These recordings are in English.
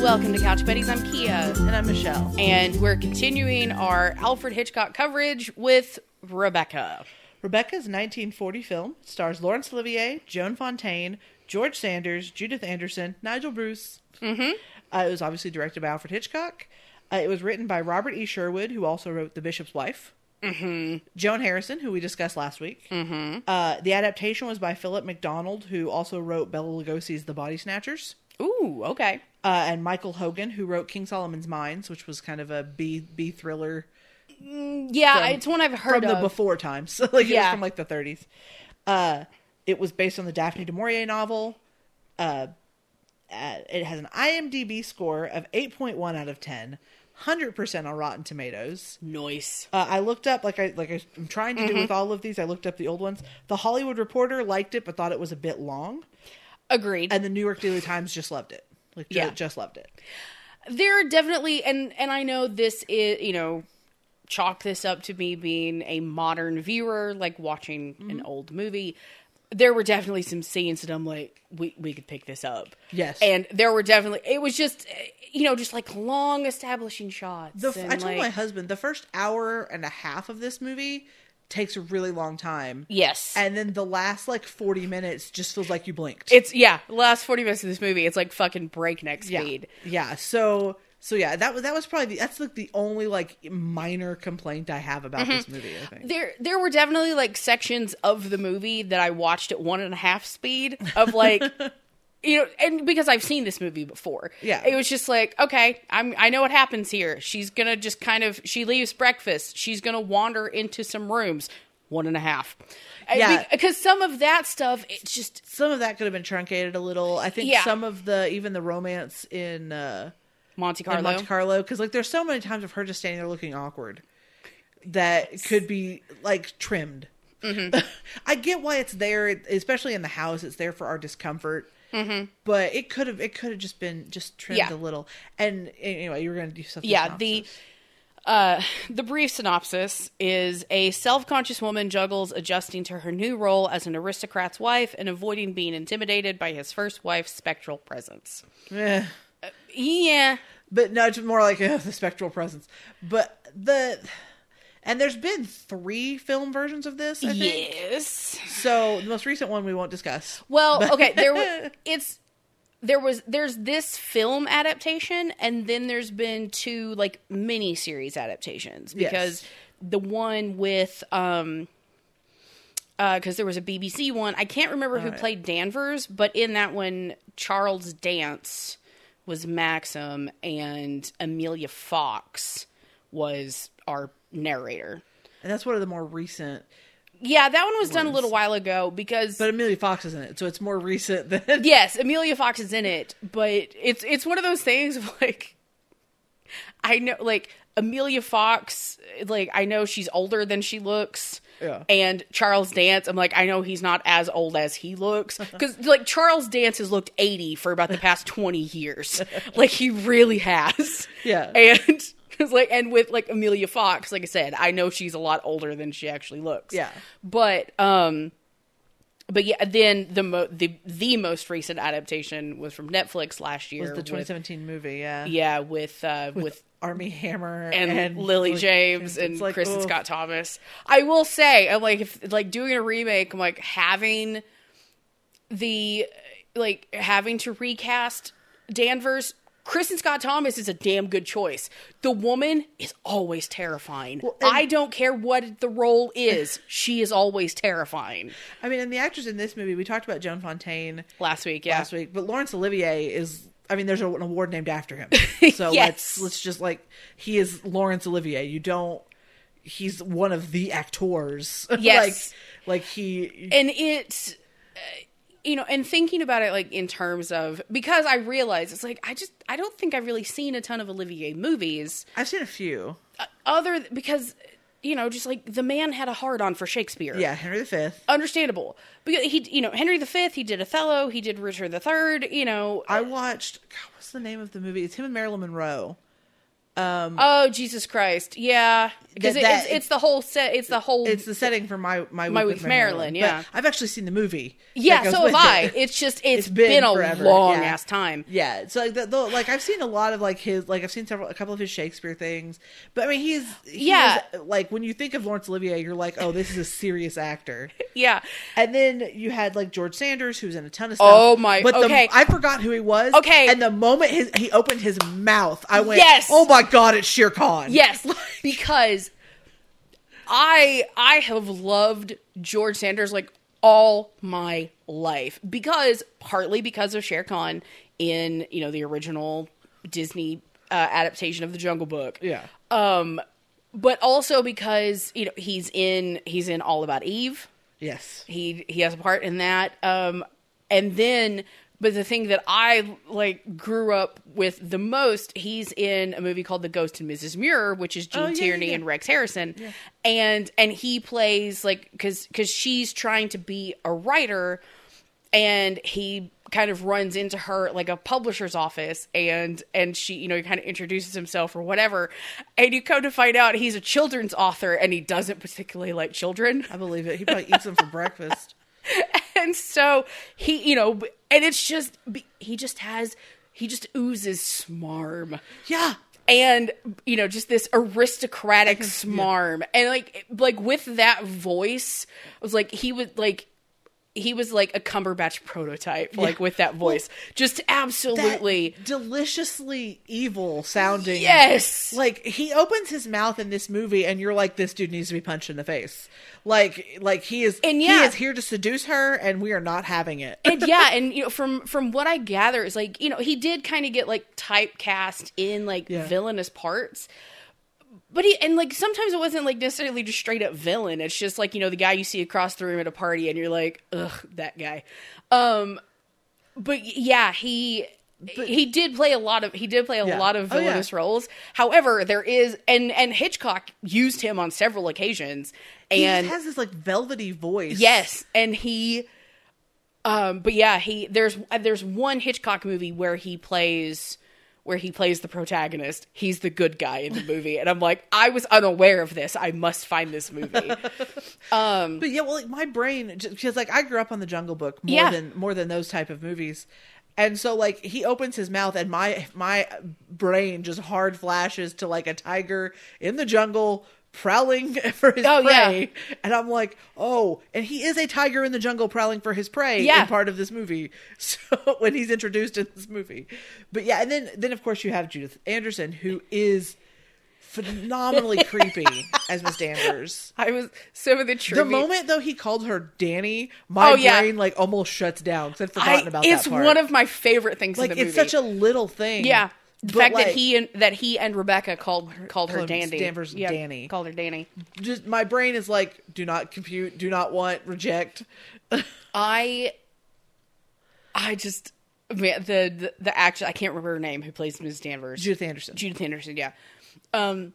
Welcome to Couch Buddies. I'm Kia, And I'm Michelle. and we're continuing our Alfred Hitchcock coverage with Rebecca. Rebecca's 1940 film stars Laurence Olivier, Joan Fontaine, George Sanders, Judith Anderson, Nigel Bruce. Mm-hmm. Uh, it was obviously directed by Alfred Hitchcock. Uh, it was written by Robert E. Sherwood, who also wrote The Bishop's Wife. Mm-hmm. Joan Harrison, who we discussed last week. Mm-hmm. Uh, the adaptation was by Philip MacDonald, who also wrote Bela Lugosi's The Body Snatchers. Ooh, okay. Uh, and Michael Hogan, who wrote King Solomon's Mines, which was kind of a B B thriller Yeah, From- it's one I've heard from the before times. like it was Yeah. from like the 30s. Uh, it was based on the Daphne du Maurier novel. Uh, uh, it has an IMDb score of 8.1 out of 10, 100% on Rotten Tomatoes. Noise. Uh, I looked up, like I like I, I'm trying to Mm-hmm. do with all of these. I looked up the old ones. The Hollywood Reporter liked it, but thought it was a bit long, Agreed. and the New York Daily Times just loved it. Like, Yeah. just loved it. there are definitely and and I know this is you know chalk this up to me being a modern viewer like watching an Mm-hmm. old movie there were definitely some scenes that I'm like we we could pick this up. Yes. and there were definitely it was just you know just like long establishing shots The, and, I told like- my husband the first hour and a half of this movie takes a really long time. yes. And then the last like 40 minutes just feels like you blinked. It's yeah the last 40 minutes of this movie it's like fucking breakneck yeah. speed. Yeah so so yeah that was that was probably the, that's like the only like minor complaint i have about this movie i think there there were definitely like sections of the movie that I watched at one and a half speed of like you know and because I've seen this movie before. Yeah. It was just like, okay, I'm I know what happens here. She's gonna just kind of she leaves breakfast, she's gonna wander into some rooms. One and a half. Yeah. Because some of that stuff, it's just some of that could have been truncated a little i think Yeah. some of the even the romance in uh Monte Carlo. monte carlo because like there's so many times of her just standing there looking awkward that could be like trimmed Mm-hmm. i get why it's there especially in the house it's there for our discomfort but it could have it could have just been just trimmed Mm-hmm. Yeah. a little and anyway you were going to do something yeah the uh the brief synopsis is a self-conscious woman juggles adjusting to her new role as an aristocrat's wife and avoiding being intimidated by his first wife's spectral presence Eh. Yeah but no, it's more like uh, the spectral presence. But the and there's been three film versions of this. I think. yes So the most recent one we won't discuss. well okay there wa- it's there was there's this film adaptation and then there's been two like mini series adaptations Yes. because the one with um because there was a BBC one. I can't remember who Alright. played Danvers, but in that one, Charles Dance was Maxim, and Emilia Fox was our narrator. And that's one of the more recent. Yeah, that one was done a little while ago because But Emilia Fox is in it, so it's more recent than. yes, Emilia Fox is in it, but it's it's one of those things of like I know like Emilia Fox like I know she's older than she looks. Yeah. And Charles Dance, I'm like, I know he's not as old as he looks. Because, like, Charles Dance has looked 80 for about the past 20 years. like, he really has. Yeah. And, like, and with, like, Emilia Fox, like I said, I know she's a lot older than she actually looks. Yeah. But, um, but yeah, then the mo- the the most recent adaptation was from Netflix last year. Was the with- 2017 movie? Yeah. yeah, with uh, with, Armie Hammer and, Lily like, James and like, Kristin ugh. Scott Thomas. I will say, I'm like, if like doing a remake, I'm like having the like having to recast Danvers. Kristin Scott Thomas is a damn good choice. The woman is always terrifying. and- I don't care what the role is; she is always terrifying. I mean, and the actors in this movie, we talked about Joan Fontaine Last week, yeah, last week, but Laurence Olivier is. I mean, there's an award named after him. So Yes. let's let's just like he is Laurence Olivier. You don't. He's one of the actors. Yes. like like he. and it's uh, you know and thinking about it like in terms of because i realize it's like i just i don't think i've really seen a ton of olivier movies I've seen a few. uh, other because you know just like the man had a hard on for shakespeare Yeah, Henry V. understandable because he you know henry v he did othello he did richard iii you know I watched. God, what's the name of the movie? It's him and Marilyn Monroe. Um, Oh Jesus Christ! Yeah, because it, it's, it's the whole set. It's the whole. it's the setting for my my, My week Week with Marilyn, But yeah. I've actually seen the movie. yeah, so have I. it. It's just it's It's been been, a long yeah. ass time. Yeah, so like the, the, like I've seen a lot of like his like I've seen several a couple of his Shakespeare things, but I mean he's he Yeah. is- like when you think of Laurence Olivier, you're like, oh, this is a serious actor. Yeah, And then you had like George Sanders, who's in a ton of stuff. Oh, my- But the, okay. I forgot who he was. Okay. and the moment his, he opened his mouth, I went, Yes. oh my god, it's Shere Khan. yes, because I I have loved George Sanders like all my life because partly because of Shere Khan in you know the original Disney uh, adaptation of the Jungle Book. yeah, Um, but also because you know he's in he's in All About Eve. yes, He he has a part in that. Um, and then, but the thing that I like grew up with the most, he's in a movie called The Ghost and Mrs. Muir, which is oh, Gene Oh, yeah, yeah, Tierney yeah. and Rex Harrison, and and he plays like because because she's trying to be a writer, and he kind of runs into her like a publisher's office and and she you know he kind of introduces himself or whatever and you come to find out he's a children's author and he doesn't particularly like children I believe it. He probably eats them for breakfast. and so he you know and it's just he just has he just oozes smarm. Yeah, and you know just this aristocratic smarm. And like like with that voice I was like he would like he was like a Cumberbatch prototype like with that voice just absolutely deliciously evil sounding. yes Like he opens his mouth in this movie, and you're like, this dude needs to be punched in the face. Like, like he is. And yeah, he is here to seduce her, and we are not having it. and yeah, and you know, from from what I gather is like, you know, he did kind of get like typecast in like Yeah. villainous parts. But he and like sometimes it wasn't like necessarily just straight up villain. It's just like, you know, the guy you see across the room at a party and you're like, ugh, that guy. Um but yeah, he he did play a lot of he did play a Yeah. lot of Oh, yeah. villainous roles. However, there is and and Hitchcock used him on several occasions and he has this like velvety voice. Yes, and he um but yeah, he there's there's one Hitchcock movie where he plays where he plays the protagonist. He's the good guy in the movie and I'm like I was unaware of this. I must find this movie. um, But yeah, well, like my brain, because like I grew up on the Jungle Book more Yeah. than more than those type of movies, and so like he opens his mouth, and my my brain just hard flashes to like a tiger in the jungle prowling for his Oh, yeah. prey, and I'm like, oh, and he is a tiger in the jungle prowling for his prey Yeah. in part of this movie. So when he's introduced in this movie, but yeah, and then then of course you have Judith Anderson, who is phenomenally creepy as Miss Danvers. I was of the trivia The moment though he called her Danny, oh, my Oh, yeah. brain like almost shuts down because I'd forgotten I, about it's that part. one of my favorite things like in the it's such a little thing. yeah. The but, fact like, that he and that he and Rebecca called called her Dandy. Danvers Yeah, Danny. Called her Danny. just my brain is like, do not compute, do not want, reject. I I just man, the, the the actress I can't remember her name who plays Ms. Danvers. Judith Anderson. Judith Anderson, yeah. Um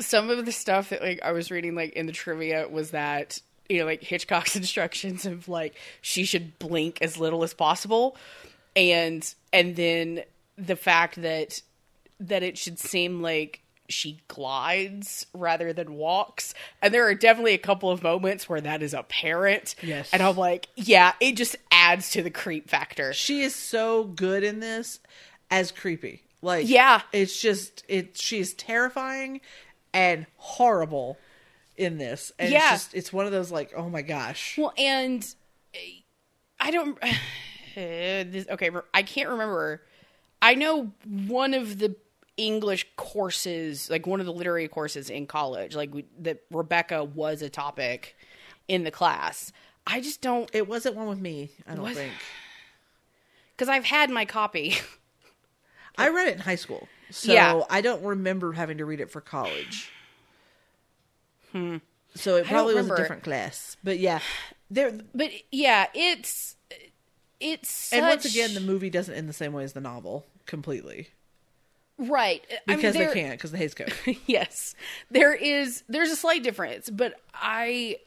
some of the stuff that like I was reading like in the trivia was that you know like Hitchcock's instructions of like she should blink as little as possible and and then the fact that that it should seem like she glides rather than walks and there are definitely a couple of moments where that is apparent Yes. and i'm like yeah it just adds to the creep factor She is so good in this as creepy. Like Yeah. it's just it. She's terrifying and horrible in this. And Yeah. it's just it's one of those like, oh my gosh. Well, and uh, I don't. this, okay, I can't remember. I know one of the English courses, like one of the literary courses in college, like we, that Rebecca was a topic in the class. I just don't It wasn't one with me. I don't What? think. because I've had my copy. I read it in high school, so Yeah. I don't remember having to read it for college. Hmm. So it probably was a different class, but yeah, there. But yeah, it's it's And once again, the movie doesn't end the same way as the novel completely right I mean, because they can't because the Hays Code. yes there is there's a slight difference but i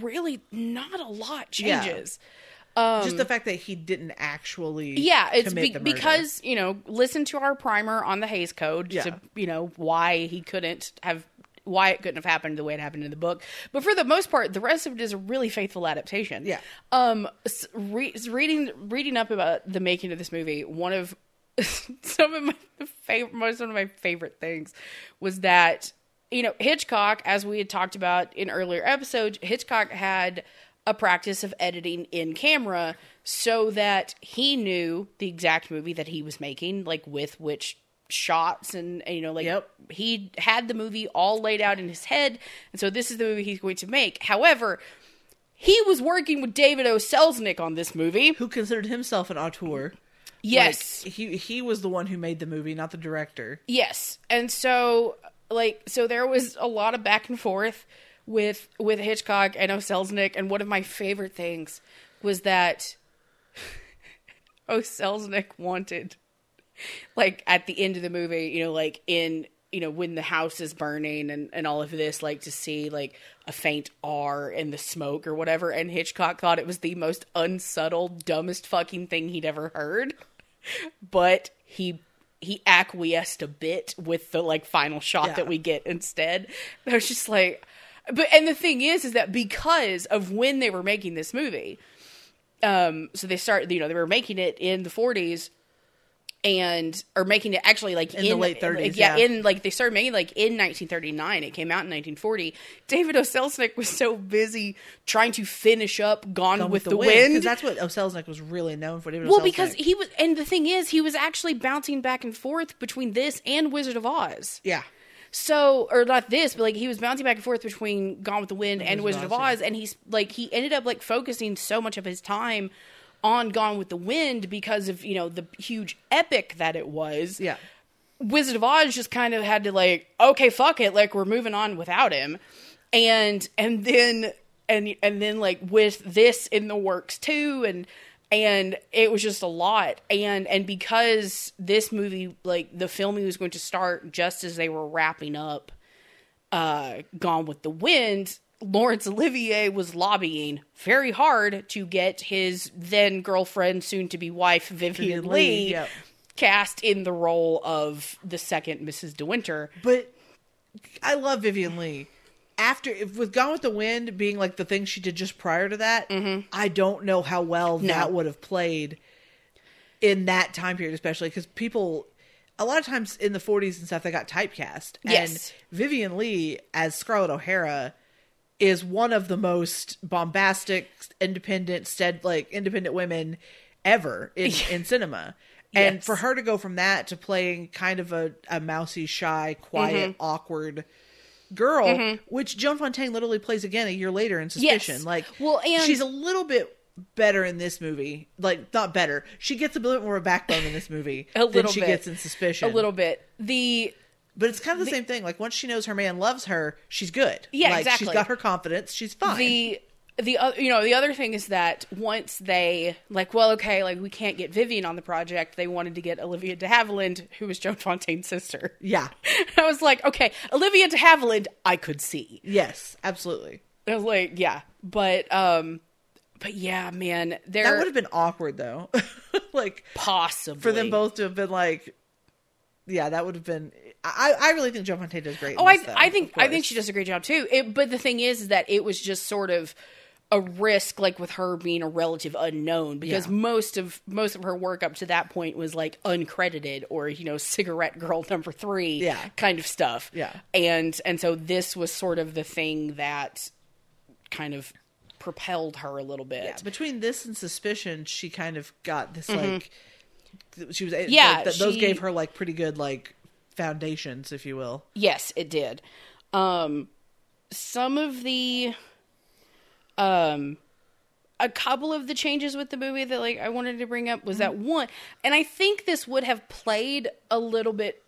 really not a lot Yeah. changes Just the fact that he didn't actually Yeah, it's commit be- because you know, listen to our primer on the Hays Code Yeah. to you know why he couldn't have why it couldn't have happened the way it happened in the book. But for the most part, the rest of it is a really faithful adaptation. Yeah. Um, re- reading reading up about the making of this movie, one of some of my favorite, most one of my favorite things was that you know Hitchcock, as we had talked about in earlier episodes, Hitchcock had a practice of editing in camera so that he knew the exact movie that he was making, like with which shots and, you know like Yep. he had the movie all laid out in his head and so this is the movie he's going to make however he was working with david o selznick on this movie who considered himself an auteur. Yes Like, he he was the one who made the movie, not the director. Yes. And so like so there was a lot of back and forth with with Hitchcock and O. Selznick and one of my favorite things was that O. Selznick wanted like at the end of the movie, you know, like in you know, when the house is burning and, and all of this, like to see like a faint R in the smoke or whatever. And Hitchcock thought it was the most unsubtle, dumbest fucking thing he'd ever heard. But he he acquiesced a bit with the like final shot Yeah. that we get instead. I was just like but and the thing is is that because of when they were making this movie, um so they started you know, they were making it in the forties and or making it actually like In the late 30s, like, yeah, yeah. in like they started making like in 1939 it came out in 1940 david o selznick was so busy trying to finish up gone, Gone with, the, wind, because that's what O. Selznick was really known for. David well because he was and the thing is he was actually bouncing back and forth between this and wizard of oz yeah, so, or not this, but like he was bouncing back and forth between Gone with the Wind and Wizard Wizard of Oz, Oz, and he's like he ended up like focusing so much of his time on Gone with the Wind because of you know the huge epic that it was. yeah. Wizard of Oz just kind of had to like, okay, fuck it, like we're moving on without him, and and then and and then like with this in the works too, and and it was just a lot, and and because this movie like the filming was going to start just as they were wrapping up, uh, Gone with the Wind. Laurence Olivier was lobbying very hard to get his then girlfriend, soon to be wife, Vivien Leigh, Leigh, yep. cast in the role of the second Mrs. De Winter. But I love Vivien Leigh. After if, with Gone with the Wind being like the thing she did just prior to that, mm-hmm. I don't know how well that would have played in that time period, especially because people. A lot of times in the 40s and stuff, they got typecast. Yes. And Vivien Leigh as Scarlett O'Hara is one of the most bombastic, independent, like independent women ever in, in cinema. And Yes. for her to go from that to playing kind of a, a mousy, shy, quiet, Mm-hmm. awkward girl, which Joan Fontaine literally plays again a year later in Suspicion. Yes. Like, Well, and- she's a little bit better in this movie. Like, not better. She gets a little bit more of a backbone in this movie A than she bit. gets in Suspicion. A little bit. The But it's kind of the, same thing. Like once she knows her man loves her, she's good. Yeah, like, exactly. She's got her confidence. She's fine. the the other you know the other thing is that once they like well okay like we can't get Vivien on the project they wanted to get Olivia de Havilland who was Joan Fontaine's sister. yeah. I was like okay Olivia de Havilland I could see. Yes. Absolutely. I was like yeah but um but yeah man there That would have been awkward though. like possibly for them both to have been like, yeah, that would have been. I I really think Joan Fontaine does great. Oh, I though, I think I think she does a great job too. It, but the thing is, is that it was just sort of a risk, like with her being a relative unknown, because Yeah. most of most of her work up to that point was like uncredited or you know cigarette girl number three, Yeah. kind of stuff. Yeah. and and so this was sort of the thing that kind of propelled her a little bit. Yeah, between this and Suspicion, she kind of got this like. Mm-hmm. She was Mm-hmm. Yeah, like, th- those she- gave her like pretty good like foundations, if you will. Yes, it did. Um, some of the, um, a couple of the changes with the movie that like I wanted to bring up was that one, and I think this would have played a little bit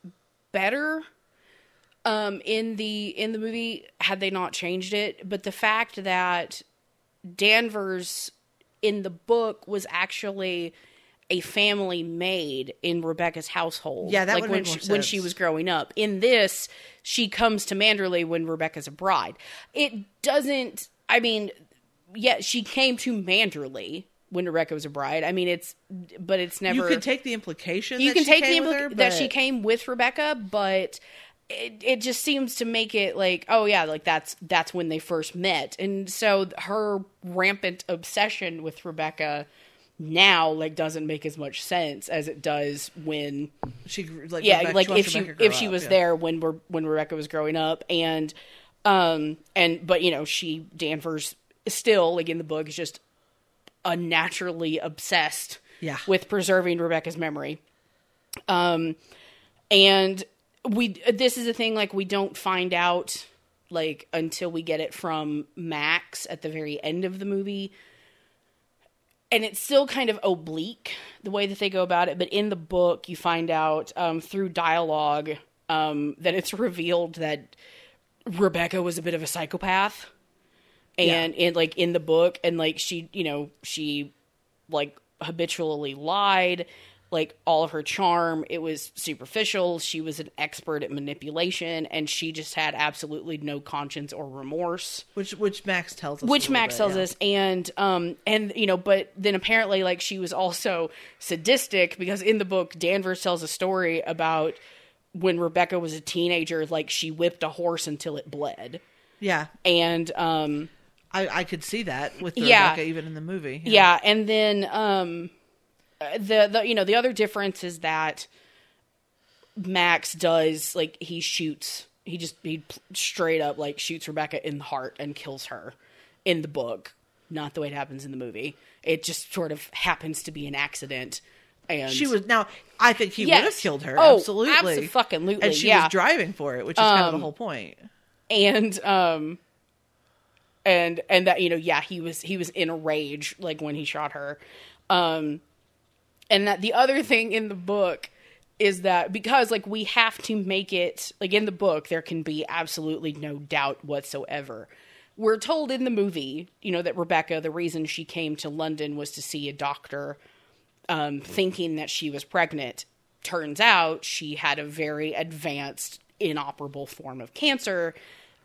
better, um, in the in the movie had they not changed it. But the fact that Danvers in the book was actually a family maid in Rebecca's household. Yeah, that like when she, when she was growing up. In this, she comes to Manderley when Rebecca's a bride. It doesn't. I mean, yeah, she came to Manderley when Rebecca was a bride. I mean, it's but it's never. You can take the implication. you that can she take the came with impli- her, that she came with Rebecca, but it it just seems to make it like oh yeah, like that's that's when they first met, and so her rampant obsession with Rebecca now like doesn't make as much sense as it does when She like yeah Rebecca- like watched if she if she up, was yeah. there when we're when rebecca was growing up and um and but you know she danvers still like in the book is just unnaturally obsessed Yeah. with preserving rebecca's memory um and we this is a thing like we don't find out like until we get it from max at the very end of the movie and it's still kind of oblique the way that they go about it but in the book you find out um, through dialogue um, that it's revealed that rebecca was a bit of a psychopath. And in like in the book and like she you know she like habitually lied like all of her charm it was superficial she was an expert at manipulation and she just had absolutely no conscience or remorse which which Max tells us. which Max bit, tells yeah. us, and um, and you know, but then apparently, like she was also sadistic because in the book, Danvers tells a story about when Rebecca was a teenager, like she whipped a horse until it bled, Yeah, and um, I I could see that with the Yeah. Rebecca even in the movie. yeah, and then um, the the you know the other difference is that Max does like he shoots he just he straight up like shoots Rebecca in the heart and kills her in the book, not the way it happens in the movie. It just sort of happens to be an accident. And She was now. I think he Yes. would have killed her. Oh, absolutely, abso-fucking-lutely, And she yeah. was driving for it, which is kind of the Um, whole point. and um and and that you know yeah he was he was in a rage like when he shot her um and that the other thing in the book is that because like we have to make it like in the book there can be absolutely no doubt whatsoever we're told in the movie you know that rebecca the reason she came to london was to see a doctor um, thinking that she was pregnant. Turns out she had a very advanced, inoperable form of cancer,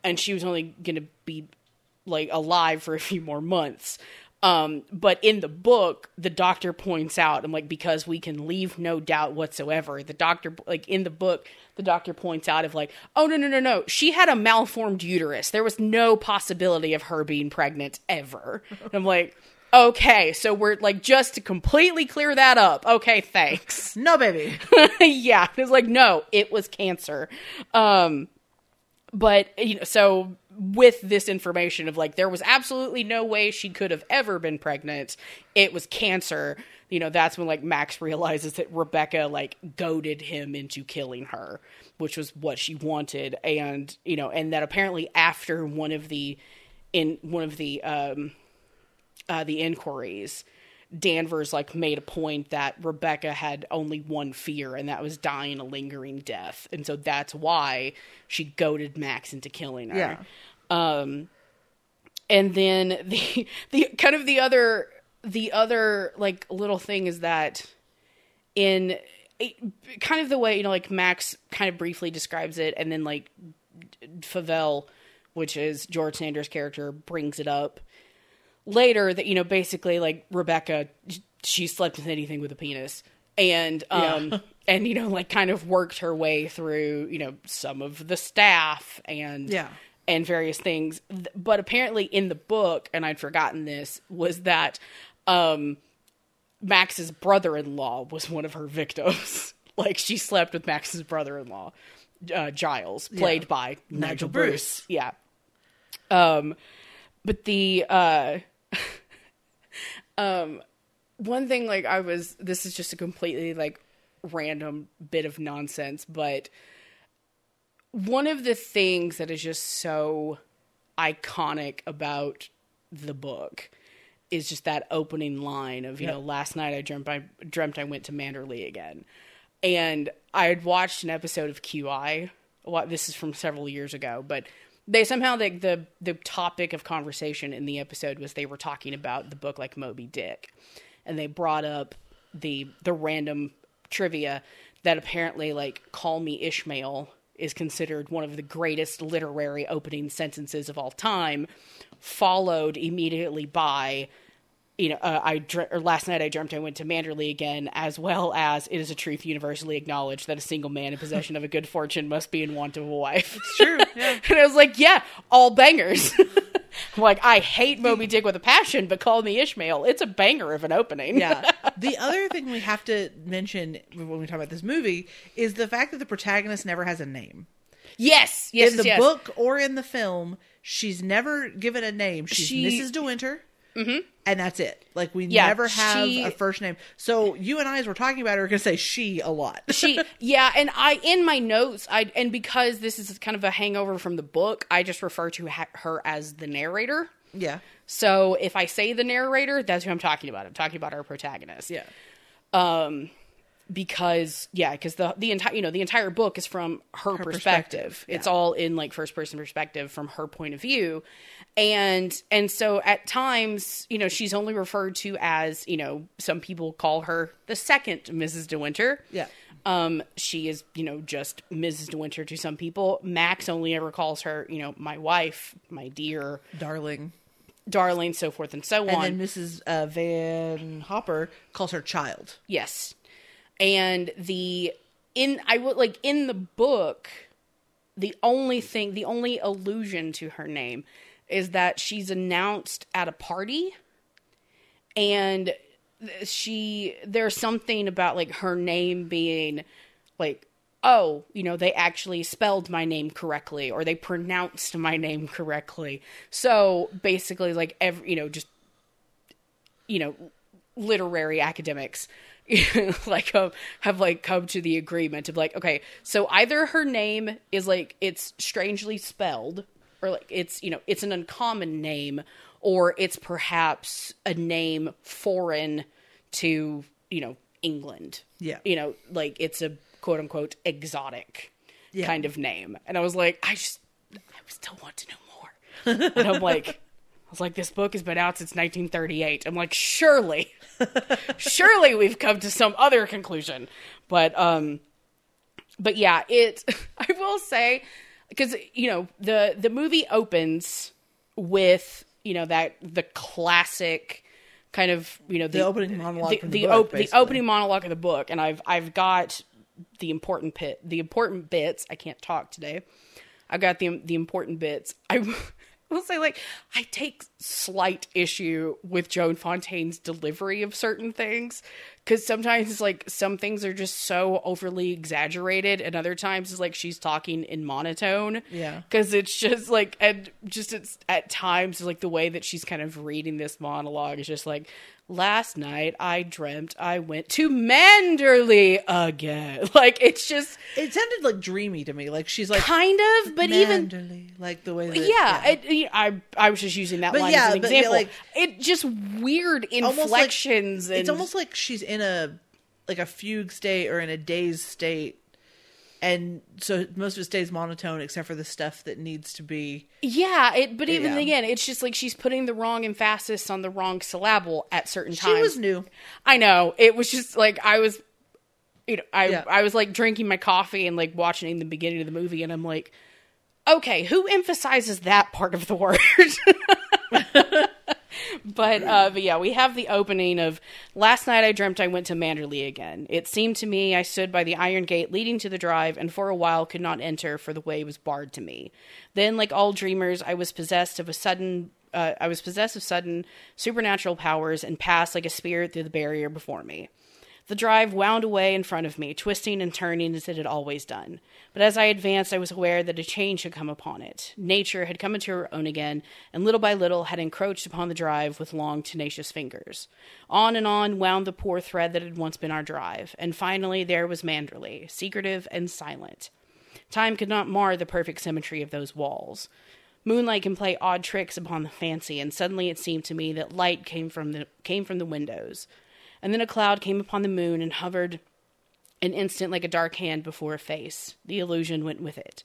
and she was only going to be like alive for a few more months. Um, but in the book, the doctor points out, and like because we can leave no doubt whatsoever, the doctor like in the book, the doctor points out of like, oh no no no no, she had a malformed uterus. There was no possibility of her being pregnant ever. And I'm like, okay, so we're like just to completely clear that up. Okay, thanks. No, baby. yeah, it's like no, it was cancer. Um, but you know, so with this information of like there was absolutely no way she could have ever been pregnant. It was cancer. You know, that's when like Max realizes that Rebecca like goaded him into killing her, which was what she wanted, and you know, and that apparently after one of the in one of the um uh, the inquiries, Danvers like made a point that Rebecca had only one fear, and that was dying a lingering death, and so that's why she goaded Max into killing her. Yeah. Um, and then the the kind of the other the other like little thing is that in it, kind of the way you know like Max kind of briefly describes it, and then like Favell, which is George Sanders' character, brings it up later that you know basically like Rebecca she slept with anything with a penis and um Yeah. and you know like kind of worked her way through you know some of the staff and Yeah. and various things but apparently in the book and I'd forgotten this was that um Max's brother-in-law was one of her victims like she slept with Max's brother-in-law uh, Giles played Yeah. by Nigel, Nigel Bruce. Bruce. yeah um but the uh um one thing like i was this is just a completely like random bit of nonsense but one of the things that is just so iconic about the book is just that opening line of you Yep. know last night i dreamt i dreamt i went to manderley again and i had watched an episode of qi Well, this is from several years ago but they somehow like the the topic of conversation in the episode was they were talking about the book like moby dick. And they brought up the the random trivia that apparently like call me ishmael is considered one of the greatest literary opening sentences of all time followed immediately by you know, uh, I dr- or last night I dreamt I went to Manderley again, as well as it is a truth universally acknowledged that a single man in possession of a good fortune must be in want of a wife. It's true, yeah. and I was like, yeah, all bangers. I'm like, I hate Moby Dick with a passion, but call me Ishmael. It's a banger of an opening. yeah. The other thing we have to mention when we talk about this movie is the fact that the protagonist never has a name. yes, yes, in the yes. book or in the film, she's never given a name. She's She- Mrs. De Winter. And that's it. Like we Yeah, never have she- a first name. So you and I, as we're talking about her, are going to say she a lot. she yeah and i in my notes i and because this is kind of a hangover from the book i just refer to ha- her as the narrator yeah, so if i say the narrator that's who i'm talking about i'm talking about our protagonist yeah, um, because yeah because the the entire you know the entire book is from her, perspective, perspective, it's all in like first person perspective from her point of view and and so at times you know she's only referred to as you know some people call her the second mrs de winter yeah. um she is you know just mrs de winter to some people max only ever calls her you know my wife my dear Darling. darling so forth and so on And then Mrs. Uh, Van Hopper calls her child. Yes. And the in I would like in the book the only thing the only allusion to her name is that she's announced at a party. And she there's something about like her name being like oh you know they actually spelled my name correctly or they pronounced my name correctly. So basically like every you know just you know literary academics like um, have like come to the agreement of like okay so either her name is like it's strangely spelled or like it's you know it's an uncommon name or it's perhaps a name foreign to you know england Yeah. you know like it's a quote unquote exotic Yeah. kind of name and i was like i just i still want to know more and i'm like I was like, this book has been out since 1938. I'm like, surely, surely we've come to some other conclusion. But, um, but yeah, it, I will say, because, you know, the, the movie opens with, you know, that, the classic kind of, you know, The opening monologue the, the the, book, op- the opening monologue of the book. And I've, I've got the important pit, the important bits. I can't talk today. I've got the the important bits. I will say, like, I take slight issue with Joan Fontaine's delivery of certain things because sometimes, like, some things are just so overly exaggerated, and other times it's like she's talking in monotone. Yeah. because it's just like, and just it's at times like the way that she's kind of reading this monologue is just like. Last night I dreamt I went to Manderley again. Like it's just It sounded like dreamy to me. Like she's like kind of, but even like the way that yeah, It, you I I was just using that But line yeah, as an but yeah, example. like- it just weird Almost like- inflections and it's almost like she's in a like a fugue state or in a dazed state and so most of it stays monotone except for the stuff that needs to be yeah. It but even Yeah. again, it's just like she's putting the wrong emphasis on the wrong syllable at certain times. she was new I know it was just like I was, you know, I Yeah. I was like drinking my coffee and like watching the beginning of the movie, and I'm like, okay, who emphasizes that part of the word? but uh, but yeah, we have the opening of last night. I dreamt I went to Manderley again. It seemed to me I stood by the iron gate leading to the drive, and for a while could not enter, for the way was barred to me. Then, like all dreamers, I was possessed of a sudden. Uh, I was possessed of sudden supernatural powers and passed like a spirit through the barrier before me. The drive wound away in front of me, twisting and turning as it had always done. But as I advanced, I was aware that a change had come upon it. Nature had come into her own again, and little by little had encroached upon the drive with long, tenacious fingers. On and on wound the poor thread that had once been our drive, and finally there was Manderley, secretive and silent. Time could not mar the perfect symmetry of those walls. Moonlight can play odd tricks upon the fancy, and suddenly it seemed to me that light came from the came from the windows. And then a cloud came upon the moon and hovered an instant like a dark hand before a face. The illusion went with it.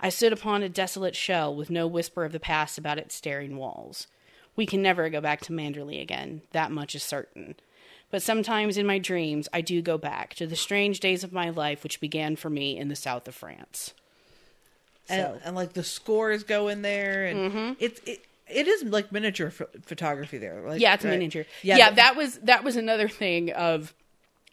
I stood upon a desolate shell with no whisper of the past about its staring walls. We can never go back to Manderley again, that much is certain. But sometimes in my dreams I do go back to the strange days of my life which began for me in the south of France. and, So- and like the scores go in there and Mm-hmm. it's it it is like miniature ph- photography there. Like, Yeah, it's right? miniature. Yeah, but- that was that was another thing of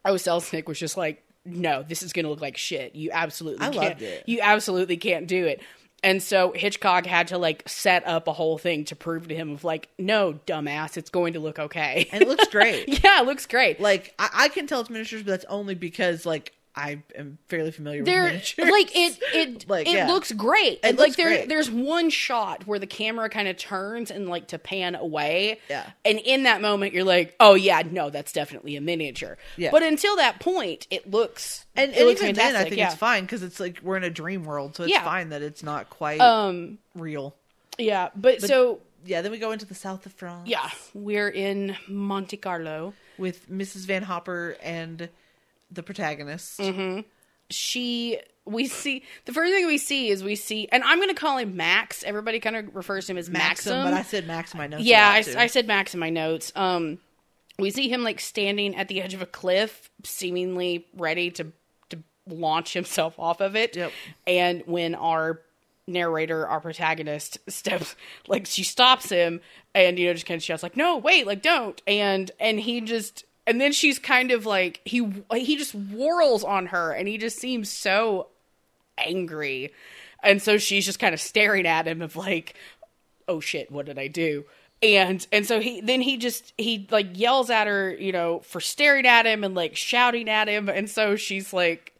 oh Selznick was just like, no, this is gonna look like shit. You absolutely I can't loved it. you absolutely can't do it. And so Hitchcock had to like set up a whole thing to prove to him of like, no, dumbass, it's going to look okay. and it looks great. yeah, it looks great. like I, I can tell it's miniatures, but that's only because like I am fairly familiar with miniatures. like it it Like, it yeah. looks great. It like there great. there's one shot where the camera kind of turns and like to pan away. Yeah. And in that moment you're like, "Oh yeah, no, that's definitely a miniature." Yeah. But until that point, it looks and, it and looks even then, I think yeah. it's fine because it's like we're in a dream world, so it's Yeah. fine that it's not quite Um real. yeah, but, so Yeah, then we go into the south of France. yeah, we're in Monte Carlo. with Mrs. Van Hopper and the protagonist. Mm-hmm. She we see the first thing we see is we see and I'm going to call him Max. Everybody kind of refers to him as Maxim, Maxim. but I said Max in my notes. yeah I. I said max in my notes um we see him like standing at the edge of a cliff seemingly ready to to launch himself off of it Yep. and when our narrator our protagonist steps like she stops him and you know just kind of shouts like no wait like don't and and he just and then she's kind of like he he just whirls on her and he just seems so angry. And so she's just kind of staring at him of like oh shit what did i do? And and so he then he just he like yells at her you know for staring at him and like shouting at him. And so she's like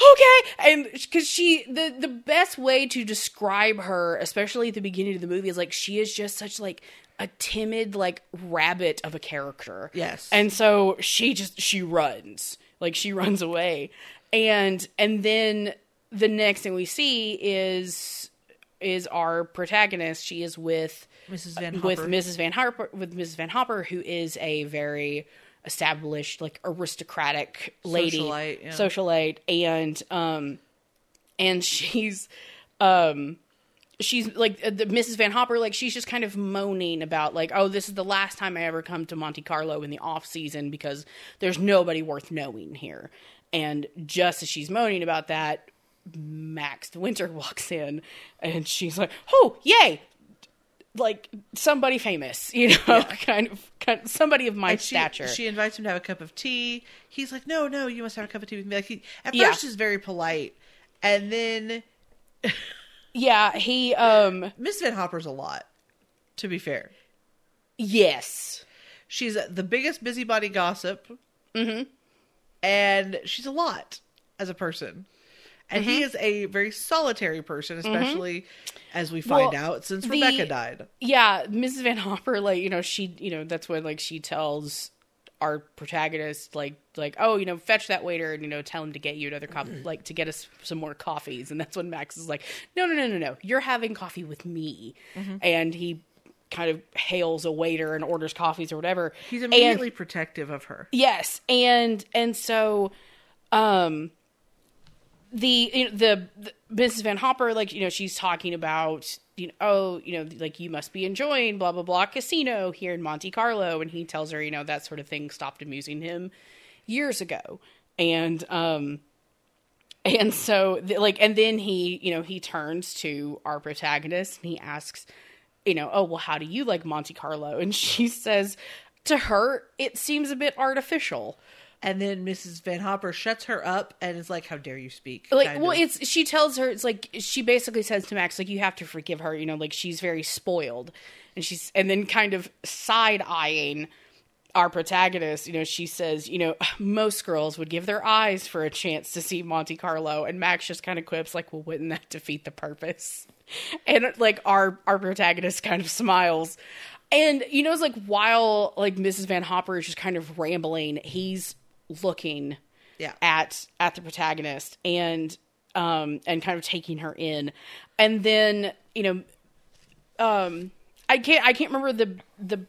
okay. And because she the the best way to describe her especially at the beginning of the movie is like she is just such like a timid like rabbit of a character Yes. and so she just she runs like she runs away and and then the next thing we see is is our protagonist she is with Mrs. Van Hopper. with Mrs. Van Harper with Mrs. Van Hopper, who is a very established, like aristocratic lady, Socialite, yeah. socialite, and um, and she's um, she's like uh, the Mrs. Van Hopper, like she's just kind of moaning about like, oh, this is the last time I ever come to Monte Carlo in the off season because there's nobody worth knowing here. And just as she's moaning about that, Max de Winter walks in, and she's like, "Oh, yay! Like somebody famous, you know, kind, of, kind of somebody of my she, stature." she invites him to have a cup of tea. He's like, "No, no, you must have a cup of tea with me." Like he, at Yeah. first, is very polite, and then yeah, he um Miss Van Hopper's a lot. To be fair, yes. she's the biggest busybody gossip, mm-hmm. and she's a lot as a person. And Mm-hmm. he is a very solitary person, especially as we find Well, out since the- Rebecca died. Yeah, Mrs. Van Hopper, like, you know, she you know, that's when like she tells our protagonist like like oh you know fetch that waiter and you know tell him to get you another cup like to get us some more coffees and that's when max is like no no no no no you're having coffee with me Mm-hmm. and he kind of hails a waiter and orders coffees or whatever He's And- immediately protective of her. Yes, and and so, um, the you know, the, the Mrs. Van Hopper, like you know, she's talking about you know, oh, you know, like you must be enjoying blah blah blah casino here in Monte Carlo, and he tells her, you know, that sort of thing stopped amusing him years ago, and um. And so, like, and then he, you know, he turns to our protagonist and he asks, you know, oh, well, how do you like Monte Carlo? And she says, to her, it seems a bit artificial. And then Mrs. Van Hopper shuts her up and is like, "How dare you speak?" Like, well, of. it's she tells her it's like she basically says to Max, like, you have to forgive her. You know, like she's very spoiled, and she's and then kind of side eyeing our protagonist. You know, she says, you know, most girls would give their eyes for a chance to see Monte Carlo, and Max just kind of quips like, well, wouldn't that defeat the purpose? And like our our protagonist kind of smiles. And you know, it's like while like Mrs. Van Hopper is just kind of rambling, he's looking yeah. at at the protagonist and um and kind of taking her in. And then you know um i can't i can't remember the the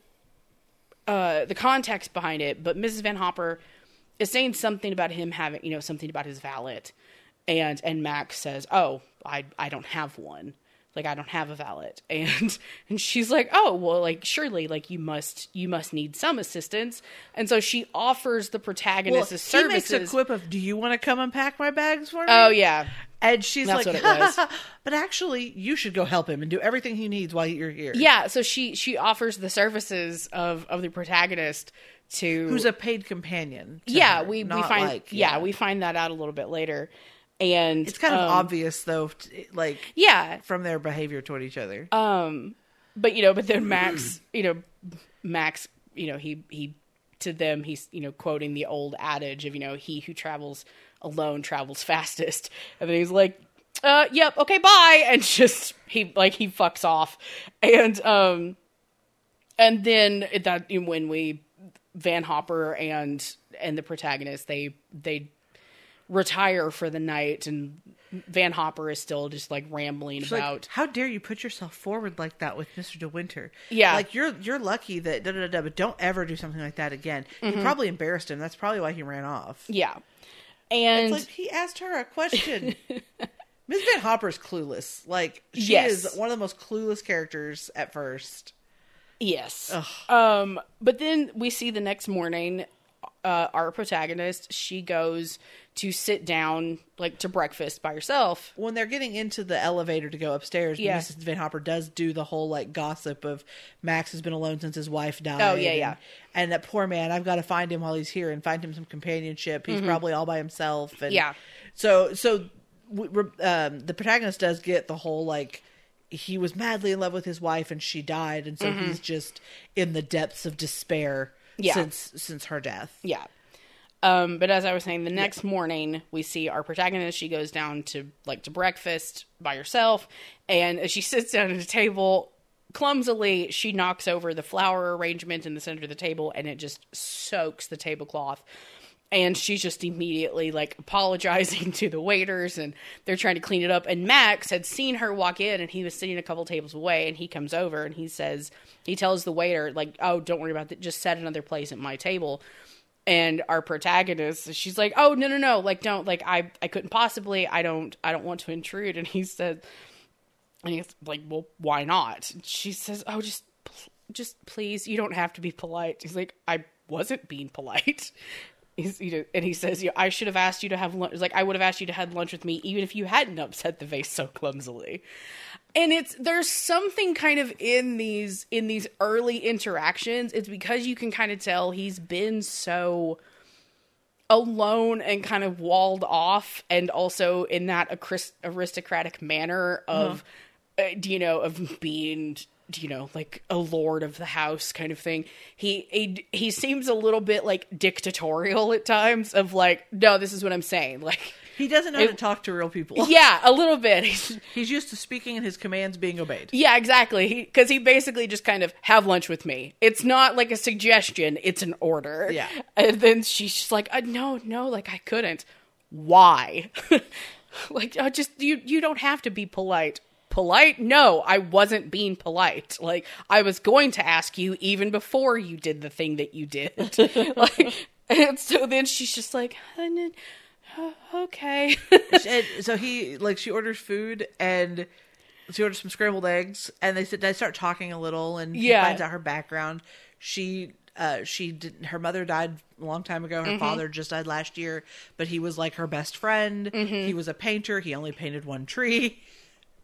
uh the context behind it but mrs van hopper is saying something about him having you know something about his valet. And and max says oh i i don't have one like i don't have a valet and and she's like oh well like surely like you must you must need some assistance and so she offers the Well, protagonist his he makes a quip of, "Do you want to come unpack my bags for me?" oh yeah And she's That's like, what it was. but actually, you should go help him and do everything he needs while you're here. Yeah, so she she offers the services of of the protagonist to Who's a paid companion. yeah her, we we find like- yeah. we find that out a little bit later, and It's kind of um, obvious, though, like, Yeah, from their behavior toward each other. um, but you know, but then Max, you know, Max, you know, he he to them he's you know quoting the old adage of you know he who travels alone travels fastest, and then he's like, uh, yep, okay, bye, and just he like he fucks off, and um, and then that when we Van Hopper and and the protagonist they they retire for the night and Van Hopper is still just like rambling She's like, about how dare you put yourself forward like that with Mr. De Winter? Yeah. like you're you're lucky that da da da. But don't ever do something like that again. Mm-hmm. You probably embarrassed him. That's probably why he ran off. Yeah. And It's like he asked her a question. Miss Van Hopper's clueless. Like she Yes. is one of the most clueless characters at first. yes. Um but then we see the next morning uh our protagonist, she goes to sit down like to breakfast by yourself. When they're getting into the elevator to go upstairs, Yeah. Mrs. Van Hopper does do the whole like gossip of Max has been alone since his wife died. Oh, yeah, and, yeah. And that poor man, I've got to find him while he's here and find him some companionship. He's probably all by himself. And Mm-hmm. Yeah. So so um, the protagonist does get the whole like he was madly in love with his wife and she died, and so he's just in the depths of despair Mm-hmm. Yeah. since since her death. Yeah. Um, but as I was saying, the next morning we see our protagonist. She goes down to like to breakfast by herself, and as she sits down at a table, clumsily she knocks over the flower arrangement in the center of the table, and it just soaks the tablecloth. And she's just immediately like apologizing to the waiters, and they're trying to clean it up. And Max had seen her walk in, and he was sitting a couple tables away, and he comes over and he says, he tells the waiter like, "Oh, don't worry about that. Just set another place at my table." And our protagonist she's like oh no no no like don't like i i couldn't possibly i don't i don't want to intrude and he said and he's like well why not she says oh just just please you don't have to be polite he's like i wasn't being polite He's, you know, and he says, you know, "I should have asked you to have lunch. Like I would have asked you to have lunch with me, even if you hadn't upset the vase so clumsily." And it's there's something kind of in these in these early interactions. It's because you can kind of tell he's been so alone and kind of walled off, and also in that aristocratic manner of, uh, you know, of being you know like a lord of the house kind of thing. He, he he seems a little bit like dictatorial at times of like no this is what i'm saying. Like He doesn't know how to talk to real people. yeah a little bit. He's- He's used to speaking and his commands being obeyed. yeah exactly. Because he, basically just kind of have lunch with me. It's not like a suggestion it's an order. Yeah. and then she's just like uh, no no like i couldn't. Why? Like uh, just you you don't have to be polite. Polite? No i wasn't being polite. Like i was going to ask you even before you did the thing that you did. Like and so then she's just like "Uh, uh, okay and so he like she orders food and she orders some scrambled eggs and they sit they start talking a little and he Yeah. finds out her background she uh she didn't, her mother died a long time ago Mm-hmm. her father just died last year but he was like her best friend Mm-hmm. he was a painter he only painted one tree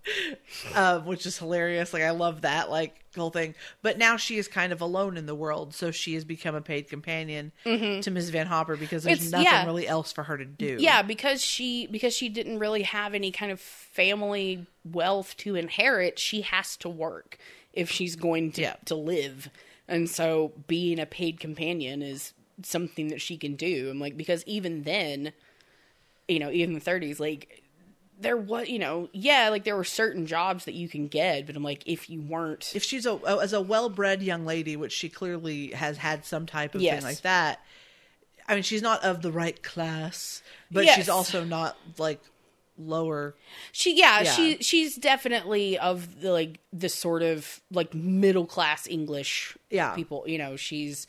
um, which is hilarious. Like I love that like whole thing. But now she is kind of alone in the world, so she has become a paid companion to Ms. Van Hopper because there's Mm-hmm. It's- nothing yeah. really else for her to do. Yeah, because she because she didn't really have any kind of family wealth to inherit, she has to work if she's going to Yeah. to live. And so being a paid companion is something that she can do. And like because even then, you know, even in the 30s like there was, you know, yeah, like there were certain jobs that you can get, but I'm like if you weren't if she's a as a well-bred young lady, which she clearly has had some type of Yes. thing like that. I mean, she's not of the right class, but Yes. she's also not like lower. She yeah, Yeah. she she's definitely of the like the sort of like middle class English Yeah. people. You know, she's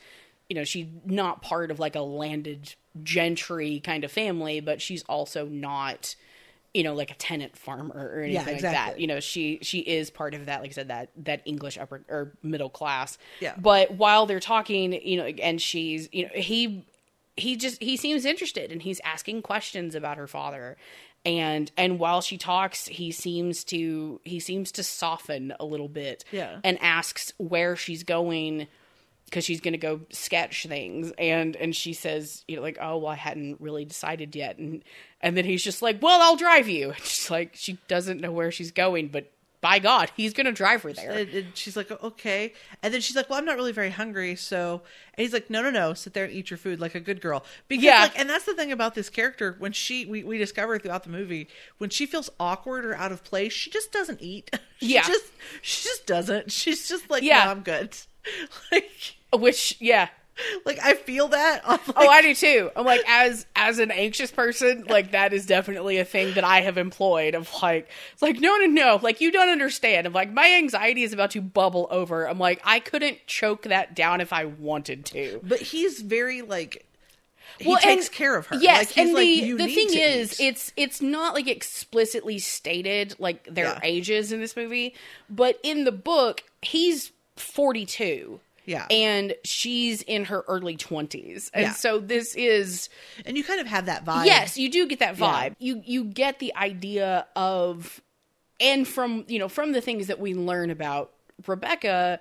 you know, she's not part of like a landed gentry kind of family, but she's also not you know like a tenant farmer or anything Yeah, like that. You know, she she is part of that like I said that that English upper or middle class. Yeah. But while they're talking, you know, and she's you know, he he just he seems interested and he's asking questions about her father and and while she talks he seems to he seems to soften a little bit Yeah. and asks where she's going because she's going to go sketch things and and she says you know like oh well i hadn't really decided yet and and then he's just like well i'll drive you and she's like she doesn't know where she's going but by god he's going to drive her there And, she's like, okay. And then she's like, well, I'm not really very hungry. So, and he's like, no, no, no, sit there and eat your food like a good girl. Because, Yeah. like, and that's the thing about this character. When she, we, we discover throughout the movie, when she feels awkward or out of place, she just doesn't eat. she Yeah. just, she just doesn't. She's just like, Yeah. no, I'm good. like, which yeah like I feel that. Like, oh i do too i'm like as as an anxious person like that is definitely a thing that i have employed of like it's like no no no like you don't understand i'm like my anxiety is about to bubble over i'm like i couldn't choke that down if i wanted to but he's very like, he Well, takes and- care of her. Yes, like, and like, the "You the thing is, eat." it's it's not like explicitly stated like their Yeah. ages in this movie, but in the book, he's forty two. Yeah. and she's in her early twenties, and Yeah. so this is and you kind of have that vibe. yes, you do get that Yeah. vibe. You you get the idea of, and from you know from the things that we learn about Rebecca.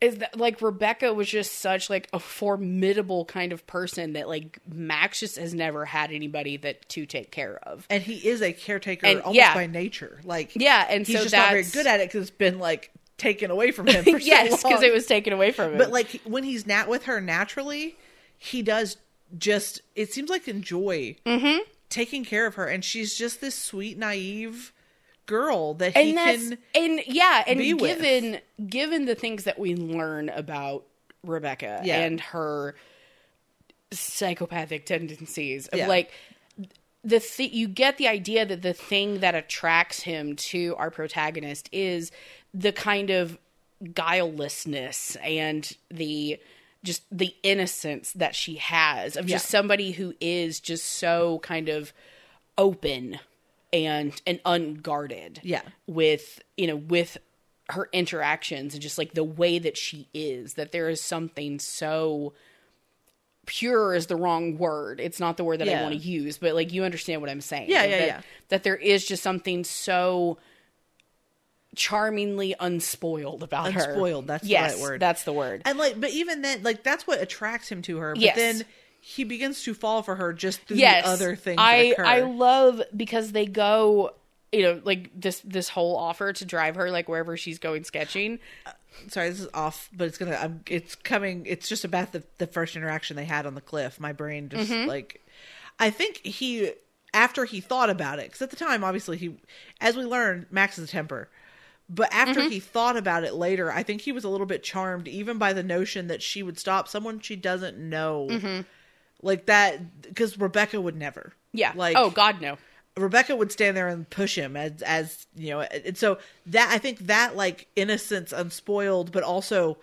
Is that like Rebecca was just such like a formidable kind of person that like Max just has never had anybody that to take care of. and he is a caretaker And- almost yeah. by nature. Like Yeah, and he's so just not very good at it because it's been like taken away from him. For yes, because it was taken away from him. But like when he's not with her naturally, he does just. It seems like enjoy Mm-hmm. taking care of her, and she's just this sweet, naive girl that he and that's can. and yeah, and be with. given given the things that we learn about Rebecca Yeah. and her psychopathic tendencies, of Yeah. like the th- you get the idea that the thing that attracts him to our protagonist is the kind of guilelessness and the just the innocence that she has of just Yeah. somebody who is just so kind of open and and unguarded Yeah. with you know with her interactions and just like the way that she is that there is something so pure is the wrong word it's not the word that i want to use but like you understand what i'm saying Yeah, yeah, that, yeah. that there is just something so charmingly unspoiled about her Unspoiled, that's the right word. that's the word And like, but even then, like that's what attracts him to her. But Yes. then he begins to fall for her just through yes the other things i that occur. i love because they go you know like this this whole offer to drive her like wherever she's going sketching sorry this is off but it's gonna I'm, it's coming it's just about the, the first interaction they had on the cliff my brain just Mm-hmm. like i think he after he thought about it because at the time obviously he as we learned max is a temper but after Mm-hmm. he thought about it later i think he was a little bit charmed even by the notion that she would stop someone she doesn't know like that because rebecca would never Mm-hmm. yeah like oh god no Rebecca would stand there and push him as as you know, and so that I think that like innocence, unspoiled, but also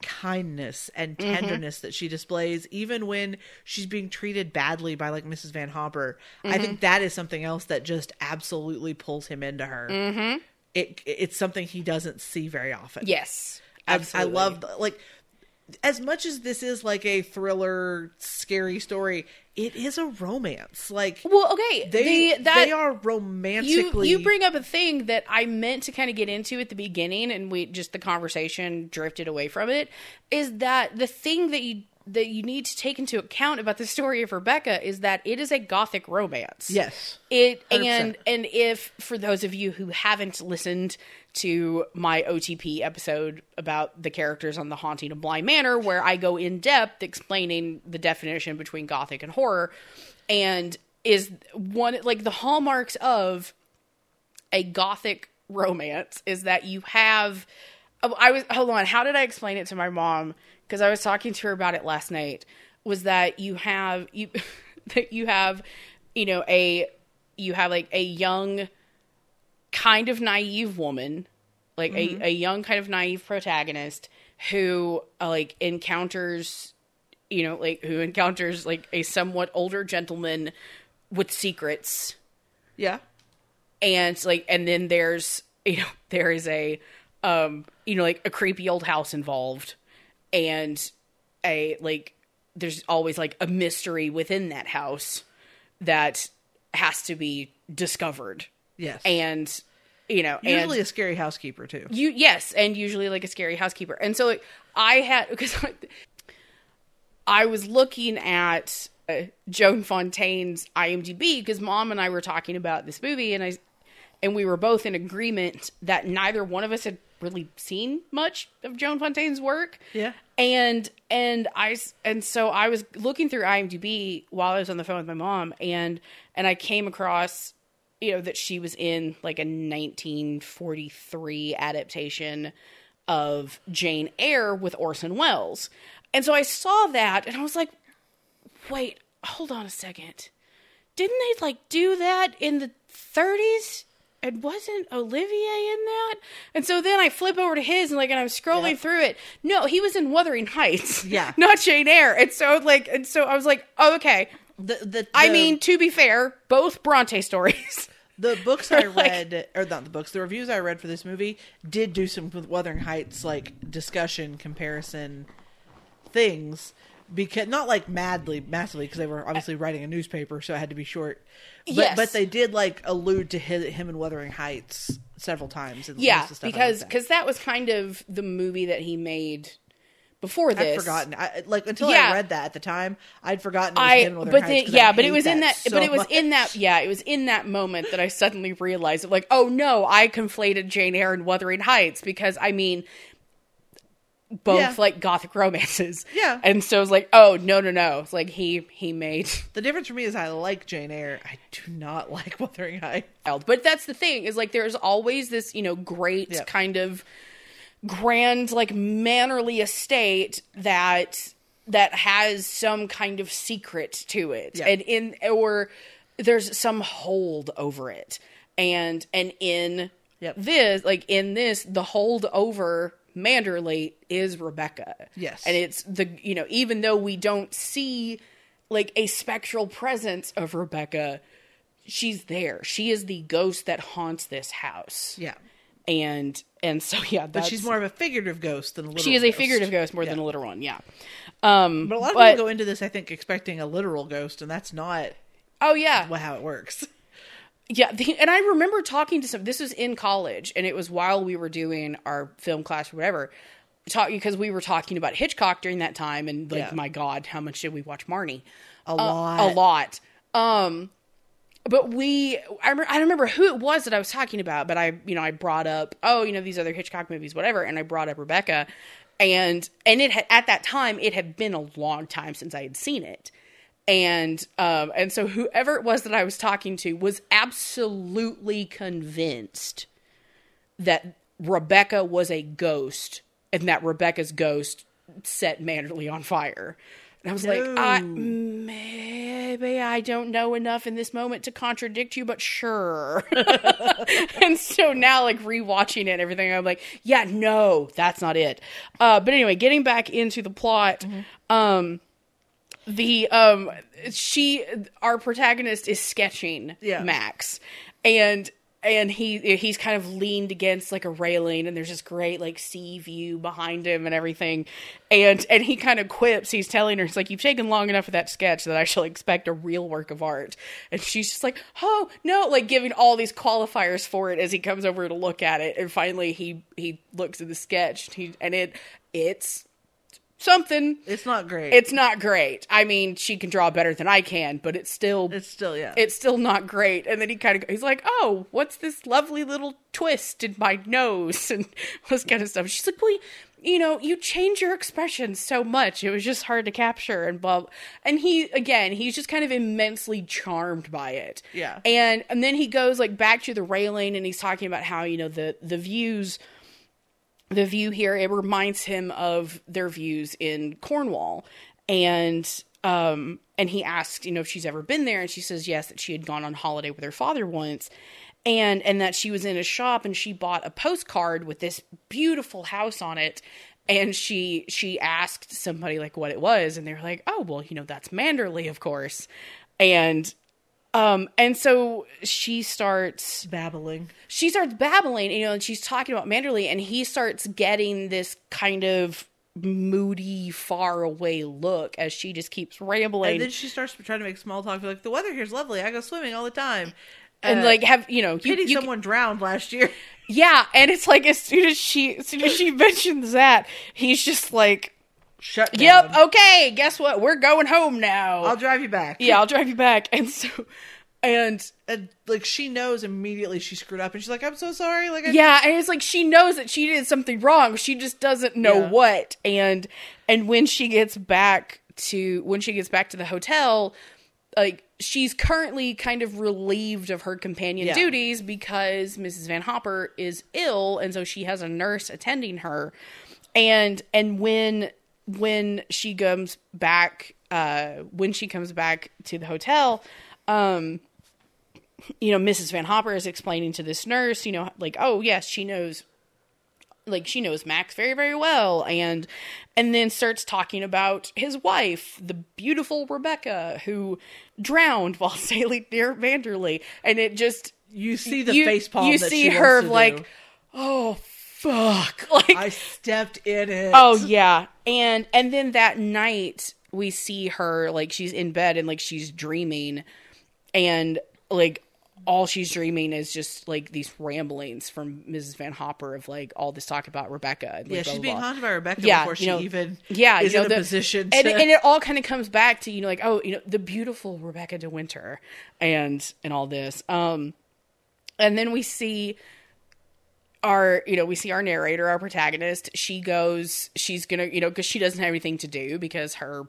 kindness and Mm-hmm. tenderness that she displays, even when she's being treated badly by like Mrs. Van Hopper. I Mm-hmm. think that is something else that just absolutely pulls him into her. Mm-hmm. It it's something he doesn't see very often. yes I, I absolutely. love like as much as this is like a thriller, scary story. It is a romance. Like well okay they the, that they are you romantically you bring up a thing that I meant to kind of get into at the beginning, and we just the conversation drifted away from it. Is that the thing that you that you need to take into account about the story of Rebecca is that it is a gothic romance. yes It 100%. and and if for those of you who haven't listened to my OTP episode about the characters on the Haunting of Bly Manor, where I go in depth explaining the definition between gothic and horror, and is one like the hallmarks of a gothic romance is that you have I was hold on, how did I explain it to my mom? Because I was talking to her about it last night. Was that you have you that you have you know a you have like a young kind of naive woman like a, a young kind of naive protagonist who uh, like encounters you know like who encounters like a somewhat older gentleman with secrets yeah and like and then there's you know there is a um you know like a creepy old house involved and a like there's always like a mystery within that house that has to be discovered Yes. and you know Usually a scary housekeeper too. you yes and usually like a scary housekeeper and so like, i had because i was looking at uh, joan fontaine's imdb because mom and i were talking about this movie and i and we were both in agreement that neither one of us had really seen much of joan fontaine's work. Yeah. and and I and so i was looking through imdb while i was on the phone with my mom and and i came across you know that she was in like a 1943 adaptation of jane eyre with orson welles. And so i saw that and i was like wait hold on a second. Didn't they like do that in the 30s and wasn't Olivier in that? And so then I flip over to his and like and I'm scrolling Yeah. through it. No, he was in Wuthering Heights. Yeah. Not Jane Eyre. And so like and so I was like, oh okay. The, the, I mean, to be fair, both Bronte stories. the books I like- read, or not the books, the reviews I read for this movie did do some Wuthering Heights like discussion comparison things because not like madly massively because they were obviously writing a newspaper so it had to be short but Yes. but they did like allude to his, him in Wuthering Heights several times in yeah, because because that was kind of the movie that he made before this. I'd forgotten I, like until Yeah. I read that at the time I'd forgotten I but Heights then 'cause I yeah, but it was in that so but it was in that yeah, it was in that moment that I suddenly realized it like, oh no, I conflated Jane Eyre and Wuthering Heights because I mean both Yeah. like gothic romances. Yeah. And so it's like, oh no no no. It's like he he made the difference for me is I like Jane Eyre I do not like Wuthering Heights But that's the thing is like there's always this, you know, great Yep. kind of grand like mannerly estate that that has some kind of secret to it. Yeah. And in or there's some hold over it. And and in Yep. this like in this the hold over Manderley is Rebecca. Yes. And it's the you know, even though we don't see like a spectral presence of Rebecca, she's there. She is the ghost that haunts this house. yeah And and so yeah, but she's more of a figurative ghost than a literal she is a ghost. figurative ghost more Yeah. than a literal one. Yeah. Um, But a lot of but- people go into this, I think, expecting a literal ghost, and that's not oh yeah, how it works. Yeah. The, and I remember talking to some. This was in college, and it was while we were doing our film class or whatever. Talking because we were talking about Hitchcock during that time, and like, Yeah. my God, how much did we watch Marnie? A Uh, lot. a lot. Um, but we, I, rem- I don't remember who it was that I was talking about, but I, you know, I brought up, oh, you know, these other Hitchcock movies, whatever, and I brought up Rebecca, and and it had at that time it had been a long time since I had seen it, and um, and so whoever it was that I was talking to was absolutely convinced that Rebecca was a ghost, and that Rebecca's ghost set Manderley on fire. And I was like, I, maybe I don't know enough in this moment to contradict you, but sure. and so now, like rewatching it and everything, I'm like, yeah, no, that's not it. Uh, but anyway, getting back into the plot, um, the um, she, our protagonist is sketching Yeah. Max, and and he he's kind of leaned against like a railing and there's this great like sea view behind him and everything. And and he kind of quips. He's telling her it's like you've taken long enough of that sketch that i shall expect a real work of art. And she's just like oh no like giving all these qualifiers for it as he comes over to look at it. And finally he he looks at the sketch and, he, and it it's something It's not great. it's not great i mean she can draw better than i can but it's still it's still yeah. it's still not great. And then he kind of he's like, "Oh, what's this lovely little twist in my nose?" and all this kind of stuff. She's like, "Well, you, know, you change your expression so much. It was just hard to capture." And blah. And he again, he's just kind of immensely charmed by it. Yeah. And and then he goes like back to the railing and he's talking about how you know the the views the view here it reminds him of their views in Cornwall. And um and he asks you know if she's ever been there and she says yes that she had gone on holiday with her father once. And and that she was in a shop and she bought a postcard with this beautiful house on it. And she she asked somebody like what it was and they were like oh well you know that's Manderley of course. And um and so she starts babbling. she starts babbling, you know, and she's talking about Manderley, and he starts getting this kind of moody, far away look as she just keeps rambling. And then she starts trying to make small talk. Like the weather here's lovely. I go swimming all the time. and Uh, like have you know you, Pity you- someone drowned last year. yeah, and it's like as soon as she as soon as she mentions that, he's just like, Shut down. "Yep, okay, guess what? We're going home now." I'll drive you back. yeah, I'll drive you back. And so, and And like she knows immediately she screwed up, and she's like, "I'm so sorry." Like, I, yeah, and it's like she knows that she did something wrong. She just doesn't know Yeah. what. And and when she gets back to when she gets back to the hotel, like she's currently kind of relieved of her companion Yeah. duties because Mrs. Van Hopper is ill, and so she has a nurse attending her. And and when when she comes back, uh, when she comes back to the hotel, um, you know, Mrs. Van Hopper is explaining to this nurse, you know, like, oh yes, she knows like she knows Max very very well and and then starts talking about his wife, the beautiful Rebecca who drowned while sailing near Manderley and it just you see the you, face palm. you that see her like do. oh fuck like I stepped in it. Oh yeah. And and then that night we see her like she's in bed and like she's dreaming and like all she's dreaming is just like these ramblings from Mrs. Van Hopper of like all this talk about Rebecca. And, like, yeah, blah, she's blah, being blah. haunted by Rebecca Yeah, before you she even yeah, is you know, in a the- position to. and, and it all kind of comes back to you know like oh you know the beautiful Rebecca De Winter and and all this um and then we see our you know we see our narrator our protagonist. She goes she's gonna you know because she doesn't have anything to do because her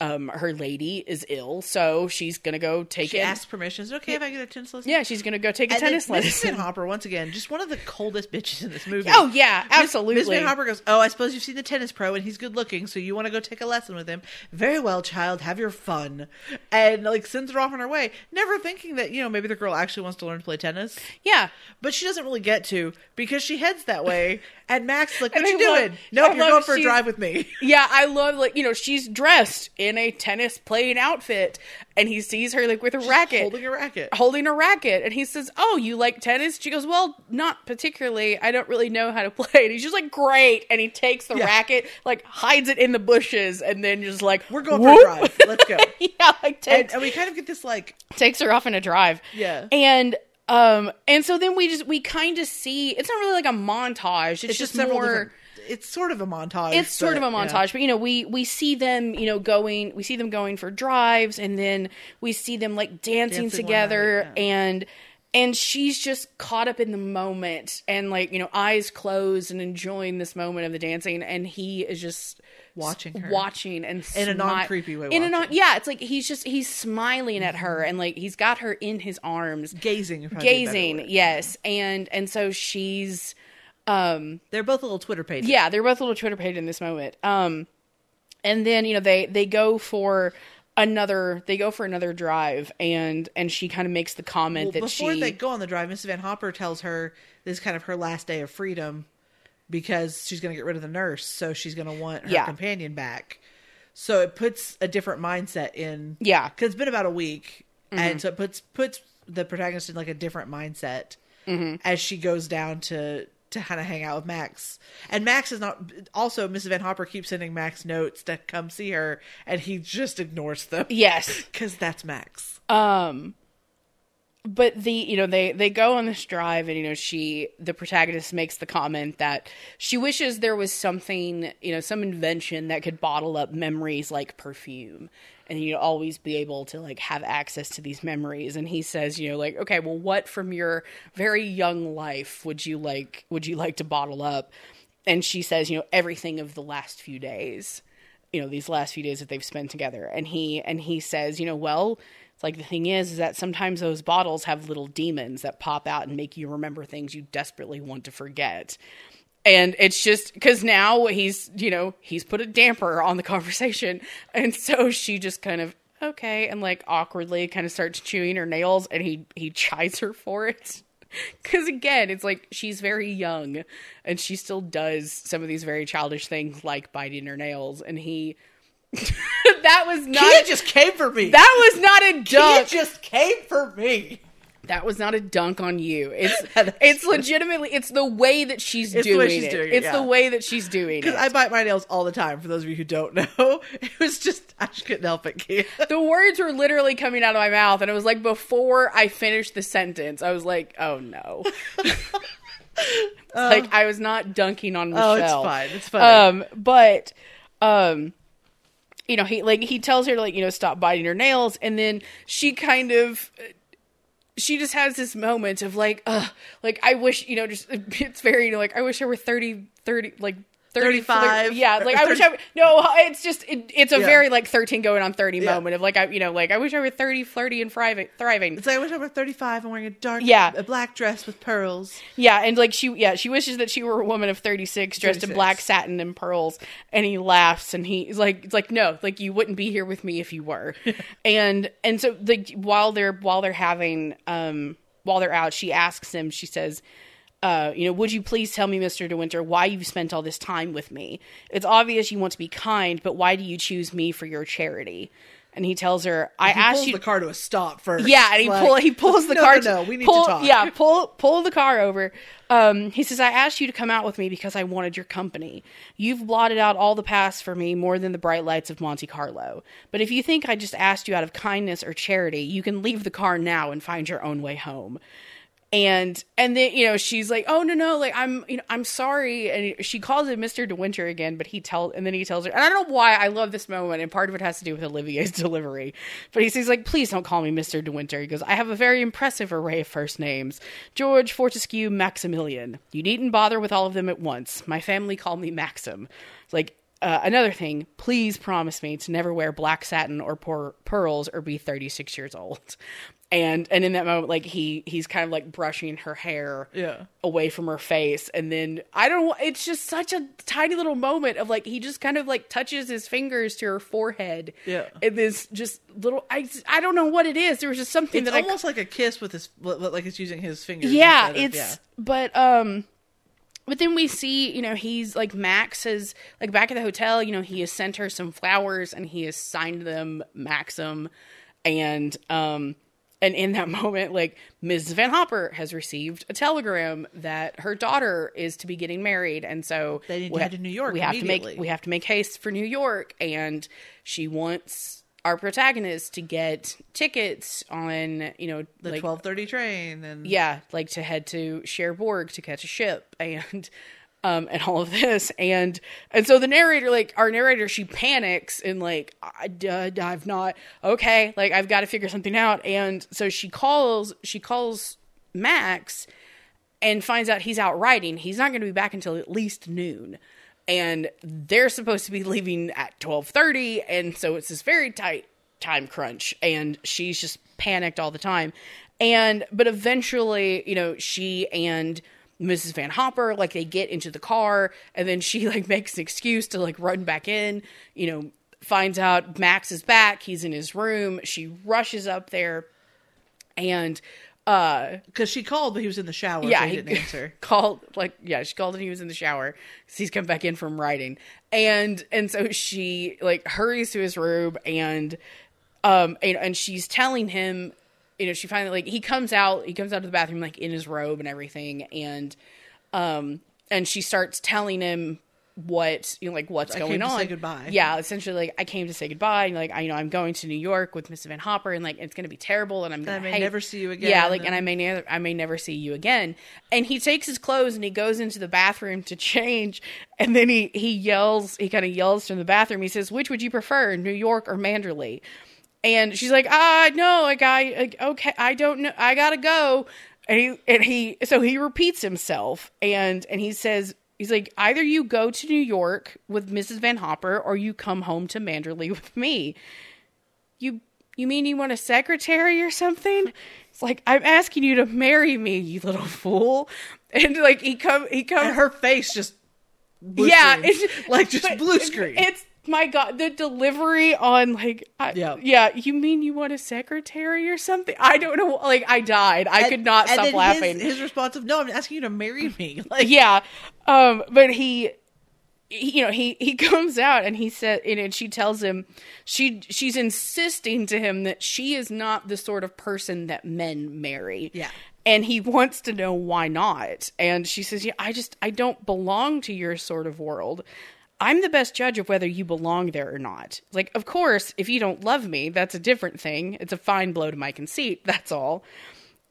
um her lady is ill so she's gonna go take she asks permission. Is it okay if I get a tennis lesson? yeah she's gonna go take a And tennis lesson Hopper, once again, just one of the coldest bitches in this movie. oh yeah absolutely Miss Van Hopper goes, Oh, I suppose you've seen the tennis pro and he's good looking, so you want to go take a lesson with him. Very well, child, have your fun. And like sends her off on her way, never thinking that, you know, maybe the girl actually wants to learn to play tennis. yeah But she doesn't really get to because she heads that way and Max like, What And you I love- doing? no, I you're going for a drive with me. Yeah, I love like you know she's dressed in a tennis playing outfit, and he sees her like with a racket, Holding a racket. holding a racket, and he says, "Oh, you like tennis?" She goes, "Well, not particularly. I don't really know how to play." And he's just like, "Great!" And he takes the Yeah. racket, like hides it in the bushes, and then just like, We're going whoop. for a drive. Let's go. yeah, like And, and we kind of get this like takes her off in a drive. Yeah. and um, and so then we just we kind of see it's not really like a montage. It's, it's just, just more. it's sort of a montage. it's sort of a but, yeah. montage but you know we we see them you know going we see them going for drives and then we see them like dancing, Dancing together night, yeah. and and she's just caught up in the moment and like you know eyes closed and enjoying this moment of the dancing and he is just Watching her. watching and In a smi- non-creepy way in a non, yeah, it's like he's just he's smiling at her and like he's got her in his arms Gazing. would probably be a better gazing yes and and so she's um They're both a little Twitter pages. yeah, they're both a little Twitter page in this moment. Um, and then you know they they go for another they go for another drive, and and she kind of makes the comment Well, that before she they go on the drive, Mrs. Van Hopper tells her this is kind of her last day of freedom because she's going to get rid of the nurse, so she's going to want her Yeah. companion back. So it puts a different mindset in. Yeah. because it's been about a week, Mm-hmm. and so it puts puts the protagonist in like a different mindset Mm-hmm. as she goes down to to kind of hang out with Max. And Max is not. Also, Mrs. Van Hopper keeps sending Max notes to come see her, and he just ignores them. yes, because that's Max. um, but the you know they they go on this drive, and you know she the protagonist makes the comment that she wishes there was something you know some invention that could bottle up memories like perfume. And you know, always be able to like have access to these memories. And he says, you know, like, okay, well, what from your very young life would you like? Would you like to bottle up? And she says, you know, everything of the last few days. You know, these last few days that they've spent together. And he and he says, you know, well, it's like the thing is, is that sometimes those bottles have little demons that pop out and make you remember things you desperately want to forget. And it's just because now he's you know he's put a damper on the conversation. And so she just kind of okay and like awkwardly kind of starts chewing her nails and he he chides her for it. Because again it's like she's very young and she still does some of these very childish things like biting her nails. And he that was not Kia just came for me. that was not a Kia dunk just came for me. That was not a dunk on you. It's it's legitimately it's the way that she's It's doing she's it. doing it, it's yeah. the way that she's doing it. Because I bite my nails all the time. For those of you who don't know, it was just I just couldn't help it. Kia. the words were literally coming out of my mouth and it was like before I finished the sentence, I was like, "Oh no." like I was not dunking on Michelle. Oh, it's fine. It's fine. Um, but um, you know, he like he tells her to like you know stop biting her nails, and then she kind of. She just has this moment of like, uh, like I wish, you know, just it's very, you know, like I wish I were 30, 30, like 30, 35, Yeah, like I wish I, were- no, it's just, it, it's a Yeah. very like 13 going on 30 Yeah. moment of like, I, you know, like I wish I were 30, flirty and thriving, thriving. It's like I wish I were 35 and wearing a dark, Yeah. a black dress with pearls. Yeah, and like she, yeah, she wishes that she were a woman of thirty six, dressed in black satin and pearls. And he laughs, and he's like, "It's like no, like you wouldn't be here with me if you were." and and so like while they're while they're having um while they're out, she asks him. She says. Uh, you know, would you please tell me, Mr. De Winter, why you've spent all this time with me? It's obvious you want to be kind, but why do you choose me for your charity? And he tells her, I He asked pulls you the car to a stop first. yeah, and he Like, pull he pulls the no, car. No, no, we need pull, to talk. Yeah, pull pull the car over. Um, he says, "I asked you to come out with me because I wanted your company. You've blotted out all the past for me more than the bright lights of Monte Carlo. But if you think I just asked you out of kindness or charity, you can leave the car now and find your own way home." And and then you know she's like, oh no no, like I'm you know I'm sorry, and she calls him Mister De Winter again, but he tells and then he tells her, and I don't know why I love this moment, and part of it has to do with Olivier's delivery, but he says like, please don't call me Mister De Winter. He goes, I have a very impressive array of first names: George, Fortescue, Maximilian. You needn't bother with all of them at once. My family called me Maxim. It's like. Uh, another thing, please promise me to never wear black satin or pearls or be 36 years old. And and in that moment, like he he's kind of like brushing her hair Yeah. away from her face, and then I don't. It's just such a tiny little moment of like he just kind of like touches his fingers to her forehead. Yeah. and this just little. I I don't know what it is. There was just something It's that I almost like a kiss with his, like it's using his fingers. yeah of- it's but um but then we see you know he's like max has like back at the hotel you know he has sent her some flowers and he has signed them maxim and um and in that moment like mrs van hopper has received a telegram that her daughter is to be getting married. And so They need to we head to New York we have to make we have to make haste for new york. And she wants our protagonist to get tickets on you know the like, twelve thirty train and yeah, like to head to Cherbourg to catch a ship. And um and all of this. And and so the narrator like our narrator she panics and like I, I've not okay like I've got to figure something out. And so she calls she calls Max and finds out he's out riding. He's not going to be back until at least noon. And they're supposed to be leaving at 12:30 and so it's this very tight time crunch. And she's just panicked all the time. And but eventually you know she and Mrs. Van Hopper like they get into the car and then she like makes an excuse to like run back in you know finds out Max is back he's in his room she rushes up there and uh because she called, but he was in the shower. yeah, so he didn't answer. Called like yeah, she called and he was in the shower. 'cause he's come back in from writing, and and so she like hurries to his room and um and, and she's telling him, you know, she finally like he comes out, he comes out of the bathroom like in his robe and everything, and um and she starts telling him what you know like what's I going on. say goodbye. Yeah, essentially like I came to say goodbye. And, like I you know I'm going to New York with Miss Van Hopper, and like it's going to be terrible, and I'm going I to may hate- never see you again, Yeah, like and and- I may never I may never see you again. And he takes his clothes and he goes into the bathroom to change, and then he he yells he kind of yells from the bathroom. He says, "Which would you prefer, New York or Manderley?" And she's like, "Ah, no, like I okay, I don't know, I gotta go." And he and he so he repeats himself and and he says. He's like, either you go to New York with Mrs. Van Hopper or you come home to Manderley with me you you mean you want a secretary or something it's like i'm asking you to marry me you little fool and like he come he And her face just yeah screen. it's like just but blue screen. it's my god the delivery on like I, Yeah. yeah you mean you want a secretary or something i don't know like i died i And- could not stop laughing His, his response of no, I'm asking you to marry me. Like yeah um but he he- you know he he comes out and he said and and she tells him she she's insisting to him that she is not the sort of person that men marry Yeah. and he wants to know why not and she says yeah i just i don't belong to your sort of world i'm the best judge of whether you belong there or not like of course if you don't love me that's a different thing it's a fine blow to my conceit that's all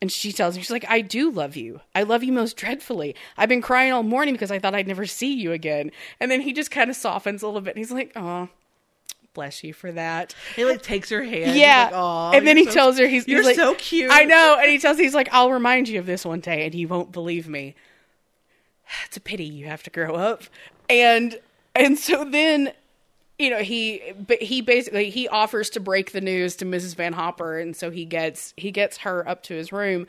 and she tells me, she's like, I do love you. I love you most dreadfully. I've been crying all morning because I thought I'd never see you again. And then he just kind of softens a little bit. And he's like, oh, bless you for that. He like takes her hand. Yeah. like, and then he so- tells her, he's, you're he's like, so cute. I know. And he tells, he's like, I'll remind you of this one day. And he won't believe me. It's a pity you have to grow up. And, and so then, you know, he, he basically, he offers to break the news to Mrs. Van Hopper. And so he gets, he gets her up to his room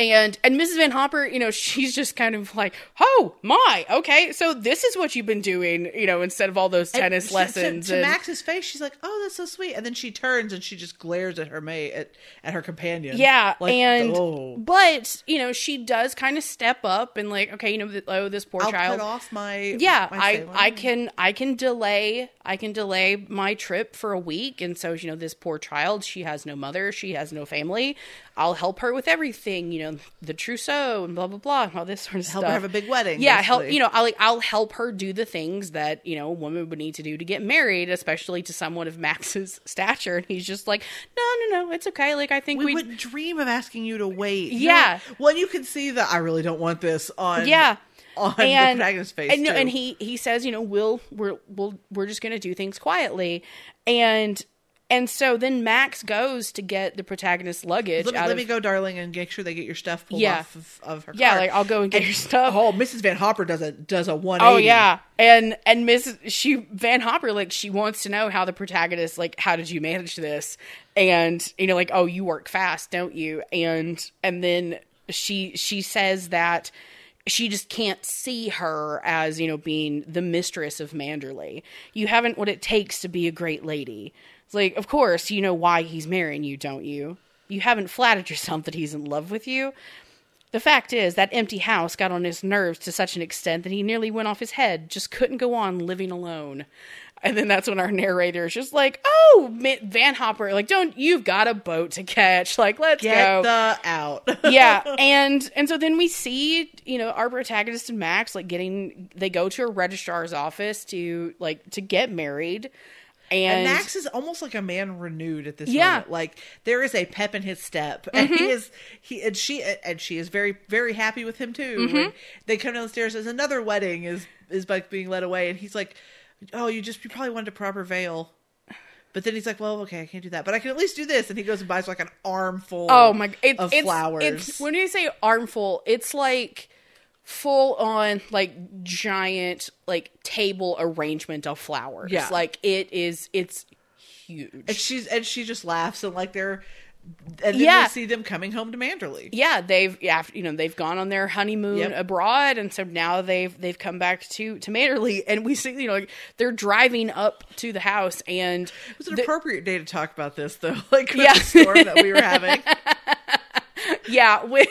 and and Mrs. Van Hopper, you know, she's just kind of like, "Oh my, okay, so this is what you've been doing," you know, instead of all those tennis she- lessons. To, and, Max's face, she's like, "Oh, that's so sweet," and then she turns and she just glares at her mate at, at her companion. yeah, Like, and oh, but you know, she does kind of step up and like, okay, you know, oh, this poor I'll child. off my yeah, my I. I can I can delay I can delay my trip for a week, and so you know, this poor child, she has no mother, she has no family. I'll help her with everything, you know, the trousseau and blah blah blah, and all this sort of help stuff. Help her have a big wedding. yeah help you know i'll like i'll help her do the things that you know a woman would need to do to get married especially to someone of max's stature and he's just like no no no it's okay like i think we wouldn't dream of asking you to wait. You Yeah. know, well, you can see that I really don't want this on. yeah on and the protagonist's face. and, no, and he he says you know we'll we're we'll we're just gonna do things quietly and and so then max goes to get the protagonist's luggage let me, let of me go, darling, and make sure they get your stuff pulled Yeah. off of, of her. yeah car. like i'll go and get your stuff Oh, Mrs. Van Hopper does a does a one. Oh yeah, and and Miss she Van Hopper like she wants to know how the protagonist like how did you manage this, and you know like oh you work fast don't you, and and then she she says that she just can't see her as you know being the mistress of Manderley. You haven't what it takes to be a great lady. It's like of course you know why he's marrying you, don't you? You haven't flattered yourself that he's in love with you. The fact is, that empty house got on his nerves to such an extent that he nearly went off his head, just couldn't go on living alone. And then that's when our narrator is just like, oh, Van Hopper, like, don't, you've got a boat to catch. Like, let's Get go. the out. yeah. And, and so then we see, you know, our protagonist and Max, like, getting, they go to a registrar's office to, like, to get married. And, And Max is almost like a man renewed at this Yeah. Mm-hmm. moment. Like there is a pep in his step, and he is he and she and she is very very happy with him too. Mm-hmm. They come down the stairs, as another wedding is is like being led away, and he's like, "Oh, you just you probably wanted a proper veil." But then he's like, "Well, okay, I can't do that, but I can at least do this." And he goes and buys like an armful. Oh my! It, of it's, flowers. It's, when you say armful, it's like full on like giant like table arrangement of flowers. Yeah. like it is. It's huge. and she's and she just laughs and like they're and then Yeah. we see them coming home to Manderley. yeah, they've yeah, you know they've gone on their honeymoon Yep. abroad, and so now they've they've come back to to Manderley, and we see you know like they're driving up to the house, and It was an the- appropriate day to talk about this though, like with Yeah. the storm that we were having. yeah with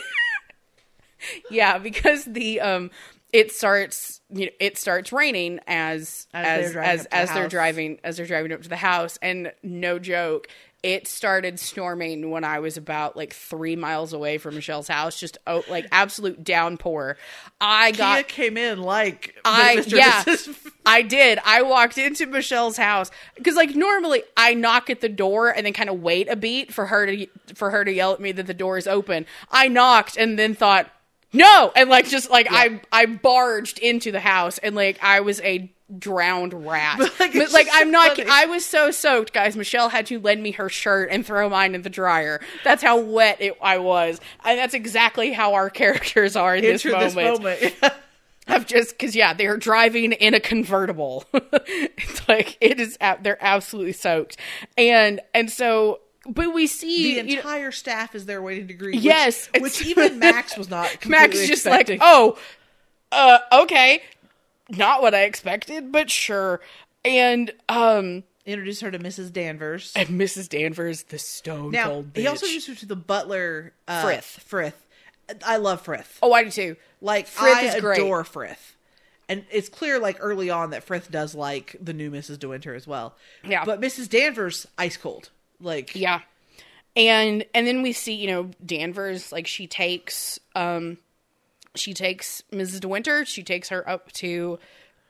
yeah because the um it starts you know it starts raining as As they're as driving up as, to the they're house. driving as they're driving up to the house and no joke it started storming when I was about like three miles away from Michelle's house, just oh, like absolute downpour. I Kia got came in like I Mr. yeah. I did. I walked into Michelle's house because like normally I knock at the door and then kind of wait a beat for her to for her to yell at me that the door is open. I knocked and then thought no, and like just like I I barged into the house and like I was a drowned rat. Like, But, like I'm not. funny. I was so soaked, guys. Michelle had to lend me her shirt and throw mine in the dryer. That's how wet it, I was, and that's exactly how our characters are in this moment this moment. of just because yeah they are driving in a convertible it's like it is they're absolutely soaked and and so but we see the you know, entire staff is there waiting to greet. which- Yes, which, it's- even Max was not. max just expecting. like oh uh okay not what i expected but sure and um introduce her to Mrs. Danvers. and mrs danvers the stone Now cold he also bitch. introduced her to the butler uh, Frith. Frith. I love Frith. oh i do too Like Frith I is great. adore Frith. and it's clear like early on that Frith does like the new Mrs. De Winter as well. Yeah. but Mrs. Danvers ice cold. Like Yeah. And and then we see, you know, Danvers like she takes um she takes Mrs. De Winter, she takes her up to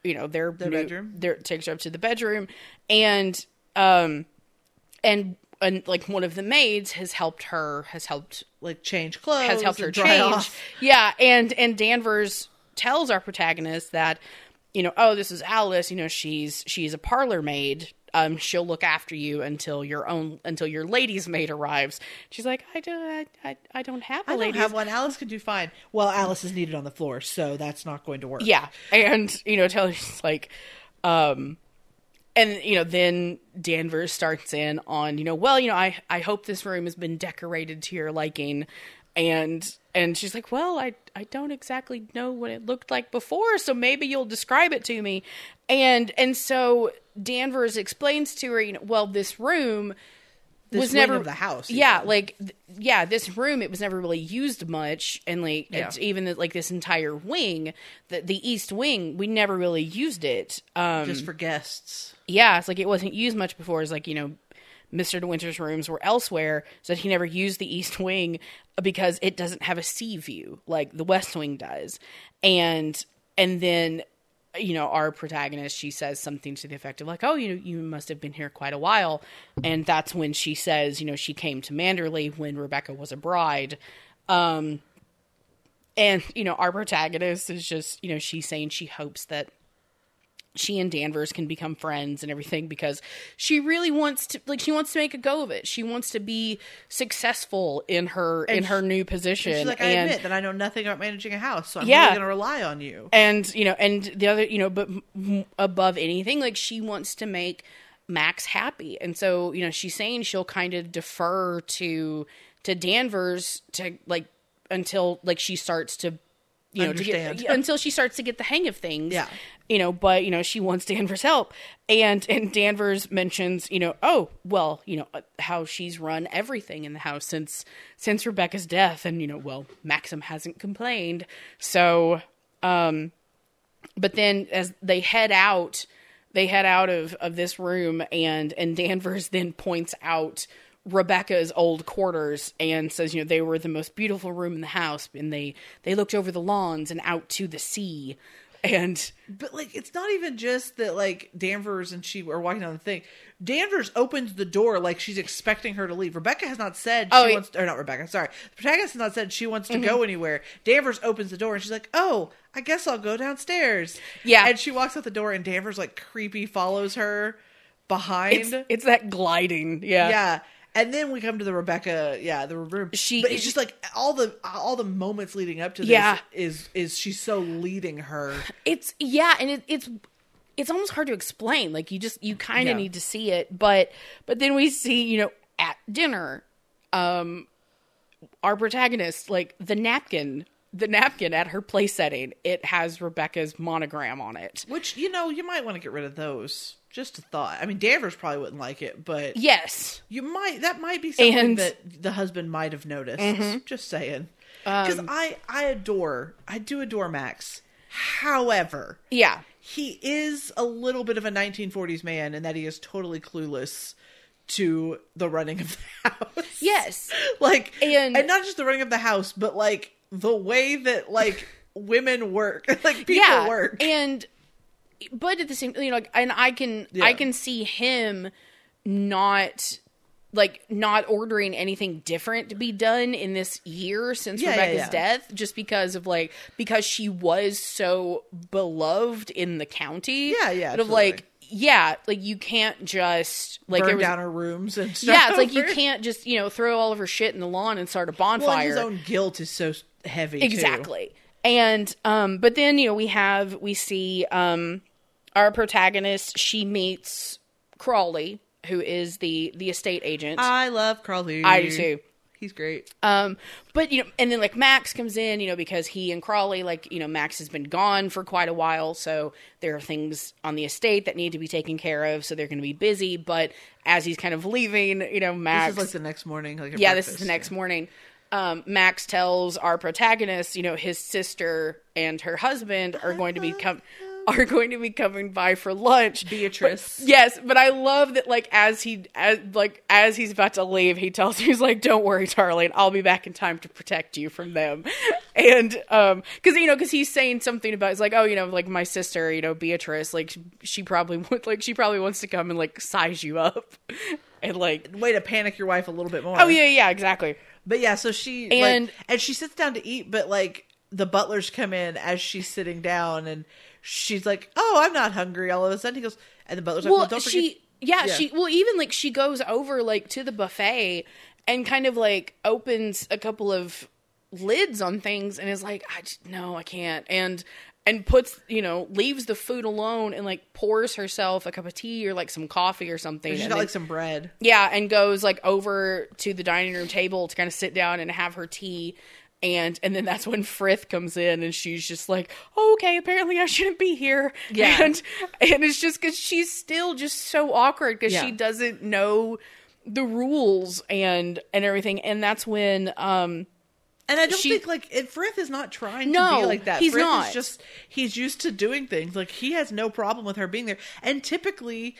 you know, their Their new- bedroom. Their takes her up to the bedroom and um and and like one of the maids has helped her has helped like change clothes has helped her change. off. Yeah, and and Danvers tells our protagonist that you know, oh, this is Alice. You know, she's she's a parlor maid. Um, she'll look after you until your own until your lady's maid arrives. She's like, I do, I, I, I don't have a I don't have one. Alice can do fine. Well, Alice is needed on the floor, so that's not going to work. Yeah, and you know, tell she's like, um, and you know, then Danvers starts in on you know, well, you know, I I hope this room has been decorated to your liking, and and she's like, well, I I don't exactly know what it looked like before, so maybe you'll describe it to me, and and so Danvers explains to her, you know, well, this room This was never of the house, Yeah, even. like th- yeah, this room it was never really used much, and like Yeah. it's even the, like this entire wing, the the east wing, we never really used it. Um, just for guests. yeah, it's like it wasn't used much before. It's like you know, Mister De Winter's rooms were elsewhere, so he never used the east wing because it doesn't have a sea view like the west wing does, and and then you know our protagonist she says something to the effect of like oh you you must have been here quite a while. And that's when she says you know she came to manderley when rebecca was a bride. Um and you know our protagonist is just you know she's saying she hopes that she and Danvers can become friends and everything because she really wants to like she wants to make a go of it. She wants to be successful in her in And her new position. She's like, I and admit that I know nothing about managing a house, so I'm Yeah. really going to rely on you. and you know and the other you know but m- above anything like she wants to make Max happy. And so, you know, she's saying she'll kind of defer to to Danvers to like until like she starts to you know to get, until she starts to get the hang of things. Yeah. You know, but you know, she wants Danvers help. And and Danvers mentions, you know, oh, well, you know, uh, how she's run everything in the house since since Rebecca's death and you know, well, Maxim hasn't complained. So, um but then as they head out they head out of, of this room and and danvers then points out rebecca's old quarters and says you know they were the most beautiful room in the house and they they looked over the lawns and out to the sea and But like, it's not even just that like Danvers and she are walking down the thing. Danvers opens the door like she's expecting her to leave. Rebecca has not said she Oh, yeah. wants, or not Rebecca. Sorry, the protagonist has not said she wants to mm-hmm. go anywhere. Danvers opens the door and she's like, "Oh, I guess I'll go downstairs." Yeah. and she walks out the door and Danvers like creepy follows her behind. it's it's that gliding yeah yeah. And then we come to the Rebecca, yeah, the room. She- but it's just like all the all the moments leading up to this Yeah. is is she's so leading her. it's yeah and it, it's it's almost hard to explain like you just you kind of Yeah. need to see it but but then we see you know at dinner um our protagonist like the napkin the napkin at her place setting it has rebecca's monogram on it Which you know you might want to get rid of those. Just a thought. I mean, Danvers probably wouldn't like it, but yes you might. That might be something And- Mm-hmm. that the husband might have noticed. Just saying. Because Um, I I adore I do adore Max. However, yeah he is a little bit of a 1940s man in that he is totally clueless to the running of the house. yes like And- and not just the running of the house, but like the way that like women work, like people yeah work. and but at the same you know like, and i can Yeah. i can see him not like not ordering anything different to be done in this year since Yeah, rebecca's yeah. death just because of like because she was so beloved in the county Yeah, yeah, of like yeah like you can't just like burn was, down her rooms and stuff. yeah it's like you can't just you know throw all of her shit in the lawn and start a bonfire Well, his own guilt is so heavy. too. exactly and um but then you know we have we see um our protagonist she meets crawley who is the the estate agent I love Crawley. I do too. He's great. um but you know and then like max comes in you know because he and crawley like you know max has been gone for quite a while so there are things on the estate that need to be taken care of so they're going to be busy but as he's kind of leaving you know max This is like the next morning. Like yeah, this is the next morning. Um, Max tells our protagonist, you know, his sister and her husband are going to become are going to be coming by for lunch. Beatrice. But- yes, but I love that like as he as like as he's about to leave, he tells her he's like, "Don't worry, darling, I'll be back in time to protect you from them." And um, because you know, because he's saying something about it's like, oh, you know, like my sister, you know, Beatrice, like she probably would like she probably wants to come and like size you up, and like, Way to panic your wife a little bit more. oh yeah, yeah, exactly. But yeah, so she And- like, and she sits down to eat, but like the butlers come in as she's sitting down, and she's like, "Oh, I'm not hungry." All of a sudden, he goes, and the butler's like, well, "Well, don't forget." she yeah, Yeah. she well even like she goes over like to the buffet and kind of like opens a couple of lids on things and is like I just, no I can't and and puts you know leaves the food alone and like pours herself a cup of tea or like some coffee or something She's and got then- like some bread. yeah, and goes like over to the dining room table to kind of sit down and have her tea. And and then that's when Frith comes in and she's just like, oh, okay, apparently I shouldn't be here. Yeah. And and it's just because she's still just so awkward because Yeah. she doesn't know the rules and and everything. And that's when um And I don't She- think like it, Frith is not trying to be like that. he's Frith not. Just he's used to doing things. Like he has no problem with her being there. And typically,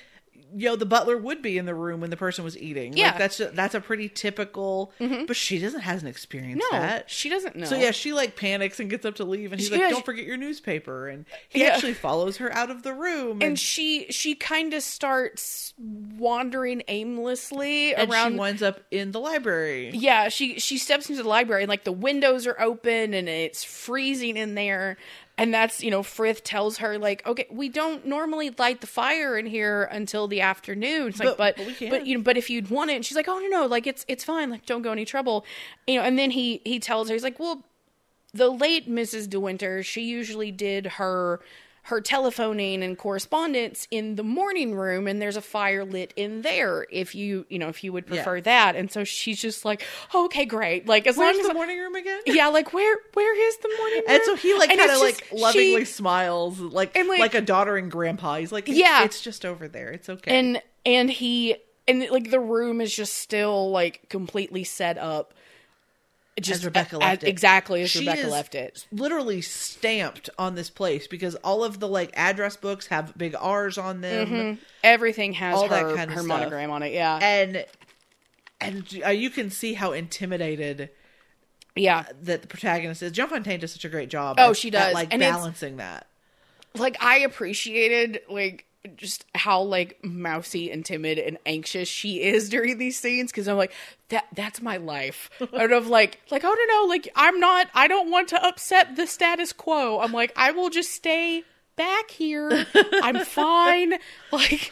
you know, the butler would be in the room when the person was eating. Yeah. like, that's that's a pretty typical. Mm-hmm. But she doesn't hasn't experienced no, that. she doesn't know. So yeah, she like panics and gets up to leave, and he's like, Yeah, "Don't she- forget your newspaper." And he Yeah. actually follows her out of the room, and, and she she kind of starts wandering aimlessly and around she winds up in the library. yeah she she steps into the library and like the windows are open and it's freezing in there and that's you know frith tells her like okay we don't normally light the fire in here until the afternoon it's like But- but but but you know but if you'd want it and she's like oh no no like it's it's fine like don't go any trouble you know and then he he tells her he's like well the late Mrs. De Winter, she usually did her her telephoning and correspondence in the morning room and there's a fire lit in there if you you know if you would Yeah. prefer that and so she's just like oh, okay great like as Where's long as the morning room again? yeah like where where is the morning room And so he like kind of like lovingly she- smiles, like, And, like- like a doddering grandpa. He's like, Yeah. it's just over there. It's okay." and and he and like the room is just still like completely set up just as Rebecca a- left as- it. exactly as She Rebecca is left it Literally stamped on this place because all of the like address books have big R's on them, everything has All that her, kind of her stuff. monogram on it yeah and and uh, you can see how intimidated yeah that the protagonist is. Joan Fontaine does such a great job. Oh, at- she at, does. like And balancing that. like I appreciated like just how like mousy and timid and anxious she is during these scenes because I'm like that that's my life. Out of like like oh no no like I'm not I don't want to upset the status quo. I'm like I will just stay back here. I'm fine. Like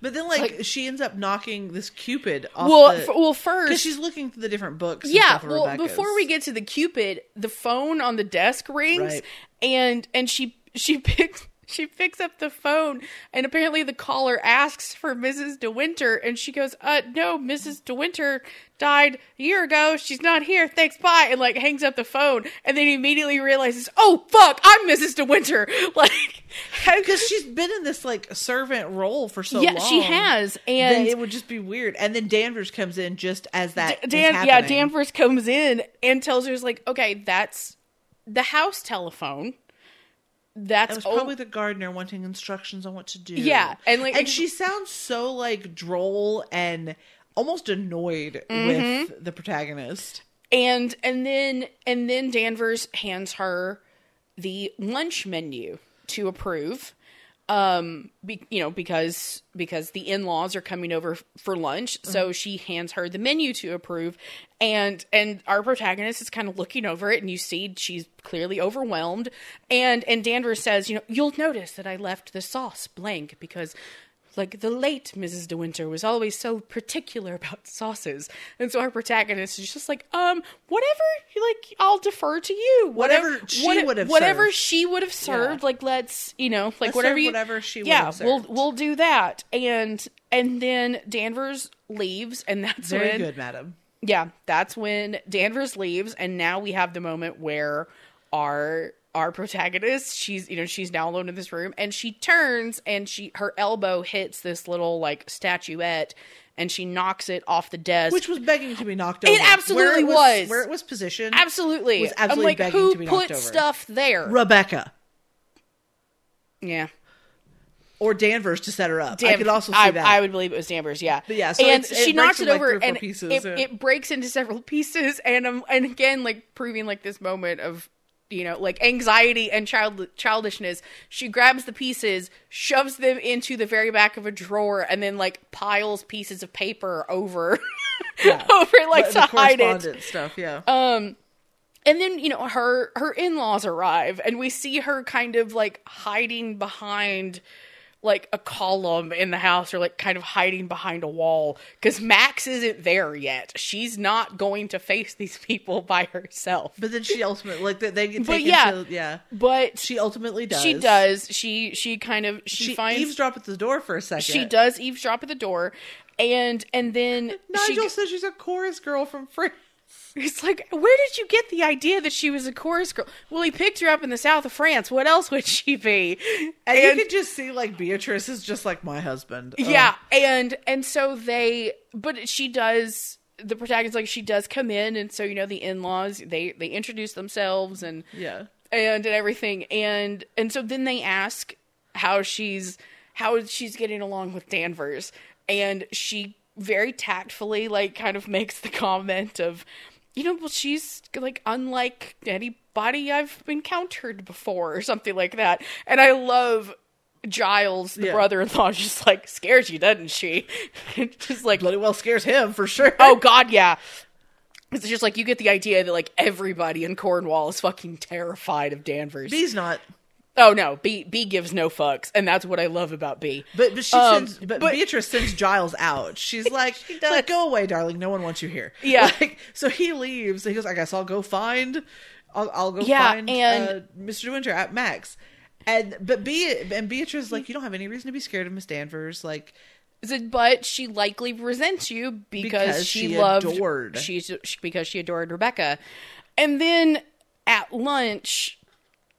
But then, like, Like- she ends up knocking this Cupid off well the f- well because first she's looking through the different books. yeah well Rebecca's. before we get to the cupid the phone on the desk rings Right. and and she she picks she picks up the phone and apparently the caller asks for mrs de winter and she goes uh no mrs de winter died a year ago she's not here thanks bye and like hangs up the phone and then immediately realizes oh fuck i'm mrs de winter like because she's been in this like servant role for so long. yeah long. she has and it would just be weird. And then Danvers comes in just as that. Dan, yeah. Danvers comes in and tells her, "Is like, okay, that's the house telephone. That's It was o- probably the gardener wanting instructions on what to do. Yeah, and, like- and she sounds so like droll and almost annoyed Mm-hmm. with the protagonist. and and then and then Danvers hands her the lunch menu to approve. Um, be, you know, because because the in laws are coming over f- for lunch, so she hands her the menu to approve, and and our protagonist is kind of looking over it, and you see she's clearly overwhelmed, and and Danvers says, you know, you'll notice that I left the sauce blank because like the late Mrs. De Winter was always so particular about sauces, and so our protagonist is just like, um, whatever, like I'll defer to you. Whatever she what- would have whatever served. she would have served. Yeah. Like let's, you know, like Let's whatever you, whatever she would yeah, we'll we'll do that, and and then Danvers leaves, and that's Very when good, madam. yeah, that's when Danvers leaves, and now we have the moment where our our protagonist, she's you know she's now alone in this room, and she turns and she her elbow hits this little like statuette, and she knocks it off the desk. Which was begging to be knocked over. It absolutely Where it was. Where it was positioned. absolutely, was I'm like, begging who to be knocked put over. stuff there? Rebecca. Yeah. or Danvers to set her up. I Dan- could also see I, that. I would believe it was Danvers, yeah. But yeah, so and it she knocks it like, over, three or four and pieces, it, yeah. it breaks into several pieces, and um, and again, like proving like this moment of you know like anxiety and child childishness. She grabs the pieces, shoves them into the very back of a drawer, and then like piles pieces of paper over Yeah. over like the to hide it. stuff. Yeah. Um, and then you know her her in laws arrive, and we see her kind of like hiding behind like a column in the house, or like kind of hiding behind a wall because Max isn't there yet. She's not going to face these people by herself. but then she ultimately like they, get But taken yeah. to yeah. But She ultimately does. she does. She she kind of she, She finds eavesdrop at the door for a second. she does eavesdrop at the door, and and then Nigel she says she's a chorus girl from France. It's like, where did you get the idea that she was a chorus girl? Well, he picked her up in the south of France. What else would she be? And, you could just see like Beatrice is just like my husband. Yeah, and and so they, but she does. The protagonist, like she does come in, and so you know the in laws, they they introduce themselves and yeah. and and everything, and and so then they ask how she's how she's getting along with Danvers, and she very tactfully like kind of makes the comment of, you know, well she's like unlike anybody I've encountered before or something like that, and I love. Giles, the Yeah. brother-in-law, just like scares you, doesn't she? just like Bloody well scares him for sure. Oh God, yeah. It's just like you get the idea that like everybody in Cornwall is fucking terrified of Danvers. He's not. Oh no, B B gives no fucks, and that's what I love about B. But but she Um, sends but, but- Beatrice sends Giles out. She's like, does. like, go away, darling. No one wants you here. Yeah. Like, so he leaves. He goes, I guess I'll go find. I'll, I'll go Yeah, find and- uh, Mr. Winter at Max. And but Be and Beatrice is like, you don't have any reason to be scared of Miss Danvers. Like, But she likely resents you because, Because she, she loved adored. she's she, because she adored Rebecca, and then at lunch.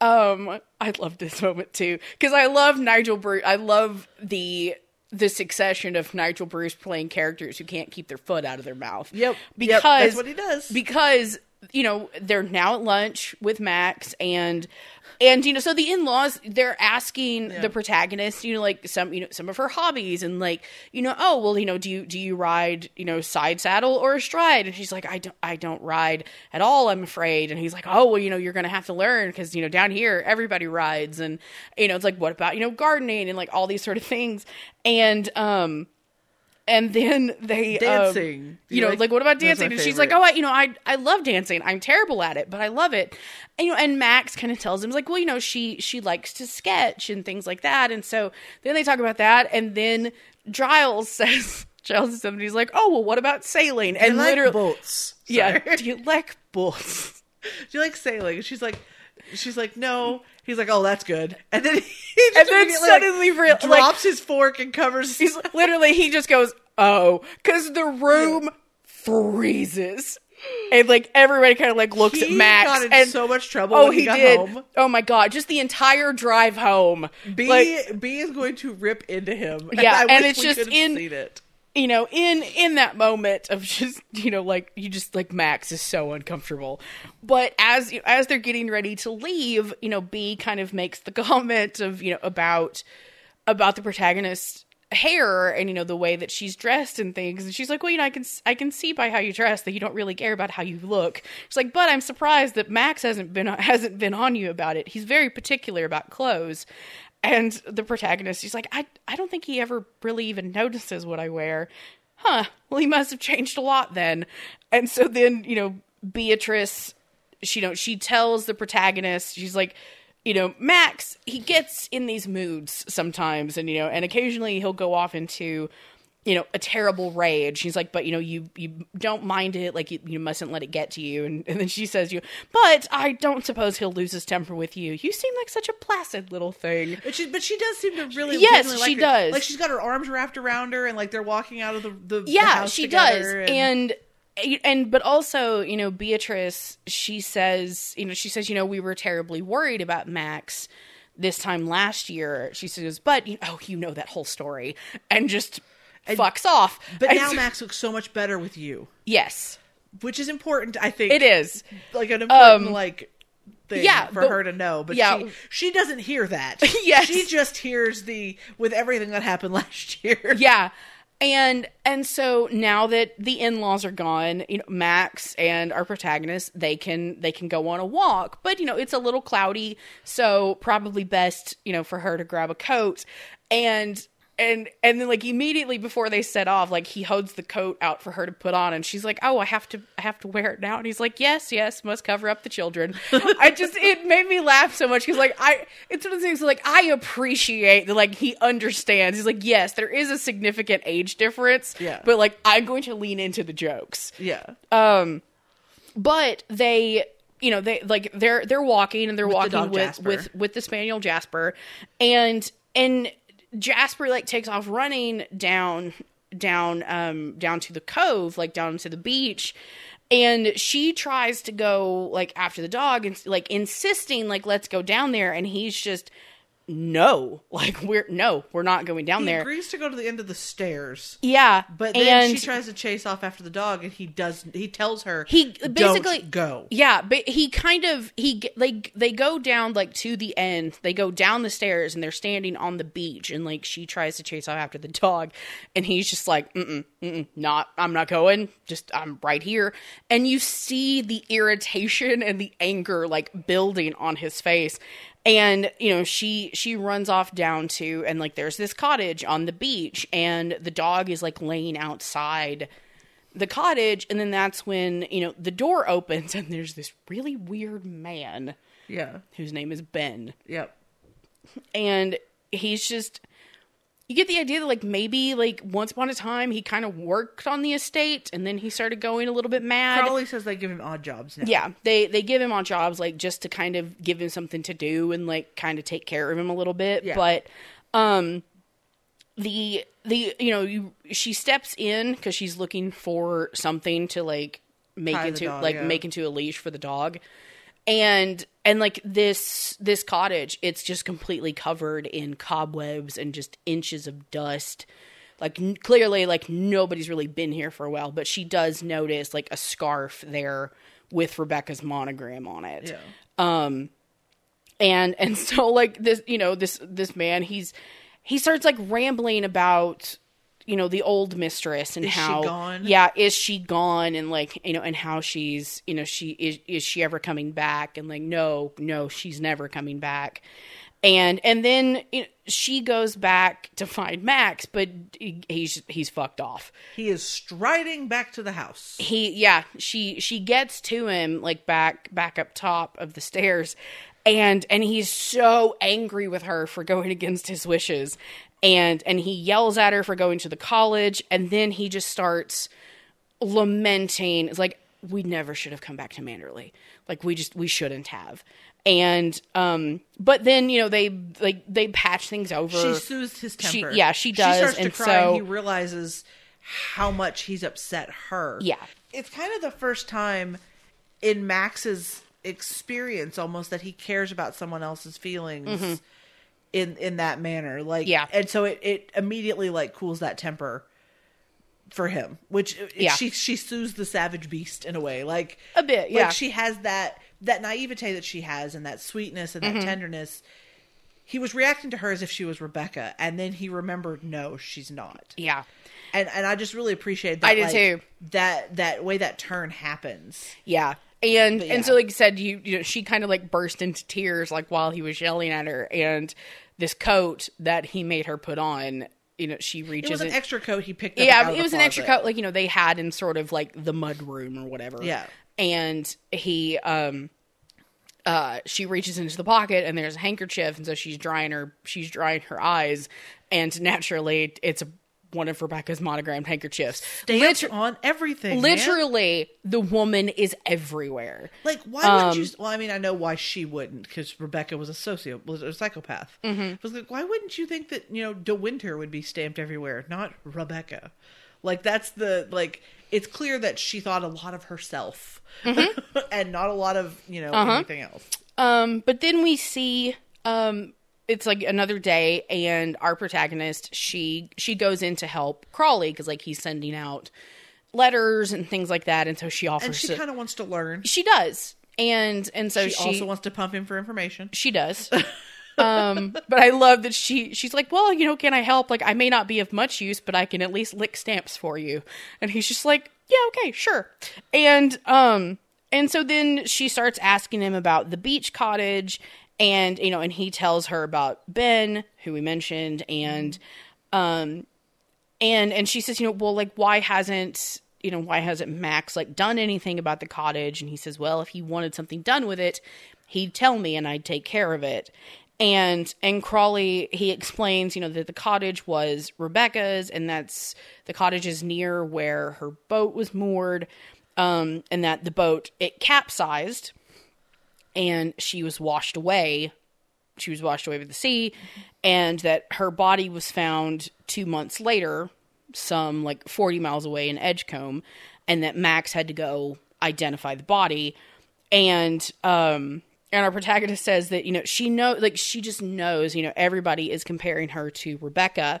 Um, I love this moment too because I love Nigel Bruce. I love the the succession of Nigel Bruce playing characters who can't keep their foot out of their mouth. Yep. because Yep, that's what he does. Because you know they're now at lunch with Max and and you know so the in-laws they're asking Yeah. the protagonist you know like some you know some of her hobbies and like you know oh well you know do you do you ride you know side saddle or astride and she's like I don't I don't ride at all I'm afraid and he's like oh well you know you're gonna have to learn because you know down here everybody rides and you know it's like what about you know gardening and like all these sort of things and um and then they um, Dancing. Do you you know, like- like what about dancing? And she's like, oh, I, you know, I I love dancing. I'm terrible at it, but I love it. And, you know, and Max kind of tells him, like, well, you know, she she likes to sketch and things like that. And so then they talk about that, and then Giles says, Giles says something. He's like, oh, well, what about sailing? and like literally, boats. yeah, do you like boats? Do you like sailing? She's like, she's like, no. He's like, oh, that's good. And then he just And then immediately, like, suddenly real- like- drops his fork and covers. He's literally he just goes, oh, because the room freezes. And like everybody kind of like looks he at Max got in and so much trouble. Oh, when he, he, got did. home. Oh my god! Just the entire drive home. B Like, B is going to rip into him. Yeah, I and wish it's we just in- seen it. You know, in in that moment of just you know, like you just like Max is so uncomfortable. But as as they're getting ready to leave, you know, B kind of makes the comment of you know about about the protagonist's hair and you know the way that she's dressed and things. And she's like well you know i can i can see by how you dress that you don't really care about how you look. She's like but i'm surprised that max hasn't been hasn't been on you about it. He's very particular about clothes and the protagonist he's like i i don't think he ever really even notices what i wear. Huh well he must have changed a lot then. And so then you know beatrice she you know she tells the protagonist she's like you know max he gets in these moods sometimes. And you know and occasionally he'll go off into you know a terrible rage he's like but you know you you don't mind it like you, you mustn't let it get to you and, and then she says you but i don't suppose he'll lose his temper with you you seem like such a placid little thing But she, but she does seem to really. Yes, like she her. does. Like she's got her arms wrapped around her, and like they're walking out of the the the yeah house she does together, and and but also you know beatrice she says you know she says you know we were terribly worried about max this time last year she says but you oh you know that whole story and just fucks off But And now so- Max looks so much better with you, yes which is important. I think it is like an important Um, like thing Yeah, for but- her to know, but yeah. she she doesn't hear that. Yes. she just hears the with everything that happened last year. yeah and and so now that the in-laws are gone you know max and our protagonist they can they can go on a walk but you know it's a little cloudy so probably best you know for her to grab a coat and and and then like immediately before they set off like he holds the coat out for her to put on and she's like oh i have to i have to wear it now and he's like yes yes must cover up the children i just it made me laugh so much because like i it's one of the things like i appreciate that like he understands he's like yes there is a significant age difference Yeah. but like i'm going to lean into the jokes Yeah. um but they you know they like they're they're walking and they're the walking dog with Jasper. with with the spaniel jasper and and jasper like takes off running down down um down to the cove like down to the beach. And she tries to go like after the dog and like insisting like let's go down there. And he's just no like we're no we're not going down there. He there agrees to go to the end of the stairs. yeah But then she tries to chase off after the dog, and he does. He tells her He "Don't basically- go. Yeah, but he kind of he like they go down like to the end. They go down the stairs and they're standing on the beach and like she tries to chase off after the dog and he's just like mm mm not I'm not going. Just I'm right here. And you see the irritation and the anger like building on his face. And you know, she she runs off down to and like there's this cottage on the beach and the dog is like laying outside the cottage and then that's when you know the door opens and there's this really weird man Yeah. whose name is ben Yep. and he's just you get the idea that like maybe like once upon a time he kind of worked on the estate and then he started going a little bit mad Crawley says they give him odd jobs now. yeah they they give him odd jobs like just to kind of give him something to do and like kind of take care of him a little bit Yeah. but um the the you know you she steps in because she's looking for something to like make Tie into dog, like yeah. make into a leash for the dog and and like this this cottage it's just completely covered in cobwebs and just inches of dust like n- clearly like nobody's really been here for a while but she does notice like a scarf there with rebecca's monogram on it Yeah. Um, and and so like this you know this this man he's he starts like rambling about you know the old mistress and Is she how gone? yeah is she gone? And like you know and how she's you know she is is she ever coming back? And like no no she's never coming back. And and then you know, she goes back to find max but he, he's he's fucked off. He is striding back to the house. he yeah she she gets to him like back back up top of the stairs. And and he's so angry with her for going against his wishes and and he yells at her for going to the college and then he just starts lamenting it's like we never should have come back to manderley like we just we shouldn't have and um but then you know they like they patch things over She soothes his She- temper. yeah, she does, She starts to and cry, so- and he realizes how much he's upset her. Yeah. it's kind of the first time in Max's experience, almost that he cares about someone else's feelings in in that manner. Like. Yeah. and so it it immediately like cools that temper for him, which Yeah. she she sues the savage beast in a way, like A bit, yeah. Like she has that that naivete that she has and that sweetness and that Mm-hmm. tenderness. He was reacting to her as if she was Rebecca, and then he remembered, no, she's not. yeah And and I just really appreciate that. I did like, too. That that way that turn happens. Yeah. And But and so like you said, you you know, she kind of like burst into tears like while he was yelling at her and this coat that he made her put on, you know, she reaches It was an in- extra coat he picked up. yeah, it was an extra coat like you know they had in sort of like the mud room or whatever. Yeah. And he um uh she reaches into the pocket and there's a handkerchief and so she's drying her she's drying her eyes and naturally it's a, one of Rebecca's monogrammed handkerchiefs. Stamped Liter- on everything. man. literally the woman is everywhere. Like, why Um, would you? Well, I mean, I know why she wouldn't, because Rebecca was a socio, was a psychopath. Mm-hmm. was like, why wouldn't you think that you know De Winter would be stamped everywhere, not Rebecca? Like, that's the like. It's clear that she thought a lot of herself, Mm-hmm. and not a lot of you know Uh-huh. anything else. Um, but then we see um it's like another day and our protagonist she she goes in to help Crawley because like he's sending out letters and things like that and so she offers And she kind of wants to learn. she does and and so She, she also wants to pump him for information. she does. um, but I love that she she's like, well, you know, can I help? Like, I may not be of much use, but I can at least lick stamps for you. And he's just like, yeah, okay, sure. And um, and so then she starts asking him about the beach cottage, and you know, and he tells her about Ben, who we mentioned, and um, and and she says, you know, well, like, why hasn't you know why hasn't Max like done anything about the cottage? And he says, well, if he wanted something done with it, he'd tell me and I'd take care of it. And and Crawley he explains, you know, that the cottage was Rebecca's, and that's the cottage is near where her boat was moored, um, and that the boat it capsized, and she was washed away. She was washed away with the sea and that her body was found two months later some like 40 miles away in edgecombe and that max had to go identify the body. And um and our protagonist says that you know she know like she just knows you know everybody is comparing her to rebecca.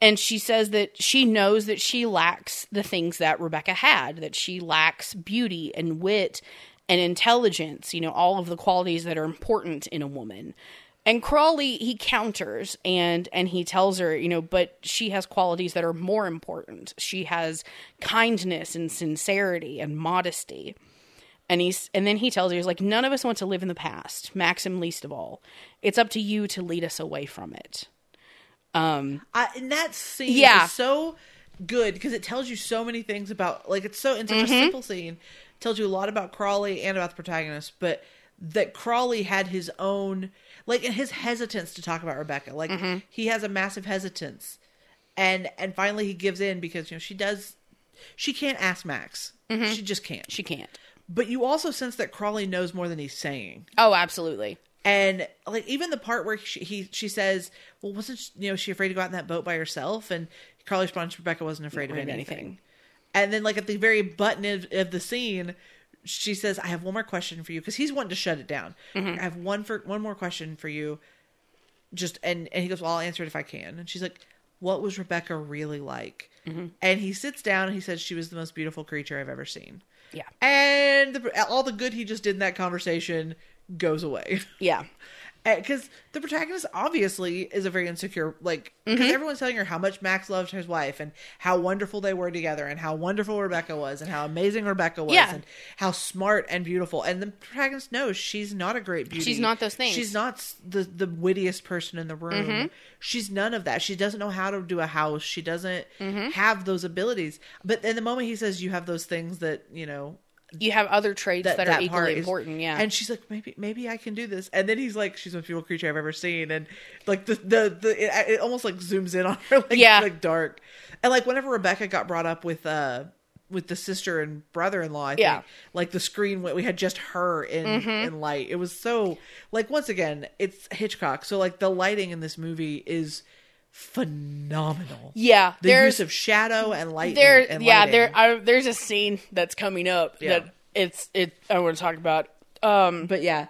And she says that she knows that she lacks the things that rebecca had that she lacks beauty and wit and intelligence, you know, all of the qualities that are important in a woman. And Crawley, he counters and and he tells her, you know, but she has qualities that are more important. She has kindness and sincerity and modesty. And he's and then he tells her, he's like, none of us want to live in the past, Maxim least of all. It's up to you to lead us away from it. Um I, and that scene Yeah. is so good because it tells you so many things about like it's so it's Mm-hmm. such a simple scene tells you a lot about Crawley and about the protagonist, but that Crawley had his own like and his hesitance to talk about Rebecca. Like Mm-hmm. he has a massive hesitance, and and finally he gives in because you know she does she can't ask Max. She just can't. Mm-hmm. she can't. But you also sense that Crawley knows more than he's saying. Oh, absolutely. And like even the part where she, he she says, "Well, wasn't she, you know she afraid to go out in that boat by herself?" And Crawley responds, "Rebecca wasn't afraid of Afraid of anything. anything. And then like at the very button of, of the scene, she says, "I have one more question for you," because he's wanting to shut it down. Mm-hmm. I have one for one more question for you. Just and and he goes, "Well, I'll answer it if I can." And she's like, "What was Rebecca really like?" Mm-hmm. And he sits down and he says, "She was the most beautiful creature I've ever seen." Yeah. And the, all the good he just did in that conversation goes away. Yeah. Because the protagonist obviously is a very insecure like because Mm-hmm. everyone's telling her how much max loved his wife and how wonderful they were together and how wonderful rebecca was and how amazing rebecca was Yeah. and how smart and beautiful and the protagonist knows she's not a great beauty She's not those things. Mm-hmm. she's not the the wittiest person in the room she's none of that she doesn't know how to do a house she doesn't Mm-hmm. have those abilities but in the moment he says you have those things that you know You have other traits that, are equally is- important, yeah. And she's like, maybe, maybe I can do this. And then he's like, she's the most beautiful creature I've ever seen. And like the the, the it, it almost like zooms in on her, like Yeah. like dark. And like whenever Rebecca got brought up with uh with the sister and brother in law, I think Yeah. Mm-hmm. like the screen went, we had just her in in light. It was so like once again, it's Hitchcock. So like the lighting in this movie is phenomenal. yeah, The use of shadow and light. there and yeah lighting. there I, there's a scene that's coming up Yeah. that it's it I want to talk about. Um, But yeah,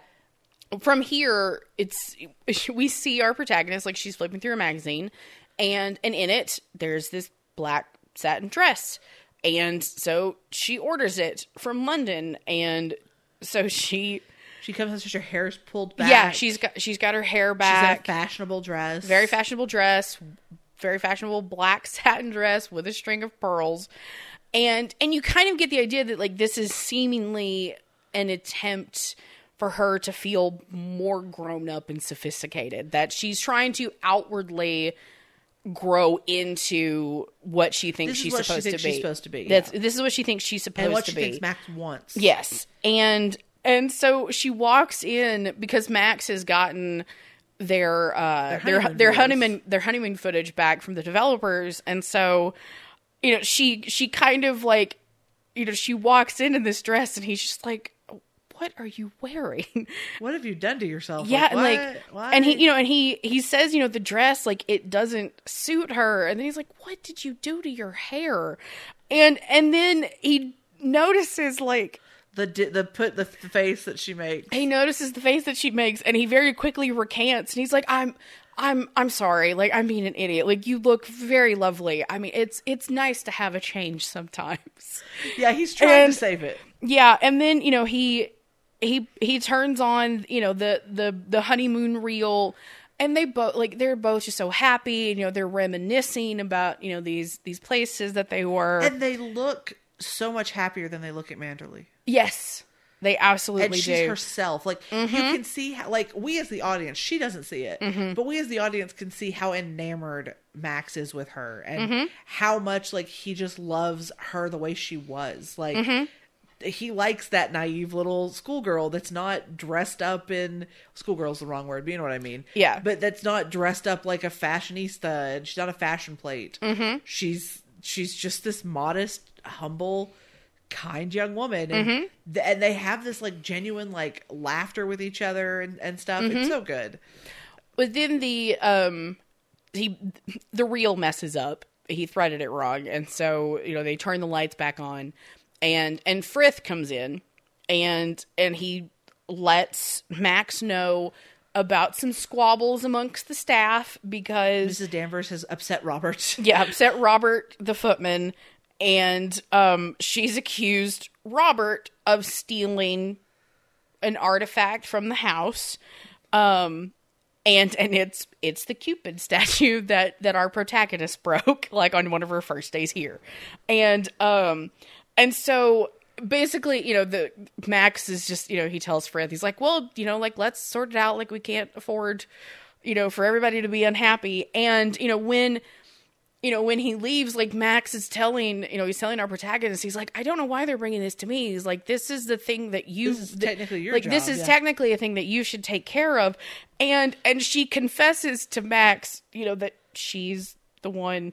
from here, it's we see our protagonist like she's flipping through a magazine, and and in it there's this black satin dress, and so she orders it from London, and so she she comes in, her hair's pulled back. yeah she's got she's got her hair back. She's in a fashionable dress. very fashionable dress, very fashionable black satin dress with a string of pearls. And and you kind of get the idea that like this is seemingly an attempt for her to feel more grown up and sophisticated. That she's trying to outwardly grow into what she thinks she's what she supposed thinks to be. she's supposed to be, That's this is what she thinks she's supposed to be. and what to she be. thinks Max wants. Yes. And and so she walks in because Max has gotten their uh their honeymoon their honeymoon their honeymoon footage back from the developers. And so you know she she kind of like you know she walks in in this dress and he's just like what are you wearing? What have you done to yourself? yeah and what? like and he you know and he he says you know the dress like it doesn't suit her. And then he's like what did you do to your hair? And and then he notices like the the put the, face that she makes. he notices the face that she makes and he very quickly recants and he's like i'm i'm i'm sorry like i'm being an idiot like you look very lovely i mean it's it's nice to have a change sometimes Yeah, he's trying And- to save it. yeah and then you know he he he turns on you know the the the honeymoon reel and they both like they're both just so happy and you know they're reminiscing about you know these these places that they were And they look so much happier than they look at Manderley. Yes they absolutely and she's do Mm-hmm. herself. Like you can see, how, like we as the audience, she doesn't see it, Mm-hmm. but we as the audience can see how enamored Max is with her, and Mm-hmm. how much like he just loves her the way she was. Like Mm-hmm. he likes that naive little schoolgirl that's not dressed up in schoolgirl's the wrong word, but you know what I mean. Yeah. but that's not dressed up like a fashionista, and she's not a fashion plate. Mm-hmm. She's she's just this modest, humble kind young woman and, Mm-hmm. th- and they have this like genuine like laughter with each other and, and stuff Mm-hmm. it's so good within the um he the reel messes up he threaded it wrong and so you know they turn the lights back on and and frith comes in and and he lets max know about some squabbles amongst the staff because mrs danvers has upset robert yeah upset robert the footman and um she's accused robert of stealing an artifact from the house um and and it's it's the cupid statue that that our protagonist broke like on one of her first days here. And um and so basically you know the max is just you know he tells Frith he's like well you know like let's sort it out like we can't afford you know for everybody to be unhappy. And you know when you know, when he leaves, like Max is telling, you know, he's telling our protagonist, he's like, I don't know why they're bringing this to me. He's like, this is the thing that you, This is technically your like, this is yeah. technically a thing that you should take care of. And, and she confesses to Max, you know, that she's the one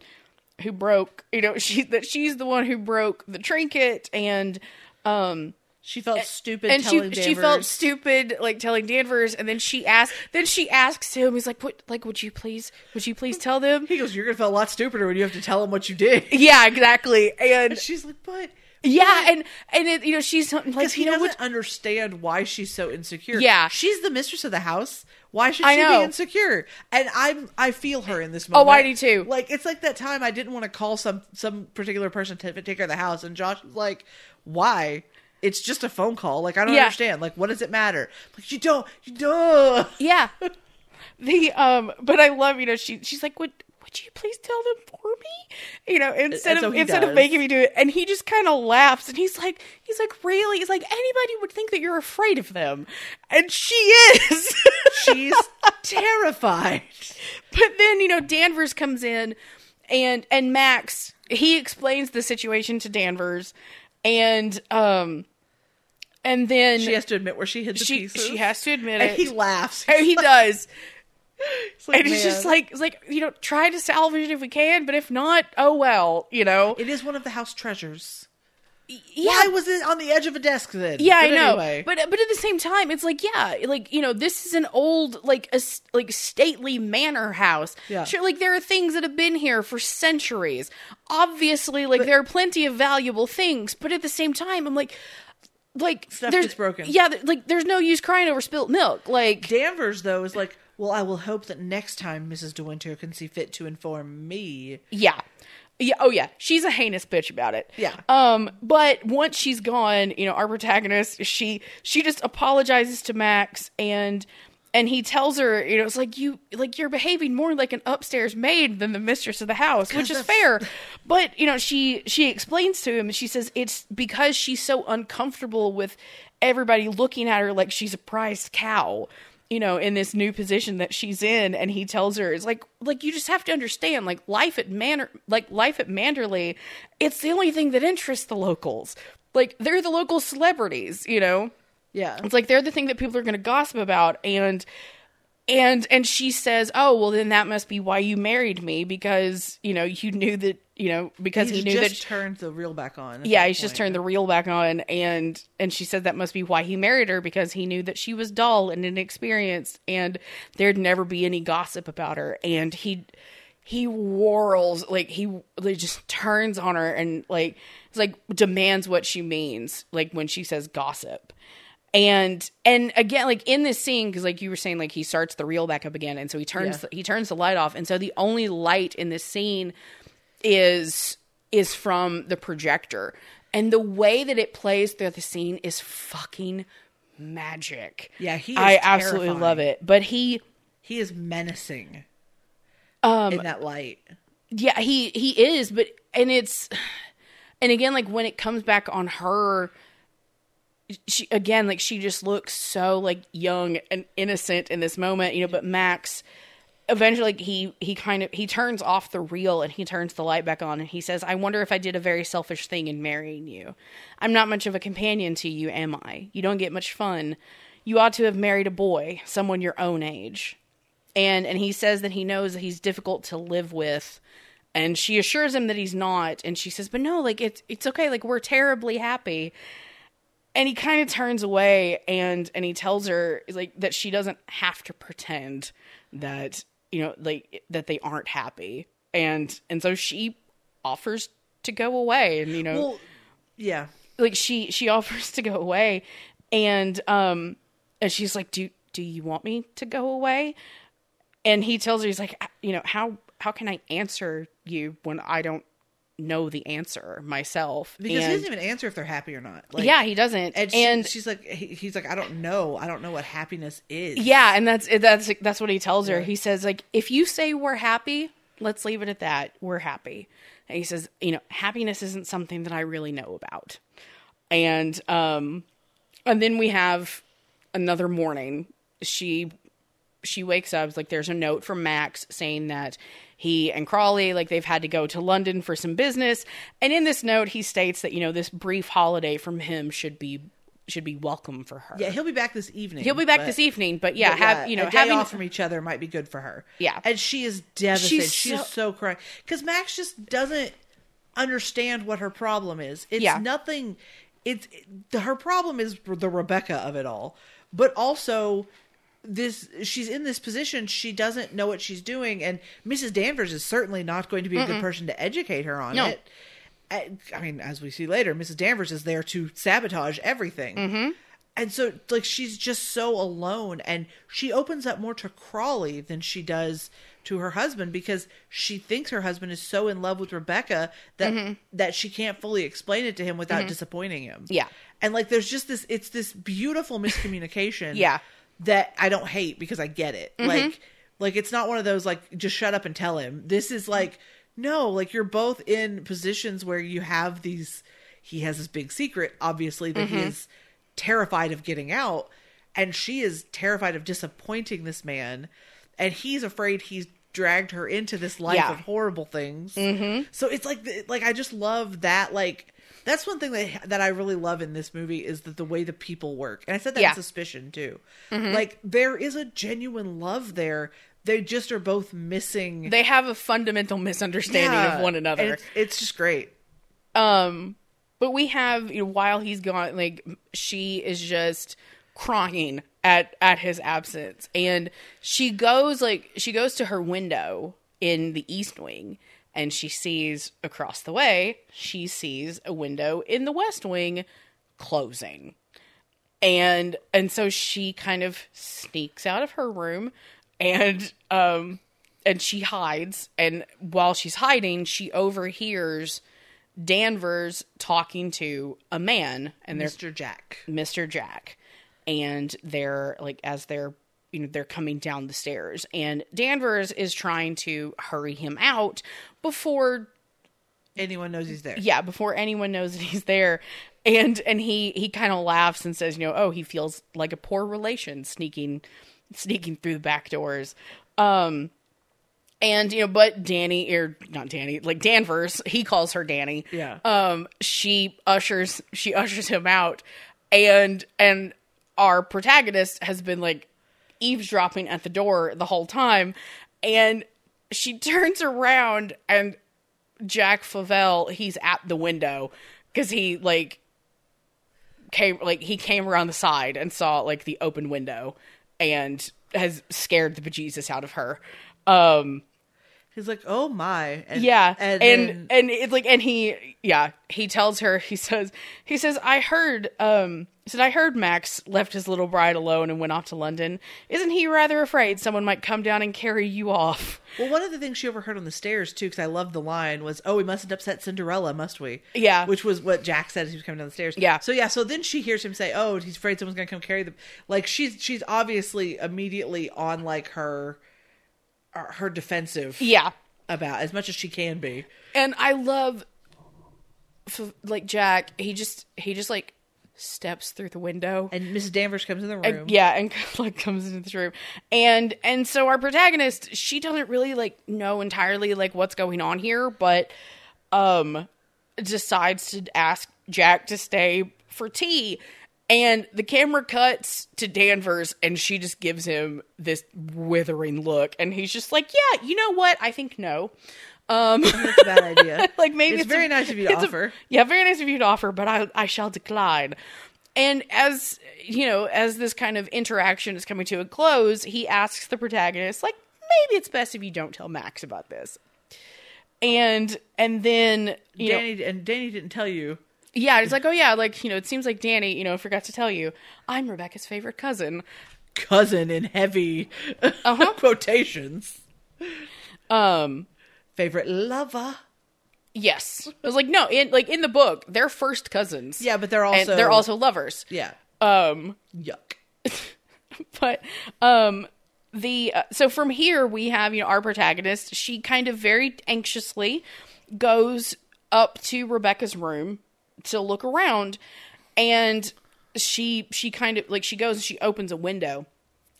who broke, you know, she, that she's the one who broke the trinket and, um, she felt stupid and telling she she felt stupid like telling Danvers, and then she asked, then she asks him, he's like, "What? Like, would you please, would you please tell them?" he goes you're gonna feel a lot stupider when you have to tell him what you did Yeah, exactly. And and she's like but yeah, and and it, you know she's like, he you know doesn't understand why she's so insecure Yeah. she's the mistress of the house why should I she know. be insecure and i'm i feel her in this moment Oh, I do too. like it's like that time i didn't want to call some some particular person to take care of the house and josh was like why it's just a phone call like i don't Yeah. understand like what does it matter like you don't you don't Yeah. The um, but I love you know she she's like, would would you please tell them for me? You know, instead so of instead of making me do it, and he just kind of laughs, and he's like, he's like, really? He's like, anybody would think that you're afraid of them, and she is. she's terrified But then, you know, Danvers comes in and and Max, he explains the situation to Danvers and um and then she has to admit where she hid the she, pieces she has to admit and it. he laughs And he does. It's like, And he's just like it's like, you know, try to salvage it if we can, but if not, oh well, you know. it is one of the house treasures yeah, why was it on the edge of a desk then Yeah, But I know. anyway. But but at the same time, it's like yeah, like you know, this is an old like a like stately manor house. Yeah. Sure, like there are things that have been here for centuries. Obviously, like there are plenty of valuable things, but at the same time, I'm like like Stuff there's gets broken. Yeah, th- like there's no use crying over spilt milk. Like Danvers, though, is like, well, I will hope that next time Mrs. De Winter can see fit to inform me. Yeah. Yeah, oh yeah, she's a heinous bitch about it. Yeah. Um, but once she's gone, you know, our protagonist, she she just apologizes to Max and and he tells her, you know, it's like you like you're behaving more like an upstairs maid than the mistress of the house, which is fair. But, you know, she she explains to him, and she says it's because she's so uncomfortable with everybody looking at her like she's a prized cow you know in this new position that she's in. And he tells her it's like like you just have to understand like life at manor like life at manderley it's the only thing that interests the locals. Like they're the local celebrities you know Yeah. it's like they're the thing that people are going to gossip about and and and she says oh well then that must be why you married me because you know you knew that you know because He's he knew just that turned the reel back on. yeah he's just turned the reel back on and and she said that must be why he married her because he knew that she was dull and inexperienced and there'd never be any gossip about her and he he whirls like he like, just turns on her and like it's like demands what she means like when she says gossip and and again like in this scene because like you were saying like he starts the reel back up again and so he turns Yeah. he turns the light off and so the only light in this scene is is from the projector and the way that it plays through the scene is fucking magic. Yeah, he is I absolutely love it. But he He is menacing um in that light. yeah, he he is, but and it's and again like when it comes back on her she again like she just looks so like young and innocent in this moment, you know, but Max eventually like, he he kind of he turns off the reel and he turns the light back on and he says, "I wonder if I did a very selfish thing in marrying you. I'm not much of a companion to you, am I? You don't get much fun. You ought to have married a boy, someone your own age." And and he says that he knows that he's difficult to live with. And she assures him that he's not and she says, "But no, like it's it's okay, like we're terribly happy." And he kind of turns away and and he tells her like that she doesn't have to pretend that you know like that they aren't happy and and so she offers to go away and you know Well, yeah. like she she offers to go away and um and she's like do do you want me to go away and he tells her he's like you know how how can i answer you when i don't know the answer myself Because he doesn't even answer if they're happy or not. Like, yeah he doesn't And, and, she's like, he, he's like, I don't know. I don't know what happiness is. Yeah, and that's that's that's what he tells her. Yeah. He says like if you say we're happy, let's leave it at that. We're happy. And he says, you know, happiness isn't something that I really know about. And um and then we have another morning. She she wakes up like there's a note from Max saying that he and Crawley like they've had to go to London for some business and in this note he states that you know this brief holiday from him should be should be welcome for her. Yeah, he'll be back this evening. He'll be back but- this evening, but yeah, but have you know a day having off from each other might be good for her. Yeah. and she is devastated. She's She's so- so, is so crying because Max just doesn't understand what her problem is. It's Yeah. nothing. It's it, her problem is the Rebecca of it all, but also this she's in this position she doesn't know what she's doing and mrs danvers is certainly not going to be a good person to educate her on No. it I- i mean as we see later mrs danvers is there to sabotage everything Mm-hmm. and so like she's just so alone and she opens up more to crawley than she does to her husband because she thinks her husband is so in love with rebecca that Mm-hmm. that she can't fully explain it to him without disappointing him Yeah. and like there's just this it's this beautiful miscommunication Yeah. That i don't hate because i get it Mm-hmm. like like it's not one of those like just shut up and tell him this is like no like you're both in positions where you have these he has this big secret obviously that Mm-hmm. he is terrified of getting out and she is terrified of disappointing this man and he's afraid he's dragged her into this life Yeah. of horrible things mm-hmm. so it's like like i just love that like that's one thing that that i really love in this movie is that the way the people work and i said that Yeah. in suspicion too like there is a genuine love there they just are both missing they have a fundamental misunderstanding Yeah. of one another. it's, it's just great Um, but we have you know while he's gone, like she is just crying at at his absence, and she goes like she goes to her window in the east wing, and she sees across the way she sees a window in the west wing closing. And and so she kind of sneaks out of her room and um and she hides. And while she's hiding she overhears danvers talking to a man and they're mr jack. Mr jack. And they're like as they're you know they're coming down the stairs. And danvers is trying to hurry him out before anyone knows he's there. Yeah before anyone knows that he's there. And and he he kind of laughs and says you know oh he feels like a poor relation sneaking sneaking through the back doors. Um and you know but danny or not danny like danvers he calls her danny. Yeah. um she ushers she ushers him out. And and our protagonist has been like eavesdropping at the door the whole time and she turns around and Jack Favell, he's at the window because he like came like he came around the side and saw like the open window and has scared the bejesus out of her. Um He's like, "Oh my!" And, Yeah, and and then- and, it's like, and he, yeah, he tells her, he says, he says, I heard, um, he said, I heard Max left his little bride alone and went off to London. Isn't he rather afraid someone might come down and carry you off? well, one of the things she overheard on the stairs too, because I love the line was, "Oh, we mustn't upset Cinderella, must we?" Yeah. which was what Jack said as he was coming down the stairs. Yeah. So yeah, so then she hears him say, "Oh, he's afraid someone's gonna come carry them." Like she's she's obviously immediately on like her her defensive. Yeah, about as much as she can be. and I love, like Jack. He just, he just like steps through the window. And Mrs. Danvers comes in the room. And- yeah, and like comes into this room, and and so our protagonist, she doesn't really like know entirely like what's going on here, but um, decides to ask Jack to stay for tea, and the camera cuts to Danvers, and she just gives him this withering look, and he's just like, "Yeah, you know what? I think no." Um, That's a bad idea. like maybe It's it's, very a- nice of you to it's a- offer. yeah, very nice of you to offer, but I I shall decline. And as you know, as this kind of interaction is coming to a close, he asks the protagonist, like, maybe it's best if you don't tell Max about this. And and then you know, Danny and Danny didn't tell you. Yeah, it's like, oh yeah, like you know, it seems like Danny, you know, forgot to tell you, I'm Rebecca's favorite cousin. Cousin in heavy Uh-huh. quotations. Um, Favorite lover. yes, I was like, no, in like in the book, they're first cousins. Yeah, but they're and also they're also lovers. yeah. Um, Yuck. but um the uh, so from here we have you know our protagonist she kind of very anxiously goes up to rebecca's room to look around and she she kind of like she goes and she opens a window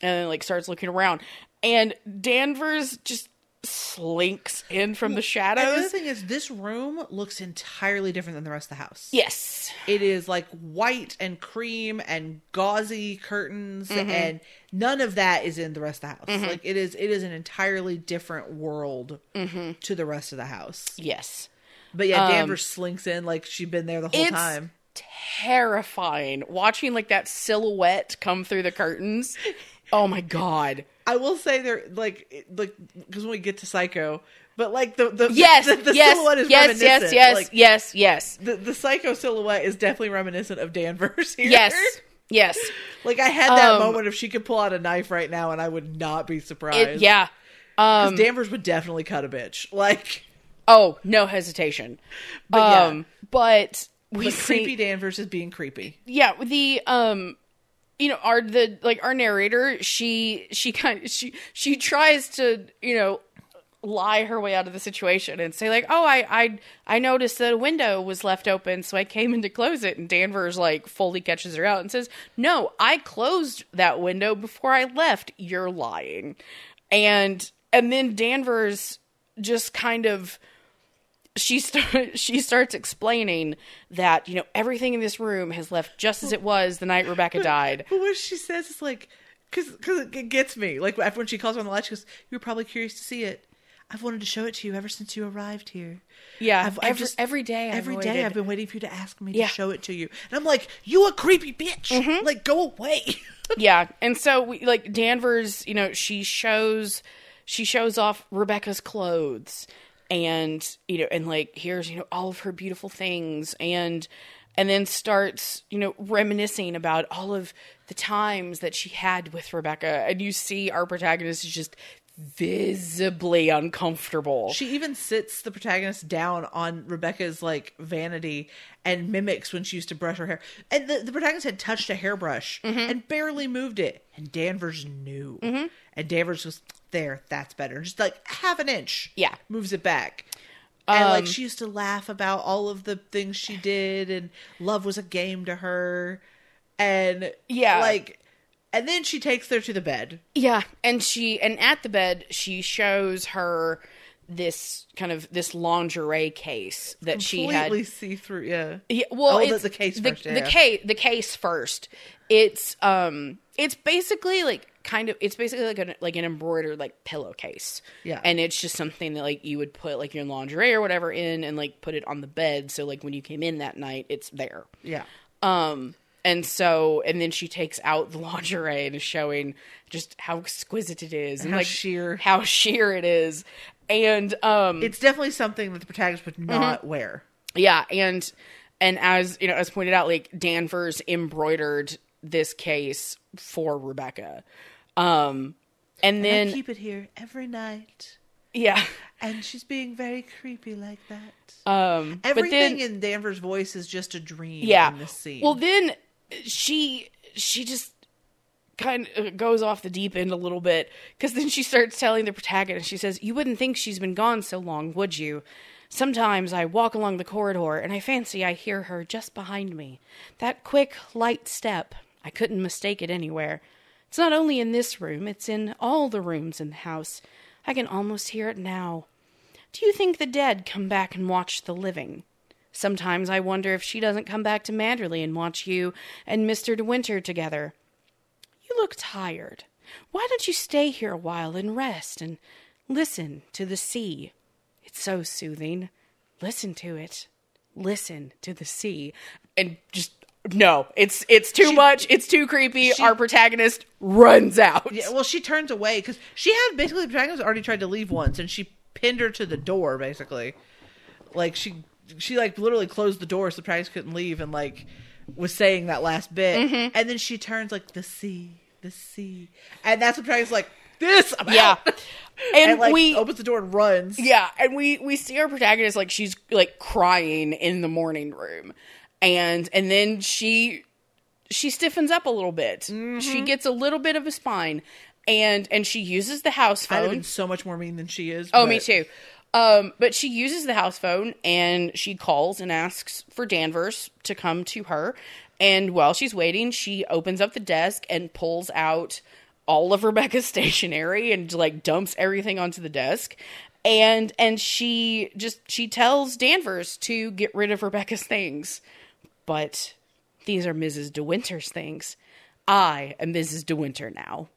and like starts looking around and danvers just slinks in from the And the other thing is, this room looks entirely different than the rest of the house. yes It is like white and cream and gauzy curtains, Mm-hmm. and none of that is in the rest of the house. Like it is, it is an entirely different world Mm-hmm. to the rest of the house. yes But yeah, Danvers slinks in like she'd been there the whole Um, it's time. terrifying watching like that silhouette come through the curtains oh my god I will say there, like, like because when we get to Psycho, but like the the yes the, the yes silhouette is yes reminiscent. yes yes Like, yes yes The the Psycho silhouette is definitely reminiscent of Danvers here. yes yes Like I had that Um, moment if she could pull out a knife right now, and I would not be surprised. it, yeah um Danvers would definitely cut a bitch. Like, oh no hesitation But yeah. um but we but see creepy Danvers is being creepy. yeah the um you know our the like our narrator she she kind of she she tries to you know lie her way out of the situation and say like oh i i i noticed that a window was left open so i came in to close it and danvers like fully catches her out and says no i closed that window before i left you're lying and and then danvers just kind of she start, she starts explaining that you know everything in this room has left just as it was the night Rebecca died. But what she says is like, because because it gets me. Like when she calls her on the line, she goes, "You were probably curious to see it. I've wanted to show it to you ever since you arrived here. Yeah, I've, I've just every day, I've every day. I've been waiting for you to ask me Yeah. to show it to you." And I'm like, "You a creepy bitch! Mm-hmm. Like, go away." yeah, and so we like Danvers. You know, she shows she shows off Rebecca's clothes, and you know, and like here's you know all of her beautiful things, and and then starts you know reminiscing about all of the times that she had with Rebecca, and you see our protagonist is just visibly uncomfortable. She even sits the protagonist down on Rebecca's like vanity and mimics when she used to brush her hair. And the, the protagonist had touched a hairbrush Mm-hmm. and barely moved it. And Danvers knew. And Danvers was there, that's better. Just like half an inch. Yeah. Moves it back. And like Um, she used to laugh about all of the things she did and love was a game to her. And Yeah. like and then she takes her to the bed. Yeah, and she and at the bed she shows her this kind of this lingerie case that she had. Completely see through, yeah. Yeah, well, Oh, the- it's, the case the, first, the yeah. case, the case first. It's um, it's basically like kind of, it's basically like an like an embroidered like pillowcase. Yeah. and it's just something that like you would put like your lingerie or whatever in, and like put it on the bed. So like when you came in that night, it's there. Yeah. Um, and so and then she takes out the lingerie and is showing just how exquisite it is and How like sheer. how sheer it is and um It's definitely something that the protagonist would not Mm-hmm. wear. yeah and and as you know as pointed out like danvers embroidered this case for rebecca um and I then keep it here every night. yeah And she's being very creepy like that. um Everything then in Danvers' voice is just a dream yeah in this scene. well then she she just kind of goes off the deep end a little bit because then she starts telling the protagonist she says you wouldn't think she's been gone so long would you sometimes i walk along the corridor and i fancy i hear her just behind me that quick light step i couldn't mistake it anywhere it's not only in this room it's in all the rooms in the house i can almost hear it now do you think the dead come back and watch the living Sometimes I wonder if she doesn't come back to Manderley and watch you and Mr. De Winter together. You look tired. Why don't you stay here a while and rest and listen to the sea? It's so soothing. Listen to it. Listen to the sea. And just no, it's it's too much. It's too creepy. she- Our protagonist runs out. Yeah, well, she turns away because she had basically the protagonist already tried to leave once, and she pinned her to the door. Basically, like she she like literally closed the door so the protagonist couldn't leave, and like was saying that last bit, Mm-hmm. and then she turns like the sea, the sea, and that's what the protagonist like this. I'm Yeah. And, and like we opens the door and runs. Yeah, and we we see our protagonist like she's like crying in the morning room. And and then she she stiffens up a little bit. Mm-hmm. She gets a little bit of a spine and and she uses the house phone. been so much more mean than she is. Oh, but- me too. Um, but she uses the house phone and she calls and asks for Danvers to come to her. And while she's waiting, she opens up the desk and pulls out all of Rebecca's stationery and like dumps everything onto the desk. And and she just she tells Danvers to get rid of Rebecca's things. But these are Mrs. De Winter's things. I am Mrs. De Winter now.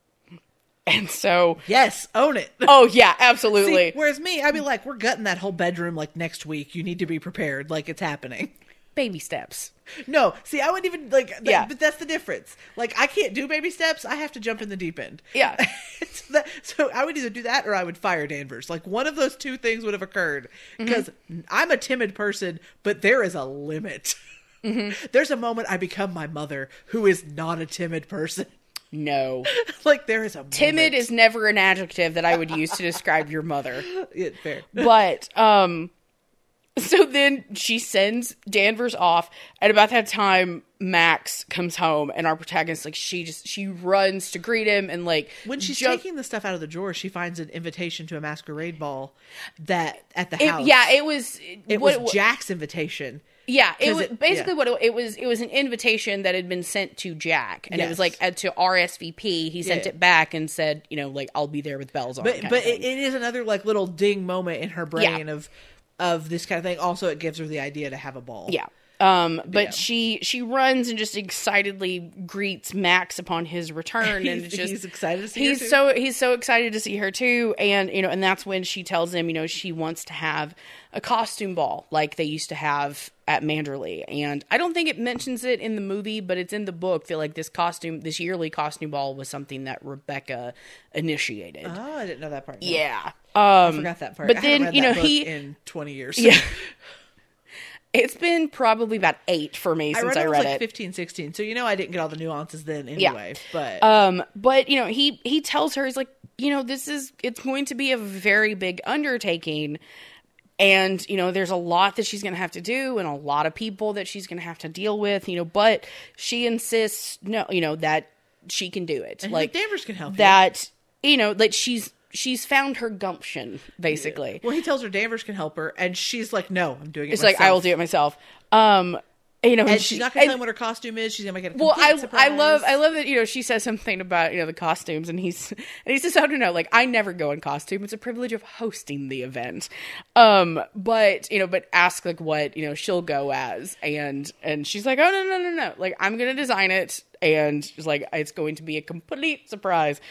And so, Yes, own it. oh yeah, See, absolutely. whereas me, I'd be like, we're gutting that whole bedroom like next week. You need to be prepared, like it's happening. baby steps. No, see, I wouldn't even like. Th- Yeah. but that's the difference. Like, I can't do baby steps. I have to jump in the deep end. Yeah. so, that, so I would either do that or I would fire Danvers. Like one of those two things would have occurred mm-hmm. because I'm a timid person, but there is a limit. There's a moment I become my mother, who is not a timid person. No. like there is a Timid moment. is never an adjective that I would use to describe your mother. Yeah, fair. But um so then she sends Danvers off and about that time Max comes home and our protagonist like she just she runs to greet him and like When she's jump- taking the stuff out of the drawer, she finds an invitation to a masquerade ball that at the it, house. yeah, it was it what was Jack's invitation. Yeah, it was it- basically yeah. what it, it was. It was an invitation that had been sent to Jack, and it was like uh, to RSVP. He sent Yeah. it back and said, you know, like I'll be there with bells on. But but it, it is another like little ding moment in her brain of of this kind of thing. Also, it gives her the idea to have a ball. Yeah. Um, but Yeah. she she runs and just excitedly greets Max upon his return, and He's- it's just he's excited to see He's so he's so excited to see her too, and you know, and that's when she tells him, you know, she wants to have a costume ball like they used to have at Manderley, and I don't think it mentions it in the movie, but it's in the book that like this costume, this yearly costume ball was something that Rebecca initiated. Oh, I didn't know that part. No. Yeah. I Um, forgot that part. but I then, you know, he- in twenty years. yeah. It's been probably about eight for me I since read it I when I read was like it. 15, 16, So you know, I didn't get all the nuances then Yeah. anyway. But Um, but you know, he he tells her he's like, you know, this is it's going to be a very big undertaking, and you know, there's a lot that she's going to have to do, and a lot of people that she's going to have to deal with, you know. But she insists, no, you know, that she can do it. And like Danvers can help you. that, you know, like she's she's found her gumption basically. well, he tells her Danvers can help her, and she's like, "No, I'm doing it." It's like I will do it myself. Um, you know, And she- she's not going to tell him what her costume is. She's going to make it. A Well, I complete I love. I love that you know she says something about you know the costumes and he's and he says I don't know like I never go in costume it's a privilege of hosting the event, um but you know but ask like what you know she'll go as and and she's like oh no no no no like I'm gonna design it and she's like it's going to be a complete surprise.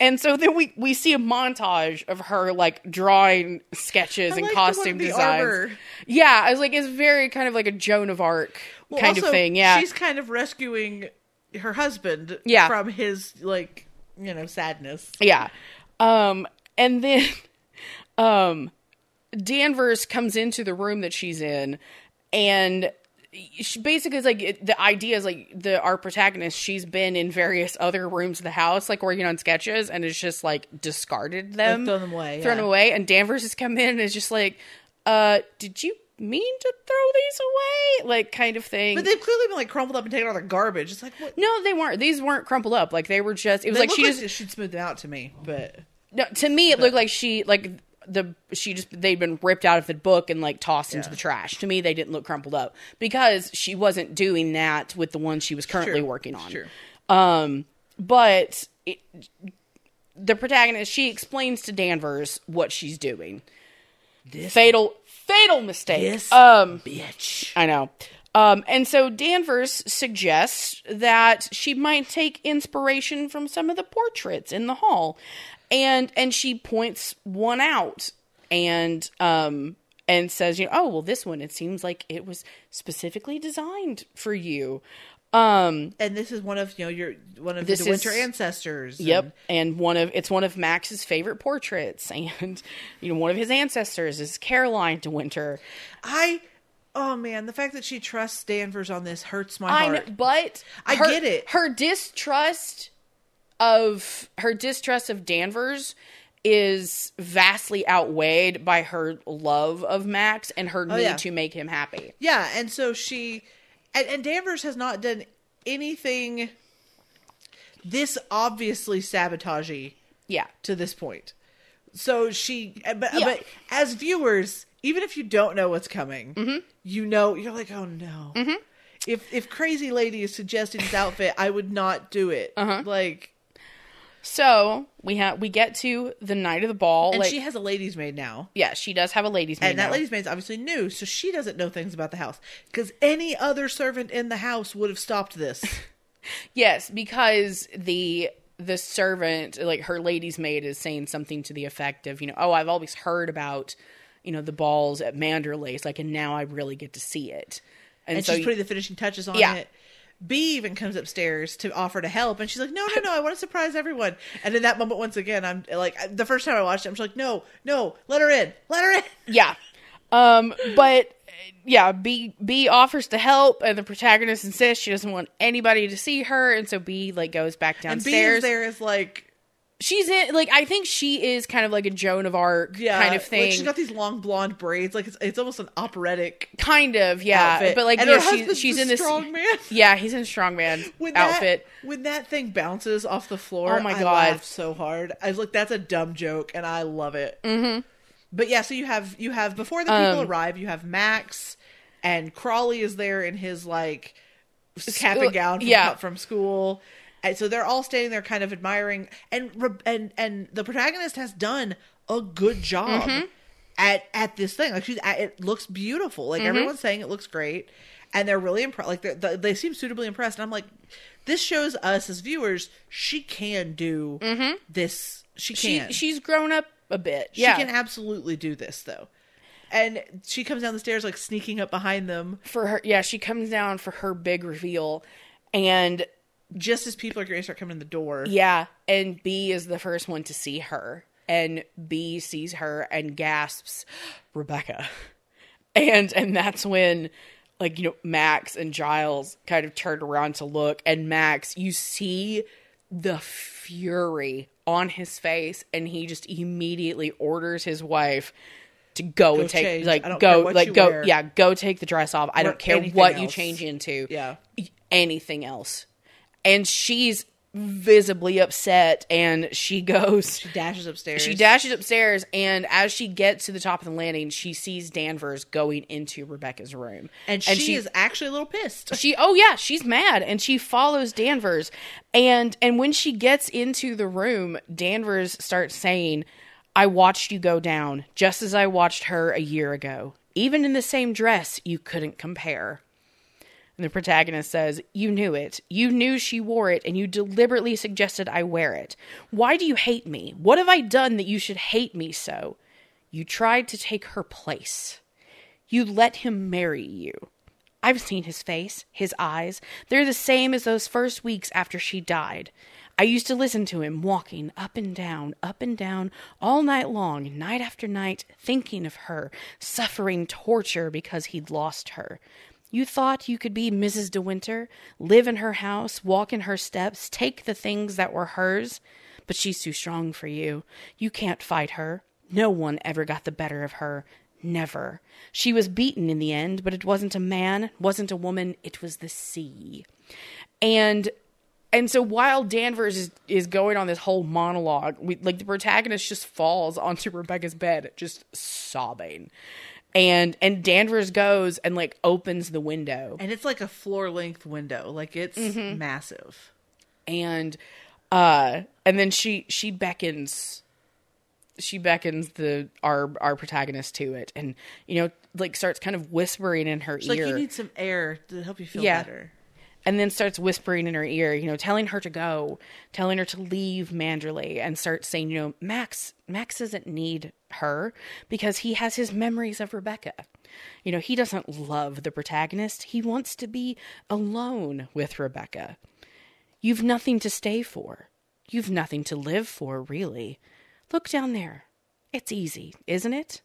And so then we, we see a montage of her like drawing sketches I and like the one costume the designs. armor. Yeah, I was like, it's very kind of like a Joan of Arc Well, kind of thing. Yeah, she's kind of rescuing her husband. Yeah. from his like you know sadness. Yeah. Um, and then um, Danvers comes into the room that she's in, and she basically is like it- the idea is like the our protagonist. She's been in various other rooms of the house, like working on sketches, and it's just like discarded them, thrown them away, thrown yeah. away. And Danvers has come in and is just like, uh, did you mean to throw these away? Like kind of thing. But they've clearly been like crumpled up and taken out of the garbage. It's like what? no, they weren't. These weren't crumpled up. Like they were just. It was They like she like just should smooth them out to me, but No, to me, it looked like she like the she just they'd been ripped out of the book and like tossed into the trash. To me, they didn't look crumpled up because she wasn't doing that with the one she was currently Sure, working on. sure. Um, but it, the protagonist she explains to Danvers what she's doing. this Fatal, fatal mistake. this Um, bitch. I know. Um, and so Danvers suggests that she might take inspiration from some of the portraits in the hall, and and she points one out and um and says, you know, oh well, this one it seems like it was specifically designed for you. Um, And this is one of you know your one of This the winter is- ancestors. Yep, and one of it's one of Max's favorite portraits, and you know one of his ancestors is Caroline de Winter. I. Oh man, the fact that she trusts Danvers on this hurts my I heart. know, but I her- get it. Her distrust of her distrust of Danvers is vastly outweighed by her love of Max and her need Oh, yeah. to make him happy. Yeah, and so she and, and Danvers has not done anything this obviously sabotagey Yeah. to this point. So she, but, Yeah. but as viewers, even if you don't know what's coming, Mm-hmm. you know you're like, oh no. If if crazy lady is suggesting this outfit, I would not do it. Uh-huh. Like, So we have we get to the night of the ball. and like, she has a ladies' maid now. yeah, she does have a ladies' maid. And that now. lady's maid's obviously new, so she doesn't know things about the house. Because any other servant in the house would have stopped this. Yes, because the the servant, like her lady's maid, is saying something to the effect of, you know, oh, I've always heard about, you know, the balls at Manderley's, like, and now I really get to see it. And, and so, she's putting the finishing touches on Yeah. it. B even comes upstairs to offer to help, and she's like, "No, no, no! I want to surprise everyone." And in that moment, once again, I'm like, the first time I watched it, I'm just like, "No, no, let her in, let her in." yeah, um, but yeah, B B offers to help, and the protagonist insists she doesn't want anybody to see her, and so B like goes back And B downstairs. is there is like, She's in like I think she is kind of like a Joan of Arc yeah, kind of like, thing. she's got these long blonde braids, like it's, it's almost an operatic kind of, yeah, outfit. but like and yeah, she's she's in this strong man. Yeah, he's in strongman When outfit. that when that thing bounces off the floor, Oh my I God. laughed so hard. I was like, "That's a dumb joke," and I love it. Mm-hmm. But yeah, so you have you have before the people Um, arrive, you have Max and Crawley is there in his like cap and gown from, yeah. from school, and so they're all standing there, kind of admiring. And and and the protagonist has done a good job Mm-hmm. at at this thing. Like she's, it looks beautiful. Mm-hmm. Like everyone's saying, it looks great, and they're really impressed. Like they're, they they seem suitably impressed. And I'm like, this shows us as viewers she can do this. She Mm-hmm. she can. she's grown up a bit. She yeah, can absolutely do this though. And she comes down the stairs like sneaking up behind them for her. Yeah, she comes down for her big reveal, and just as people are going to start coming in the door. yeah, and B is the first one to see her, and B sees her and gasps, "Rebecca," and and that's when. Like you know, Max and Giles kind of turned around to look, and Max, you see the fury on his face, and he just immediately orders his wife to go, Go and take change. like go like go wear. yeah go take the dress off. I Or don't care what you change into Yeah. anything else. And she's visibly upset and she goes She dashes upstairs. she dashes upstairs and as she gets to the top of the landing she sees Danvers going into Rebecca's room. and she, is actually a little pissed. she oh yeah, she's mad and she follows Danvers and and when she gets into the room Danvers starts saying I watched you go down just as I watched her a year ago. Even in the same dress, you couldn't compare. And the protagonist says, You knew it. You knew she wore it, and you deliberately suggested I wear it. Why do you hate me? What have I done that you should hate me so? You tried to take her place. You let him marry you. I've seen his face, his eyes. They're the same as those first weeks after she died. I used to listen to him walking up and down, up and down, all night long, night after night, thinking of her, suffering torture because he'd lost her. You thought you could be Mrs. De Winter, live in her house, walk in her steps, take the things that were hers? But she's too strong for you. You can't fight her. No one ever got the better of her. Never. She was beaten in the end, but it wasn't a man, wasn't a woman, it was the sea. And and so while Danvers is, is going on this whole monologue, we, like the protagonist just falls onto Rebecca's bed, just sobbing. And and Danvers goes and like opens the window. And it's like a floor length window. Like it's Mm-hmm. massive. and uh and then she she beckons she beckons the our our protagonist to it and you know like starts kind of whispering in her ear. It's like you need some air to help you feel Yeah. better. and then starts whispering in her ear, you know, telling her to go, telling her to leave Manderley, and starts saying, you know, Max, Max doesn't need her because he has his memories of Rebecca. You know, he doesn't love the protagonist. He wants to be alone with Rebecca. You've nothing to stay for. You've nothing to live for, really. Look down there. It's easy, isn't it?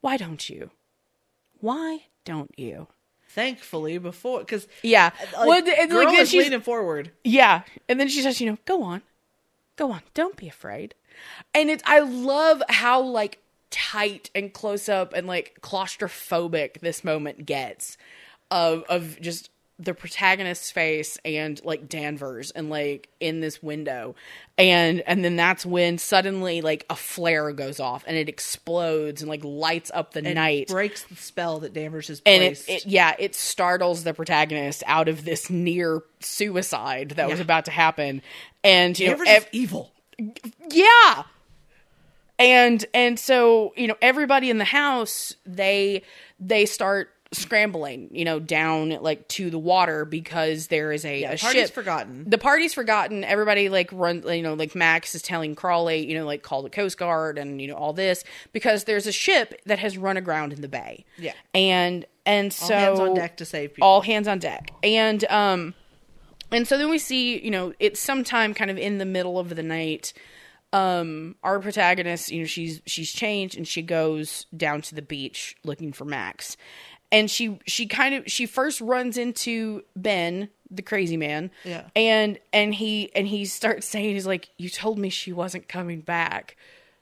Why don't you? Why don't you? Thankfully, before because Yeah. Uh, like, well, and, girl like, is she's- leaning forward. Yeah. And then she says, you know, go on. Go on. Don't be afraid. And it's I love how like tight and close up and like claustrophobic this moment gets of of just the protagonist's face and like Danvers and like in this window. And and then that's when suddenly like a flare goes off and it explodes and like lights up the And night breaks the spell that Danvers has and it, placed. it yeah it startles the protagonist out of this near suicide that was about to happen and you know Danvers ev- is evil. Yeah and and so you know everybody in the house they they start scrambling you know down like to the water because there is a, a party's ship forgotten. the party's forgotten everybody like run you know like max is telling crawley you know like call the coast guard and you know all this because there's a ship that has run aground in the bay Yeah. and and so All hands on deck to save people. all hands on deck and um and so then we see you know it's sometime kind of in the middle of the night um our protagonist you know she's she's changed and she goes down to the beach looking for max and she she kind of she first runs into ben the crazy man Yeah. and and he and he starts saying he's like you told me she wasn't coming back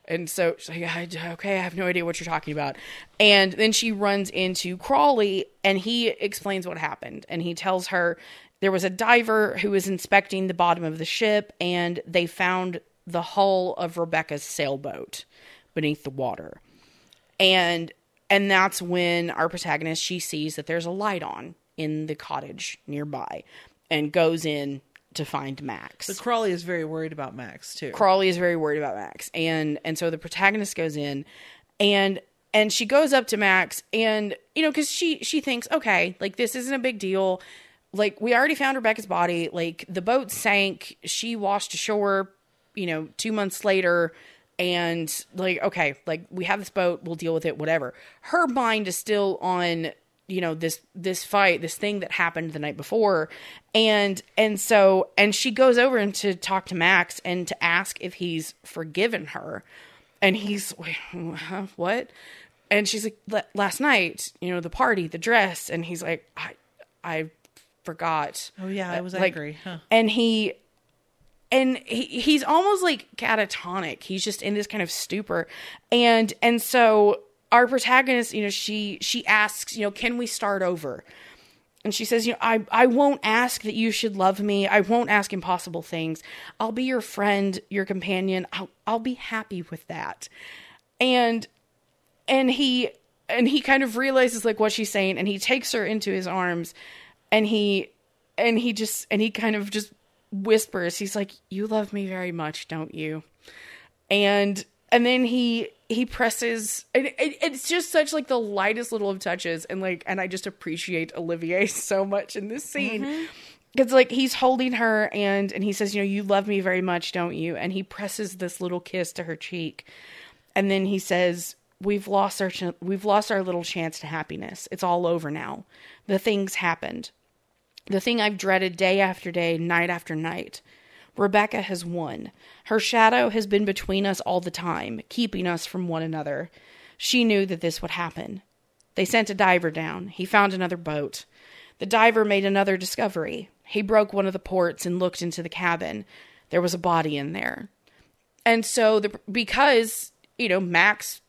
and so she's like, I, okay, I have no idea what you're talking about. And then she runs into Crawley and he explains what happened. And he tells her there was a diver who was inspecting the bottom of the ship and they found the hull of Rebecca's sailboat beneath the water. And and that's when our protagonist she sees that there's a light on in the cottage nearby and goes in to find Max. But Crawley is very worried about Max too. Crawley is very worried about Max, and and so the protagonist goes in, and and she goes up to Max, and you know because she she thinks okay, like this isn't a big deal, like we already found Rebecca's body, like the boat sank, she washed ashore, you know, two months later. And like, okay, like we have this boat, we'll deal with it, whatever. Her mind is still on you know this this fight this thing that happened the night before. And and so and she goes over and to talk to max and to ask if he's forgiven her. And he's what? And she's like last night you know the party the dress. And he's like i i forgot. Oh yeah, I uh, was Like, angry. Huh. and he and he, he's almost like catatonic. He's just in this kind of stupor. And and so our protagonist you know she she asks you know can we start over? And she says you know i i won't ask that you should love me. I won't ask impossible things. I'll be your friend your companion. I'll i'll be happy with that. And and he and he kind of realizes like what she's saying and he takes her into his arms and he and he just and he kind of just whispers he's like you love me very much don't you and and then he he presses and it, it's just such like the lightest little of touches and like and i just appreciate olivier so much in this scene mm-hmm. because like he's holding her and and he says you know you love me very much don't you and he presses this little kiss to her cheek and then he says we've lost our ch- we've lost our little chance to happiness. It's all over now. The things happened. The thing I've dreaded day after day, night after night. Rebecca has won. Her shadow has been between us all the time, keeping us from one another. She knew that this would happen. They sent a diver down. He found another boat. The diver made another discovery. He broke one of the ports and looked into the cabin. There was a body in there. And so the because, you know, Max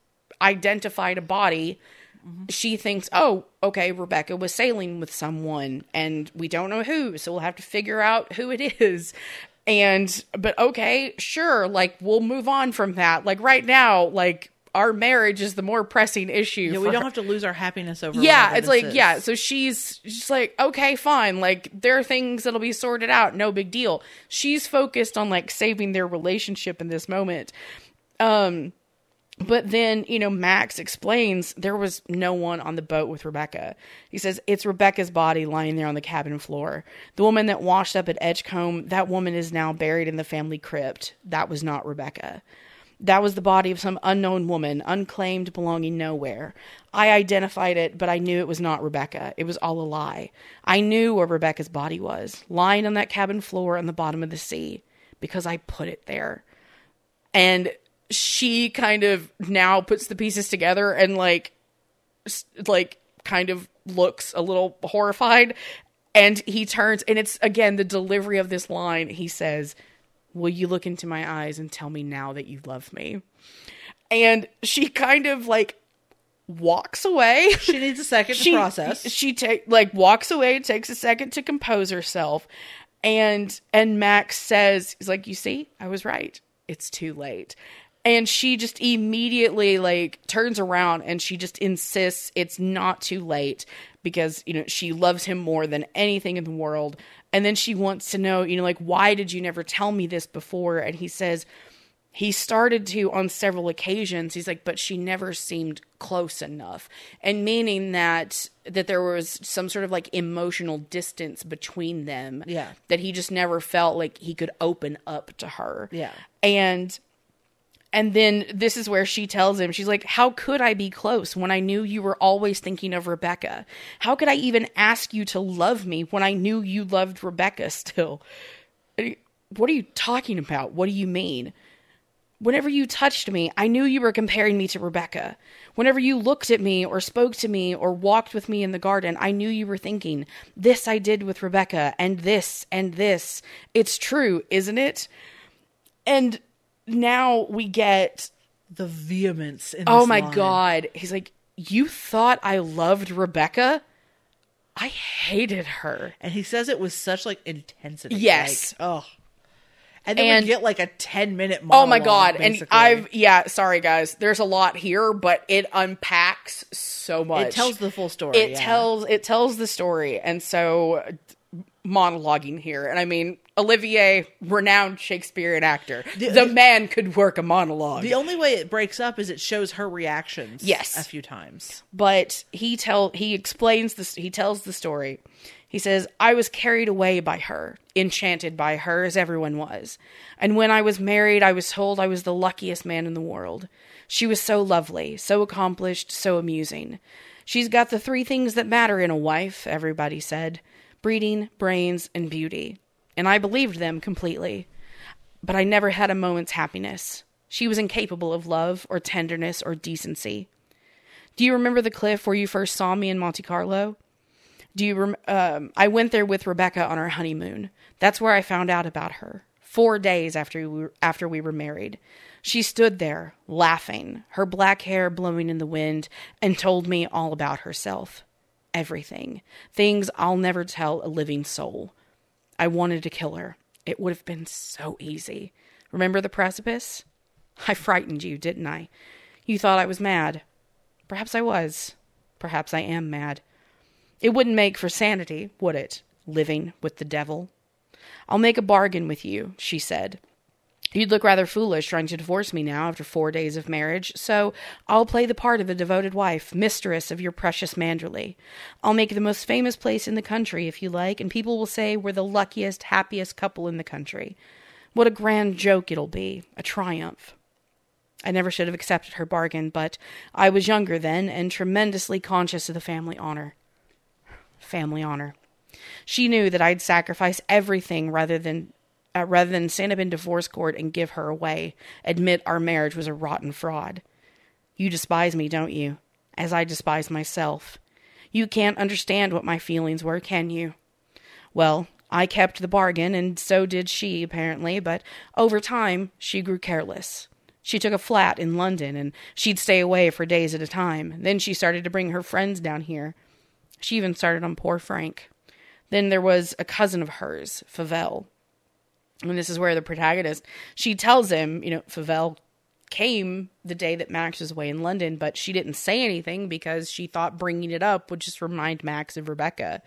identified a body, she thinks, "Oh, okay, Rebecca was sailing with someone and we don't know who, so we'll have to figure out who it is." And but okay, sure, like we'll move on from that. Like right now, like our marriage is the more pressing issue. Yeah, we don't her have to lose our happiness over. yeah it's like is. yeah so she's just like okay fine like there are things that'll be sorted out no big deal she's focused on like saving their relationship in this moment um but then you know max explains there was no one on the boat with rebecca he says it's rebecca's body lying there on the cabin floor the woman that washed up at edgecombe that woman is now buried in the family crypt that was not rebecca that was the body of some unknown woman, unclaimed, belonging nowhere. I identified it, but I knew it was not Rebecca. It was all a lie. I knew where Rebecca's body was, lying on that cabin floor on the bottom of the sea, because I put it there. And she kind of now puts the pieces together and like like kind of looks a little horrified. And he turns and it's again the delivery of this line. He says will you look into my eyes and tell me now that you love me? And she kind of like walks away. She needs a second she to process. she take like walks away takes a second to compose herself. And and max says he's like you see i was right. It's too late and she just immediately like turns around and she just insists it's not too late because you know she loves him more than anything in the world. And then she wants to know you know like why did you never tell me this before? And he says he started to on several occasions. He's like but she never seemed close enough. And meaning that that there was some sort of like emotional distance between them Yeah. that he just never felt like he could open up to her. Yeah. and and then this is where she tells him she's like how could i be close when i knew you were always thinking of rebecca how could i even ask you to love me when i knew you loved rebecca still what are you talking about what do you mean Whenever you touched me, I knew you were comparing me to Rebecca. Whenever you looked at me or spoke to me or walked with me in the garden, I knew you were thinking, This I did with Rebecca, and this, and this. It's true, isn't it? And now we get, the vehemence in Oh my line. God. He's like, You thought I loved Rebecca? I hated her. and he says it with such like intensity. Yes. like, oh, and then And- we get like a ten minute. Oh my god! basically. And I've yeah, sorry guys. There's a lot here, but it unpacks so much. it tells the full story. it yeah. tells it tells the story, and so monologuing here. And I mean, Olivier, renowned Shakespearean actor, the, The- man could work a monologue. The only way it breaks up is it shows her reactions. Yes. a few times. but he tell he explains this he tells the story he says i was carried away by her enchanted by her as everyone was and when i was married i was told i was the luckiest man in the world she was so lovely so accomplished so amusing she's got the three things that matter in a wife everybody said breeding brains and beauty and i believed them completely but i never had a moment's happiness she was incapable of love or tenderness or decency do you remember the cliff where you first saw me in Monte Carlo? Do you rem- um, I went there with Rebecca on our honeymoon. That's where I found out about her. 4 days after we were, after we were married. She stood there, laughing, her black hair blowing in the wind, and told me all about herself. Everything. Things I'll never tell a living soul. I wanted to kill her. It would have been so easy. Remember the precipice? I frightened you, didn't I? You thought I was mad. Perhaps I was. Perhaps I am mad. It wouldn't make for sanity, would it? Living with the devil. I'll make a bargain with you, she said. You'd look rather foolish trying to divorce me now after four days of marriage, so I'll play the part of a devoted wife, mistress of your precious Manderley. I'll make the most famous place in the country, if you like, and people will say we're the luckiest, happiest couple in the country. What a grand joke it'll be, a triumph. I never should have accepted her bargain, but I was younger then and tremendously conscious of the family honor. Family honor. She knew that I'd sacrifice everything rather than uh, rather than stand up in divorce court and give her away, admit our marriage was a rotten fraud. You despise me, don't you? As I despise myself. You can't understand what my feelings were, can you? Well, I kept the bargain, and so did she, apparently, but over time she grew careless. She took a flat in London, and she'd stay away for days at a time. Then she started to bring her friends down here. She even started on poor Frank. Then there was a cousin of hers, Favell. And this is where the protagonist, she tells him, you know, Favell came the day that Max was away in London, but she didn't say anything because she thought bringing it up would just remind Max of Rebecca.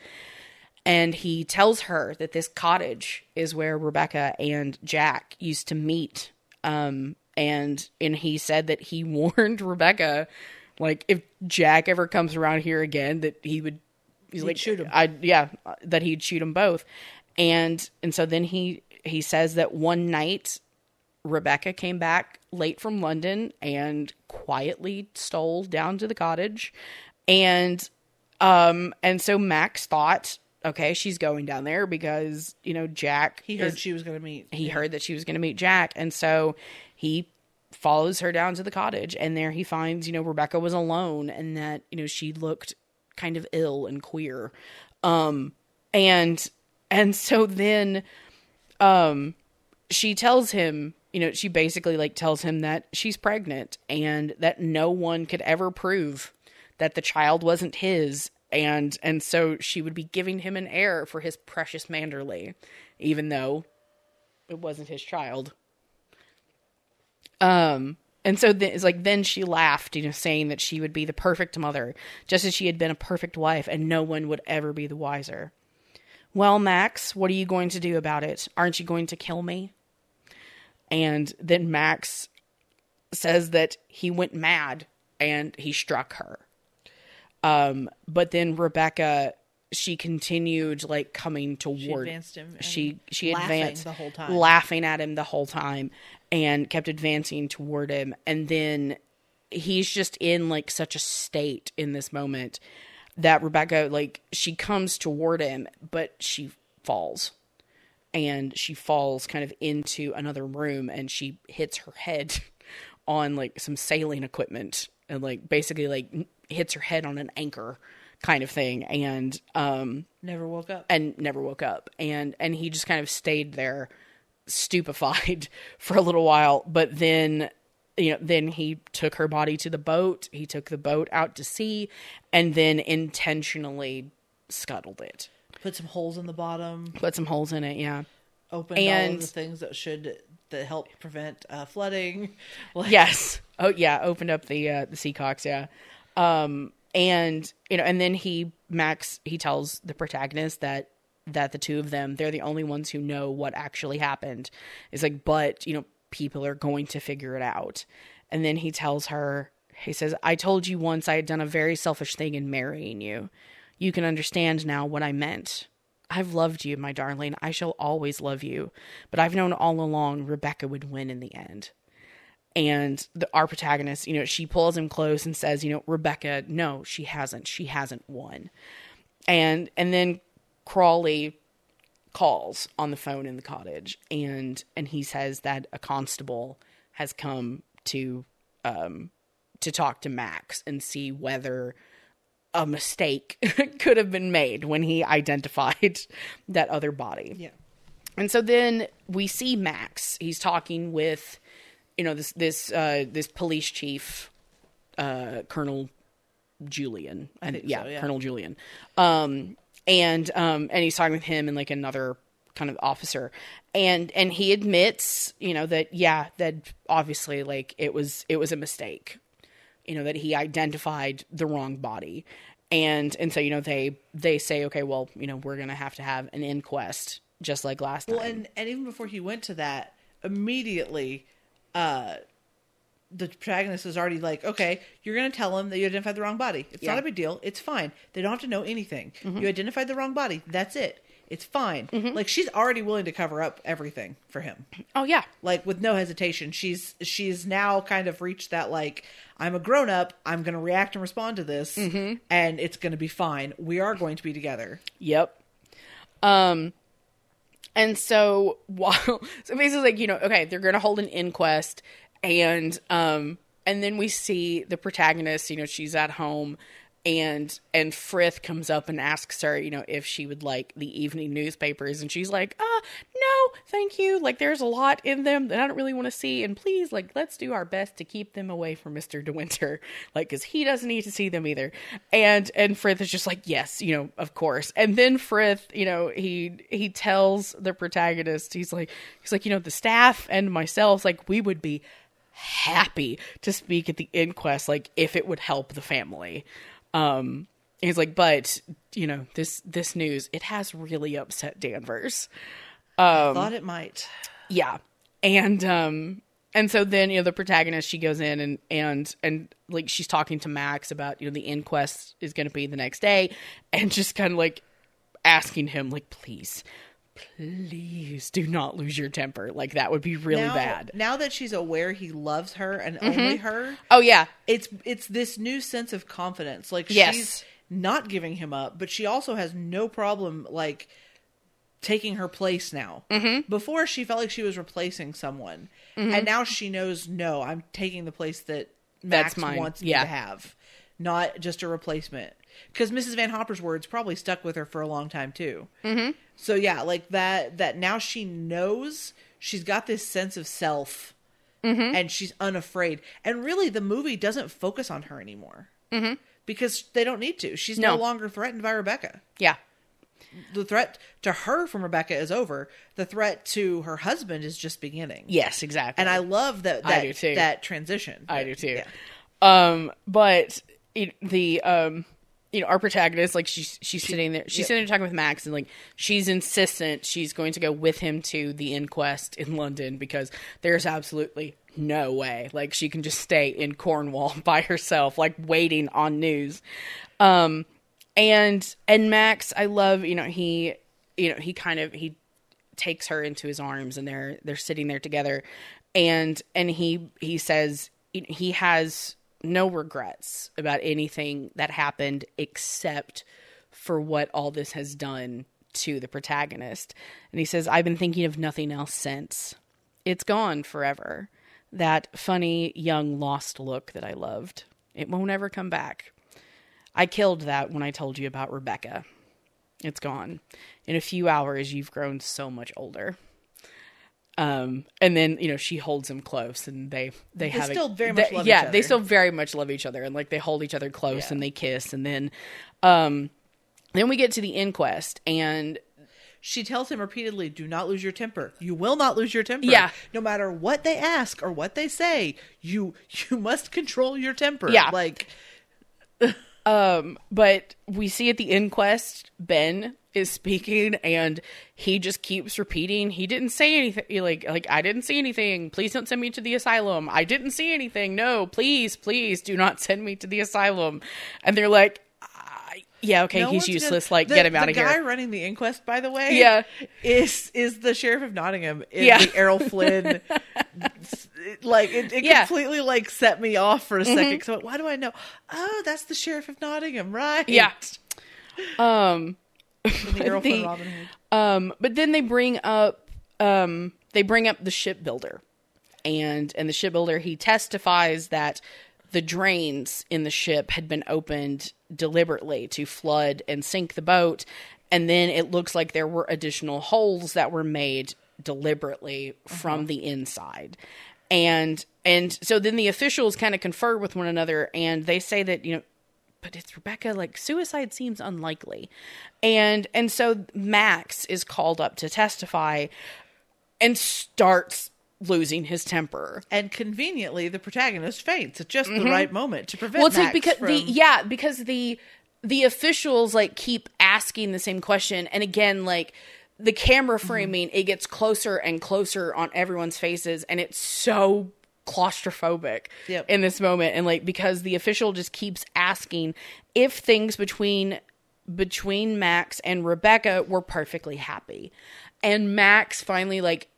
And he tells her that this cottage is where Rebecca and Jack used to meet. Um, and and he said that he warned Rebecca, like if Jack ever comes around here again, that he would he's He'd like shoot 'em. I yeah, that he'd shoot them both. And and so then he he says that one night Rebecca came back late from London and quietly stole down to the cottage. And um and so Max thought, okay, she's going down there because, you know, Jack He heard is- she was going to meet. he heard that she was going to meet Jack, and so he follows her down to the cottage, and there he finds, you know, Rebecca was alone, and that you know she looked kind of ill and queer, um, and and so then, um, she tells him, you know, she basically like tells him that she's pregnant and that no one could ever prove that the child wasn't his and and so she would be giving him an heir for his precious Manderley even though it wasn't his child. Um, and so then it's like then she laughed, you know, saying that she would be the perfect mother, just as she had been a perfect wife, and no one would ever be the wiser. Well, Max, what are you going to do about it? Aren't you going to kill me? And then Max says that he went mad and he struck her. Um, but then Rebecca, she continued like coming toward. She advanced him She she advanced the whole time. laughing at him the whole time, and kept advancing toward him. And then he's just in like such a state in this moment that Rebecca like she comes toward him, but she falls. And she falls kind of into another room and she hits her head on like some sailing equipment and like basically like hits her head on an anchor kind of thing and um Never woke up. and never woke up. And and he just kind of stayed there stupefied for a little while. But then you know then he took her body to the boat. He took the boat out to sea and then intentionally scuttled it. Put some holes in the bottom. put some holes in it yeah. Opened all And- of the things that should that help prevent uh, flooding. Like, yes. Oh yeah opened up the uh the seacocks yeah. Um and you know and then he max he tells the protagonist that that the two of them they're the only ones who know what actually happened. It's like but you know people are going to figure it out. And then he tells her he says i told you once i had done a very selfish thing in marrying you. You can understand now what i meant. I've loved you, my darling. I shall always love you. But I've known all along Rebecca would win in the end. And the our protagonist you know she pulls him close and says you know rebecca no she hasn't. She hasn't won. And and then crawley calls on the phone in the cottage and and he says that a constable has come to um to talk to max and see whether a mistake could have been made when he identified that other body Yeah. and so then we see Max. He's talking with, you know, this this uh, this police chief, uh, Colonel Julian. And yeah, so, yeah. Colonel Julian. Um, and um, and he's talking with him and like another kind of officer, and and he admits, you know, that yeah, that obviously like it was it was a mistake, you know, that he identified the wrong body. And and so you know they they say okay well you know we're gonna have to have an inquest just like last time Well, and and even before he went to that, immediately, uh, the protagonist is already like, okay, you're going to tell him that you identified the wrong body. It's Yeah. Mm-hmm. not a big deal. It's fine. They don't have to know anything. You identified the wrong body. That's it. It's fine. Mm-hmm. Like she's already willing to cover up everything for him. Oh yeah. Like with no hesitation. She's she's now kind of reached that like I'm a grown up. I'm going to react and respond to this, Mm-hmm. and it's going to be fine. We are going to be together. Yep. Um and so while so basically like, you know, okay, they're gonna hold an inquest and um and then we see the protagonist, you know, she's at home and and Frith comes up and asks her, you know, if she would like the evening newspapers and she's like, uh, no, thank you. Like there's a lot in them that I don't really want to see and please like let's do our best to keep them away from Mr. De Winter. Like cuz he doesn't need to see them either. And and Frith is just like, yes, you know, of course. And then Frith, you know, he he tells the protagonist, he's like he's like, you know, the staff and myself like we would be happy to speak at the inquest like if it would help the family. Um he's like but you know this this news it has really upset danvers. Um, Thought it might. yeah. And um and so then you know the protagonist she goes in and and and like she's talking to max about you know the inquest is going to be the next day and just kind of like asking him like please please do not lose your temper like that would be really now, bad Now that she's aware he loves her and only her, oh yeah it's it's this new sense of confidence. Like Yes. she's not giving him up, but she also has no problem like taking her place now. Mm-hmm. Before she felt like she was replacing someone, Mm-hmm. and now she knows no, I'm taking the place that Max That's mine. wants me to have, not just a replacement. Because Mrs. Van Hopper's words probably stuck with her for a long time too. Mm-hmm. So yeah, like that. That now she knows she's got this sense of self Mm-hmm. and she's unafraid. And really, the movie doesn't focus on her anymore mm-hmm. because they don't need to. She's no. No. longer threatened by Rebecca. yeah The threat to her from Rebecca is over. The threat to her husband is just beginning. yes exactly And I love that I that do too. that transition. I do too. Yeah. Um, but it, the um, you know, our protagonist, like she's she's sitting there, she's yeah. sitting there talking with Max, and like she's insistent she's going to go with him to the inquest in London because there's absolutely no way like she can just stay in Cornwall by herself, like waiting on news. Um, and and Max, I love you know he you know he kind of he takes her into his arms and they're they're sitting there together and and he he says he has no regrets about anything that happened except for what all this has done to the protagonist. And he says i've been thinking of nothing else since. It's gone forever. That funny young lost look that i loved. It won't ever come back. I killed that when i told you about rebecca. It's gone. In a few hours, you've grown so much older. Um, and then you know she holds him close, and they they, have a- still very much they- love yeah each they still very much love each other, and like they hold each other close Yeah. and they kiss, and then um, then we get to the inquest, and She tells him repeatedly, "Do not lose your temper. You will not lose your temper. Yeah. no matter what they ask or what they say, you you must control your temper. Yeah. like Um, but we see at the inquest, Ben is speaking and he just keeps repeating, he didn't say anything like like I didn't see anything. Please don't send me to the asylum. I didn't see anything. No, please, please do not send me to the asylum. And they're like yeah, okay, No he's useless. gonna- Like the- get him out of here. the guy running the inquest, by the way, Yeah. is is the sheriff of Nottingham. In Yeah. the Errol Flynn. like it, it Yeah. Mm-hmm. completely like set me off for a second. So why do I know? Oh, that's the sheriff of Nottingham, right? Yeah. Um the The- Flynn Robin Hood. Um, but then they bring up um, they bring up the shipbuilder, and and the shipbuilder he testifies that the drains in the ship had been opened deliberately to flood and sink the boat, and then it looks like there were additional holes that were made deliberately from the inside. And and so then the officials kind of confer with one another and they say that, you know, but it's Rebecca. Like suicide seems unlikely, and and so Max is called up to testify, and starts losing his temper. And conveniently, the protagonist faints at just the right moment to prevent. Well, it's like because from... the yeah because the the officials like keep asking the same question, and again like the camera Mm-hmm. framing it gets closer and closer on everyone's faces, and it's so claustrophobic Yep. in this moment and like because the official just keeps asking if things between between Max and Rebecca were perfectly happy. And Max finally like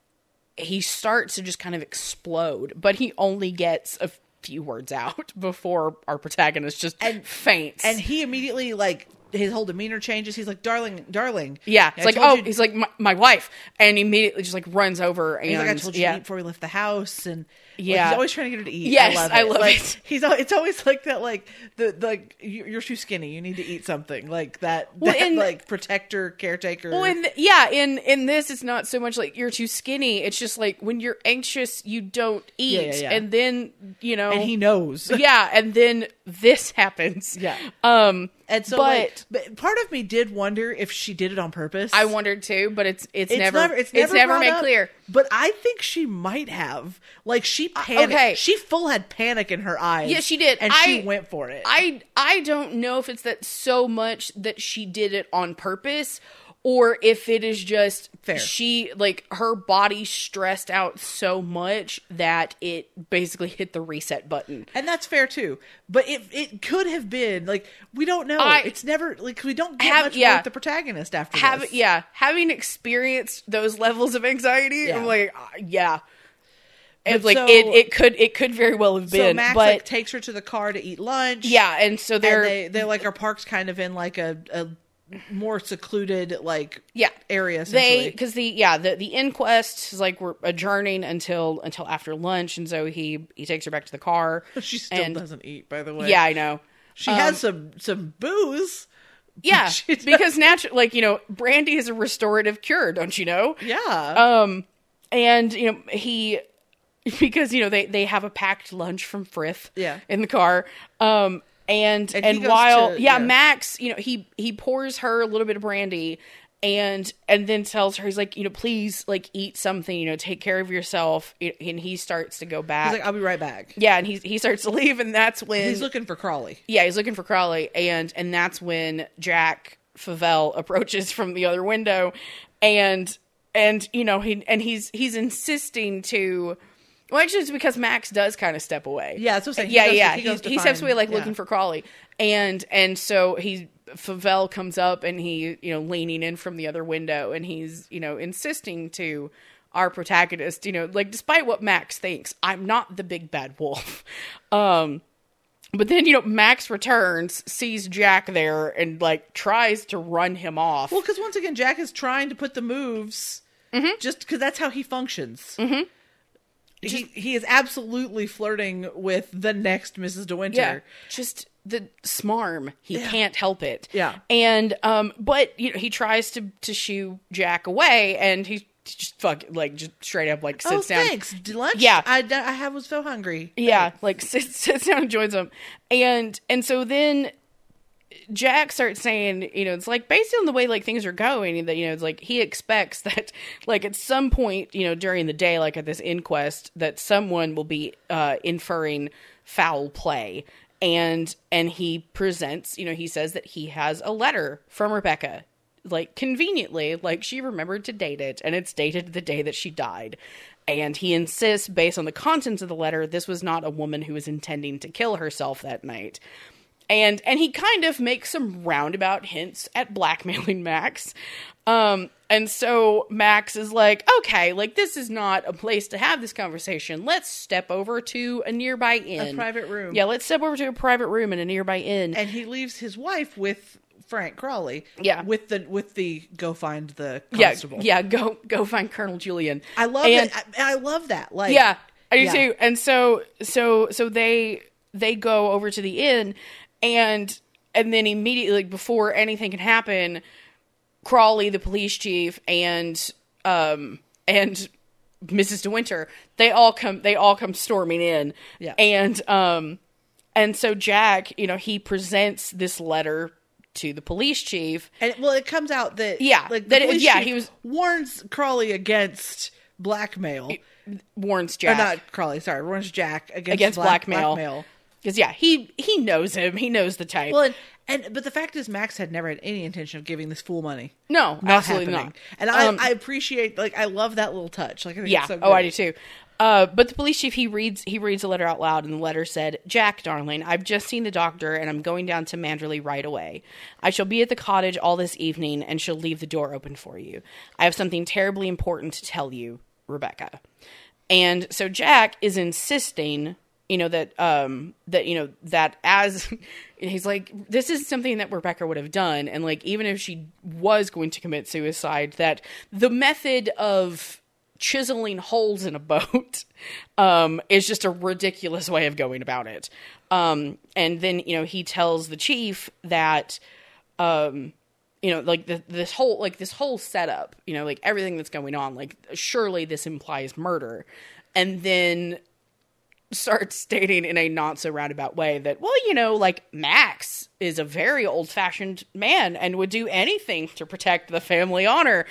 he starts to just kind of explode, but he only gets a few words out before our protagonist just and, faints. and he immediately like his whole demeanor changes. He's like, "Darling, darling." yeah, it's I like oh, you- he's like my, my wife, and immediately just like runs over and He's like, I told you yeah, to eat before we left the house, and like, Yeah. he's always trying to get her to eat. Yes, I love it. I love like, it. He's it's always like that, like the the like you- you're too skinny, you need to eat something like that. Well, that and- like protector, caretaker. Well, in yeah, in in this, it's not so much like you're too skinny. It's just like when you're anxious, you don't eat, Yeah, yeah, yeah. and then you know, and he knows. yeah, and then this happens. Yeah. Um, And so, but like, but part of me did wonder if she did it on purpose. I wondered too, but it's it's, It's never, it's never, brought made up, clear. But I think she might have. Like she panicked. okay. She full had panic in her eyes. Yeah, she did. and she went for it. I I don't know if it's that so much that she did it on purpose or if it is just Fair. she like her body stressed out so much that it basically hit the reset button. and that's fair too. But it it could have been like we don't know. I- it's never like we don't get Have- much yeah. the protagonist after Have this. yeah, having experienced those levels of anxiety, Yeah. I'm like uh, yeah. It's like so- it, it could it could very well have So been, Max but like takes her to the car to eat lunch. yeah, and so they're they they like our parks kind of in like a, a more secluded like yeah area. they because the yeah the the inquest is like we're adjourning until until after lunch and so he he takes her back to the car she still and- doesn't eat. By the way, yeah i know she um, has some some booze. yeah because natural like you know brandy is a restorative cure don't you know Yeah. um and you know he because you know they they have a packed lunch from frith Yeah. in the car um and And and, while to- yeah, yeah. max you know he he pours her a little bit of brandy and and then tells her he's like you know please like eat something you know take care of yourself and he starts to go back He's like, I'll be right back. yeah and he he starts to leave and that's when He's looking for Crawley. yeah, he's looking for crawley and and that's when Jack Favell approaches from the other window, and and you know he and he's he's insisting to. Well, actually, it's because Max does kind of step away. Yeah, that's what I'm saying. He Yeah, goes yeah. he He, goes to he steps away like yeah. looking for Crawley, and and so he Favell comes up and he you know leaning in from the other window, and he's you know insisting to our protagonist, you know, like despite what Max thinks, I'm not the big bad wolf. Um, but then, you know, Max returns, sees Jack there, and like tries to run him off. Well, because once again, Jack is trying to put the moves Mm-hmm. just because that's how he functions. Mm-hmm. He he is absolutely flirting with the next Mrs. De Winter. yeah, just the smarm. He can't help it. Yeah. and um, but you know, he tries to to shoo Jack away, and he just fuck like just straight up like Oh, sits down. thanks. Lunch? Yeah. I, I have was so hungry. Yeah, like sits, sits down and joins them, and and so then Jack starts saying, you know, it's like based on the way like things are going, that you know, it's like he expects that like at some point, you know, during the day, like at this inquest, that someone will be uh, inferring foul play, and and he presents, you know, he says that he has a letter from Rebecca. Like conveniently, like she remembered to date it, and it's dated the day that she died. And he insists, based on the contents of the letter, this was not a woman who was intending to kill herself that night and and he kind of makes some roundabout hints at blackmailing Max. Um, and so Max is like, okay, like this is not a place to have this conversation. Let's step over to a nearby inn, a private room. Yeah, let's step over to a private room in a nearby inn. And he leaves his wife with Frank Crawley. Yeah. With the with the go find the yeah, constable. yeah, go go find Colonel Julian. I love and, it. I, I love that. Like Yeah, I do Yeah. too. And so so so they they go over to the inn and and then immediately like, before anything can happen, Crawley, the police chief, and um and Mrs. De Winter, they all come they all come storming in. Yeah. And um and so Jack, you know, he presents this letter to the police chief. And well, it comes out that Yeah, like that it- yeah, he was- warns Crawley against blackmail. Warns Or Jack. not Crawley, sorry, warns Jack against, against black- blackmail. Because yeah, he he knows him. He knows the type. Well, and, and but the fact is, Max had never had any intention of giving this fool money. no, Not absolutely happening. not. And I, Um, I appreciate, like, I love that little touch. Like, I think yeah. so oh, I do too. Uh, but the police chief he reads he reads a letter out loud, and the letter said, "Jack, darling, I've just seen the doctor, and I'm going down to Manderley right away. I shall be at the cottage all this evening, and shall leave the door open for you. I have something terribly important to tell you, Rebecca." And so Jack is insisting, you know, that um that you know that as he's like this is something that Rebecca would have done and like even if she was going to commit suicide that the method of chiseling holes in a boat um is just a ridiculous way of going about it. Um and then, you know, he tells the chief that um you know like the, this whole like this whole setup you know like everything that's going on like surely this implies murder and then starts stating in a not so roundabout way that well you know like max is a very old fashioned man and would do anything to protect the family honor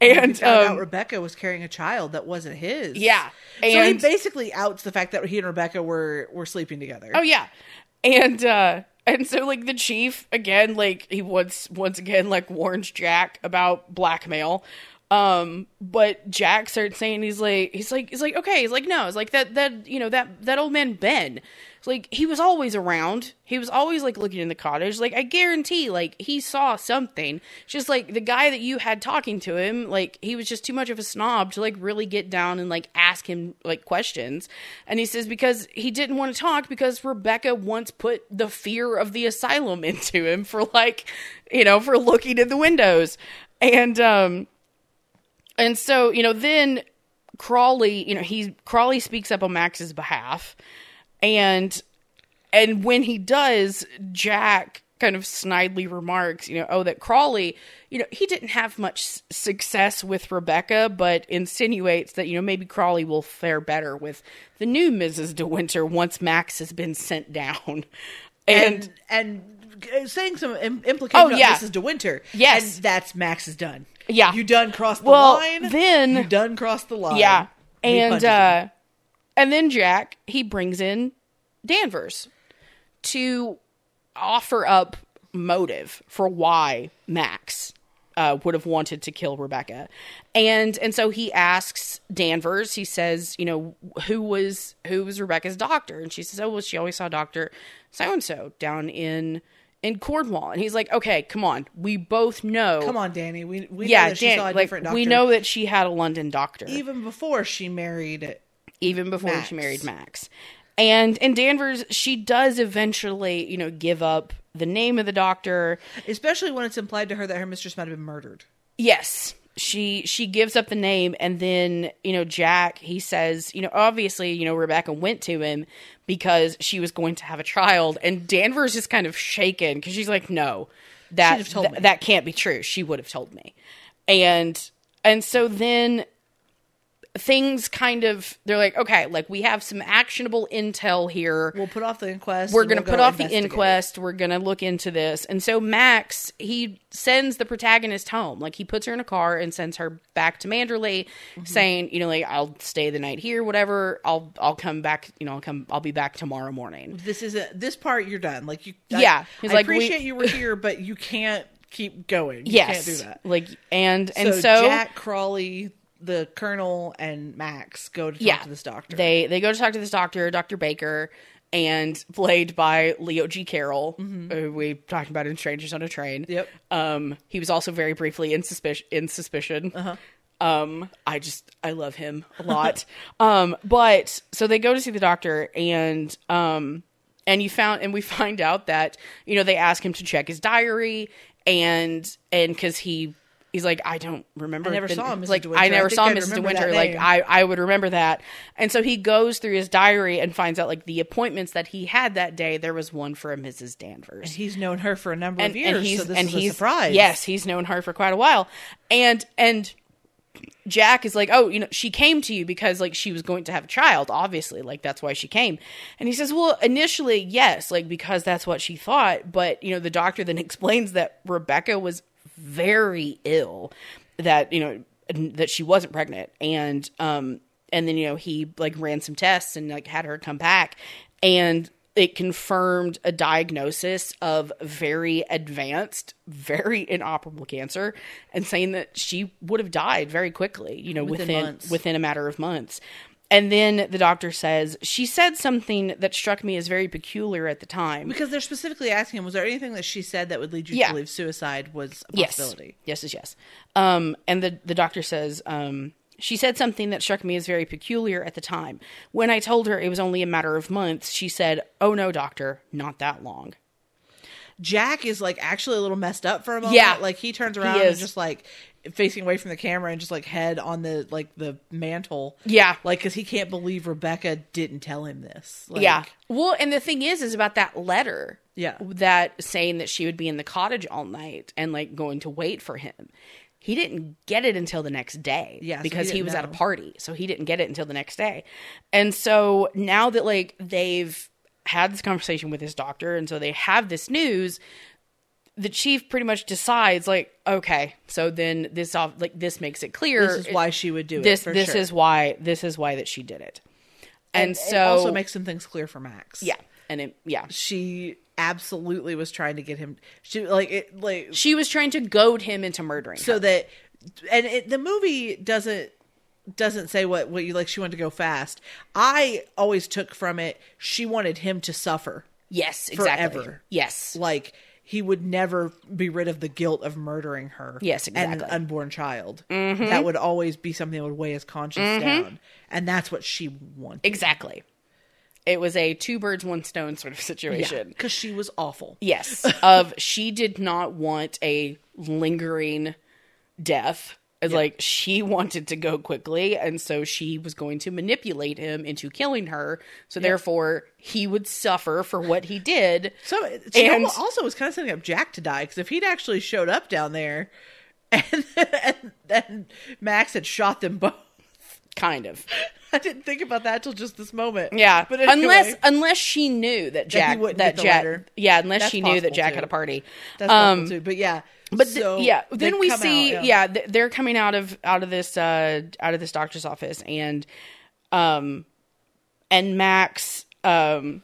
and um, Rebecca was carrying a child that wasn't his. Yeah. so he basically outs the fact that he and Rebecca were were sleeping together. Oh yeah. And uh and so like the chief again like he once once again like warns Jack about blackmail. Um but Jack starts saying he's like he's like he's like okay, he's like no, it's like that that you know that that old man Ben. Like he was always around. He was always like looking in the cottage. Like I guarantee like he saw something. It's just like the guy that you had talking to him, like he was just too much of a snob to like really get down and like ask him like questions. And he says because he didn't want to talk because Rebecca once put the fear of the asylum into him for like, you know, for looking in the windows. And um and so, you know, then Crawley, you know, he Crawley speaks up on Max's behalf. And and when he does, Jack kind of snidely remarks, you know, oh, that Crawley, you know, he didn't have much success with Rebecca, but insinuates that, you know, maybe Crawley will fare better with the new Mrs. De Winter once Max has been sent down. And, and and uh, saying some Im- implications Oh, yeah. Mrs. De Winter. Yes. and that's Max is done. Yeah. you done crossed the Well, line. then- you done crossed the line. yeah. He And him. uh and then Jack, he brings in Danvers to offer up motive for why Max uh, would have wanted to kill Rebecca, and and so he asks Danvers. He says, you know, who was who was Rebecca's doctor, and she says, oh well, she always saw Doctor so and so down in in Cornwall, and he's like, okay, come on, we both know, come on, Danny. We we know yeah, that she Dan, saw a like different doctor we know that she had a London doctor even before she married. even before Max. she married Max. And and Danvers, she does eventually, you know, give up the name of the doctor. Especially when it's implied to her that her mistress might have been murdered. Yes, she she gives up the name, and then you know Jack he says, you know, obviously, you know, Rebecca went to him because she was going to have a child, and Danvers is kind of shaken because she's like, no, that She'd have told th- that can't be true. She would have told me, and and so then things kind of they're like okay like we have some actionable intel here We'll put off the inquest. we're going to we'll put go off the inquest we're going to look into this and so max he sends the protagonist home like he puts her in a car and sends her back to manderley Mm-hmm. saying you know like i'll stay the night here whatever i'll i'll come back you know i'll come i'll be back tomorrow morning This is a, this part. You're done. Like you. I- Yeah. He's I like, we- appreciate you were here, but you can't keep going. You yes can't do that. like and and so, so, Jack Crawley, the Colonel, and Max go to talk yeah to this doctor. they they go to talk to this doctor dr baker and played by leo g carroll who we talked about in strangers on a train Mm-hmm. Yep. Um, he was also very briefly in suspicion. In suspicion. Uh-huh. Um, I just I love him a lot. um, but so they go to see the doctor, and um, and you found and we find out that you know they ask him to check his diary, and and because he. He's like, I don't remember. I never the- saw Mrs. Like, De Winter. I I never think saw Mrs. De Winter. Like. I, I would remember that. And so he goes through his diary and finds out, like, the appointments that he had that day. There was one for a Mrs. Danvers And He's known her for a number and, of years, and he's so this and is he's a surprise. Yes, he's known her for quite a while, and and Jack is like, oh, you know, she came to you because like she was going to have a child, obviously, like that's why she came. And he says, well, initially, yes, like because that's what she thought, but you know, the doctor then explains that Rebecca was very ill, that you know that she wasn't pregnant, and um and then you know he like ran some tests and like had her come back. And it confirmed a diagnosis of very advanced, very inoperable cancer, and saying that she would have died very quickly, you know, Within within within a matter of months. And then the doctor says she said something that struck me as very peculiar at the time. Because they're specifically asking him, was there anything that she said that would lead you Yeah. to believe suicide was a possibility? Yes, yes, yes. Um, and the, the doctor says, um, she said something that struck me as very peculiar at the time. When I told her it was only a matter of months, she said, Oh no, doctor, not that long. Jack is like actually a little messed up for a moment. Yeah. like he turns around and is. just like facing away from the camera and just like head on the like the mantle. Yeah. like because he can't believe Rebecca didn't tell him this. Like, yeah. Well, and the thing is, is about that letter. Yeah. That saying that she would be in the cottage all night and like going to wait for him. He didn't get it until the next day. Yeah, so he Because he, was at a party. So he didn't get it until the next day. And so now that like they've had this conversation with his doctor and so they have this news, the chief pretty much decides like, okay, so then this off like this makes it clear this is why she would do this it. For this sure. is why this is why that she did it. And, and so it also makes some things clear for Max. yeah, and it yeah. she absolutely was trying to get him. She like it like She was trying to goad him into murdering. so her. that and it, the movie doesn't doesn't say what what you like she wanted to go fast i always took from it she wanted him to suffer yes, exactly. forever. Yes, like he would never be rid of the guilt of murdering her. Yes, and an unborn child. Mm-hmm. That would always be something that would weigh his conscience mm-hmm. down. And that's what she wanted. Exactly. It was a two birds one stone sort of situation. because she was awful. Yes, of she did not want a lingering death. It's Like she wanted to go quickly, and so she was going to manipulate him into killing her. So therefore, he would suffer for what he did. so she And- also was kind of setting up jack to die because if he'd actually showed up down there and, and then max had shot them both Kind of, I didn't think about that till just this moment. yeah. but anyway, unless unless she knew that Jack wouldn't that Jack, yeah, unless That's she knew that Jack too. had a party. that's um, possible too. But yeah, But so yeah, then we see out, yeah, th- they're coming out of out of this uh out of this doctor's office and um and Max um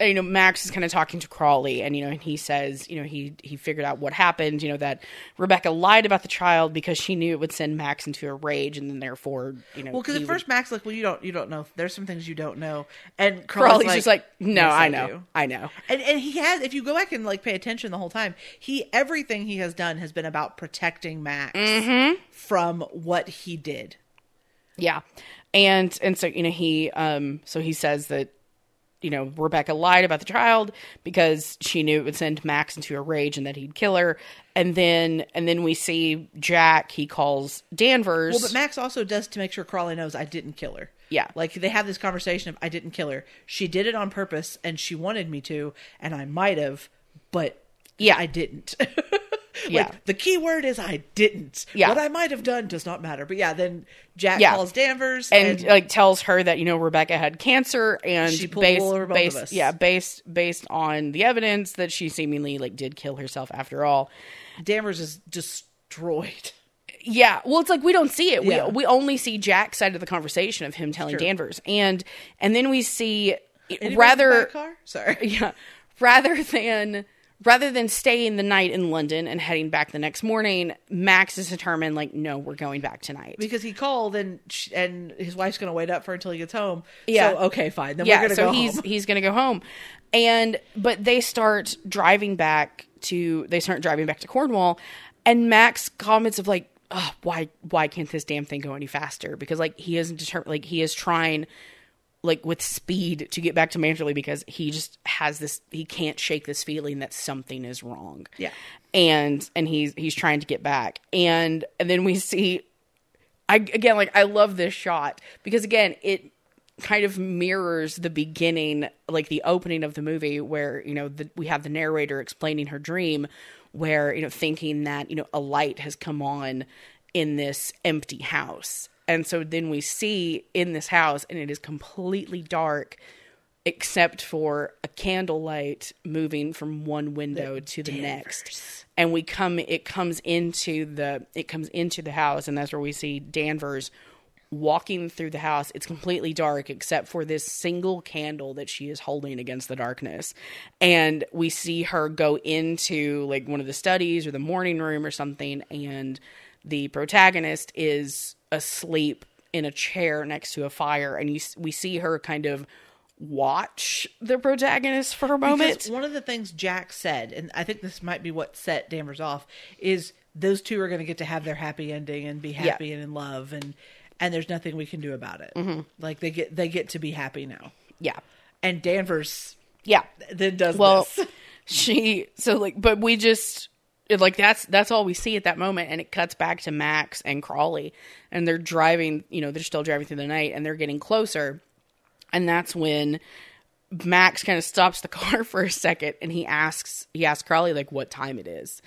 you know Max is kind of talking to Crawley and you know and he says you know he he figured out what happened you know that Rebecca lied about the child because she knew it would send Max into a rage and then therefore you know Well, because at would- first Max like, well, you don't, you don't know. There's some things you don't know, and Crawley's Crawley's just like no "Yes, I know do." I know And and he has, if you go back and like pay attention the whole time, he everything he has done has been about protecting Max Mm-hmm. from what he did. Yeah. And and so you know he um so he says that you know Rebecca lied about the child because she knew it would send Max into a rage and that he'd kill her. And then and then we see Jack he calls Danvers. Well, but Max also does to make sure Crawley knows I didn't kill her. Yeah. Like they have this conversation of I didn't kill her. She did it on purpose and she wanted me to, and I might have, but Yeah. I didn't. like, Yeah. The key word is I didn't. Yeah. What I might have done does not matter. But yeah, then Jack Yeah. calls Danvers and, and, like tells her that you know Rebecca had cancer and She pulled based over both of based us. yeah based based on the evidence that she seemingly like did kill herself after all. Danvers is destroyed. Yeah, well, it's like we don't see it. Yeah. We we only see Jack's side of the conversation of him telling. Danvers, and and then we see Anybody rather car? Sorry. yeah rather than rather than staying the night in London and heading back the next morning, Max is determined like no, we're going back tonight. Because he called and sh- and his wife's gonna wait up for until he gets home. Yeah. So okay, fine. Then yeah, so go he's home. he's gonna go home, and but they start driving back to they start driving back to Cornwall, and Max comments of like, oh, why why can't this damn thing go any faster? Because like he isn't determined, like he is trying like with speed to get back to Manderley because he just has this he can't shake this feeling that something is wrong. Yeah. And and he's he's trying to get back. And and then we see I again like I love this shot because again it kind of mirrors the beginning like the opening of the movie where you know the, we have the narrator explaining her dream where you know thinking that you know a light has come on in this empty house and so then we see in this house and it is completely dark except for a candlelight moving from one window to the next. and we come it comes into the it comes into the house and that's where we see danvers walking through the house. It's completely dark except for this single candle that she is holding against the darkness. And we see her go into like one of the studies or the morning room or something and the protagonist is asleep in a chair next to a fire, and you we see her kind of watch the protagonist for a moment. Because one of the things Jack said, and I think this might be what set Danvers off, is those two are going to get to have their happy ending and be happy and in love, and and there's nothing we can do about it. Mm-hmm. Like they get they get to be happy now, yeah, and Danvers yeah. then does Well, this. she so like, but we just it, like that's that's all we see at that moment, and it cuts back to Max and Crawley, and they're driving. You know, they're still driving through the night, and they're getting closer, and that's when Max kind of stops the car for a second, and he asks he asks Crawley like what time it is,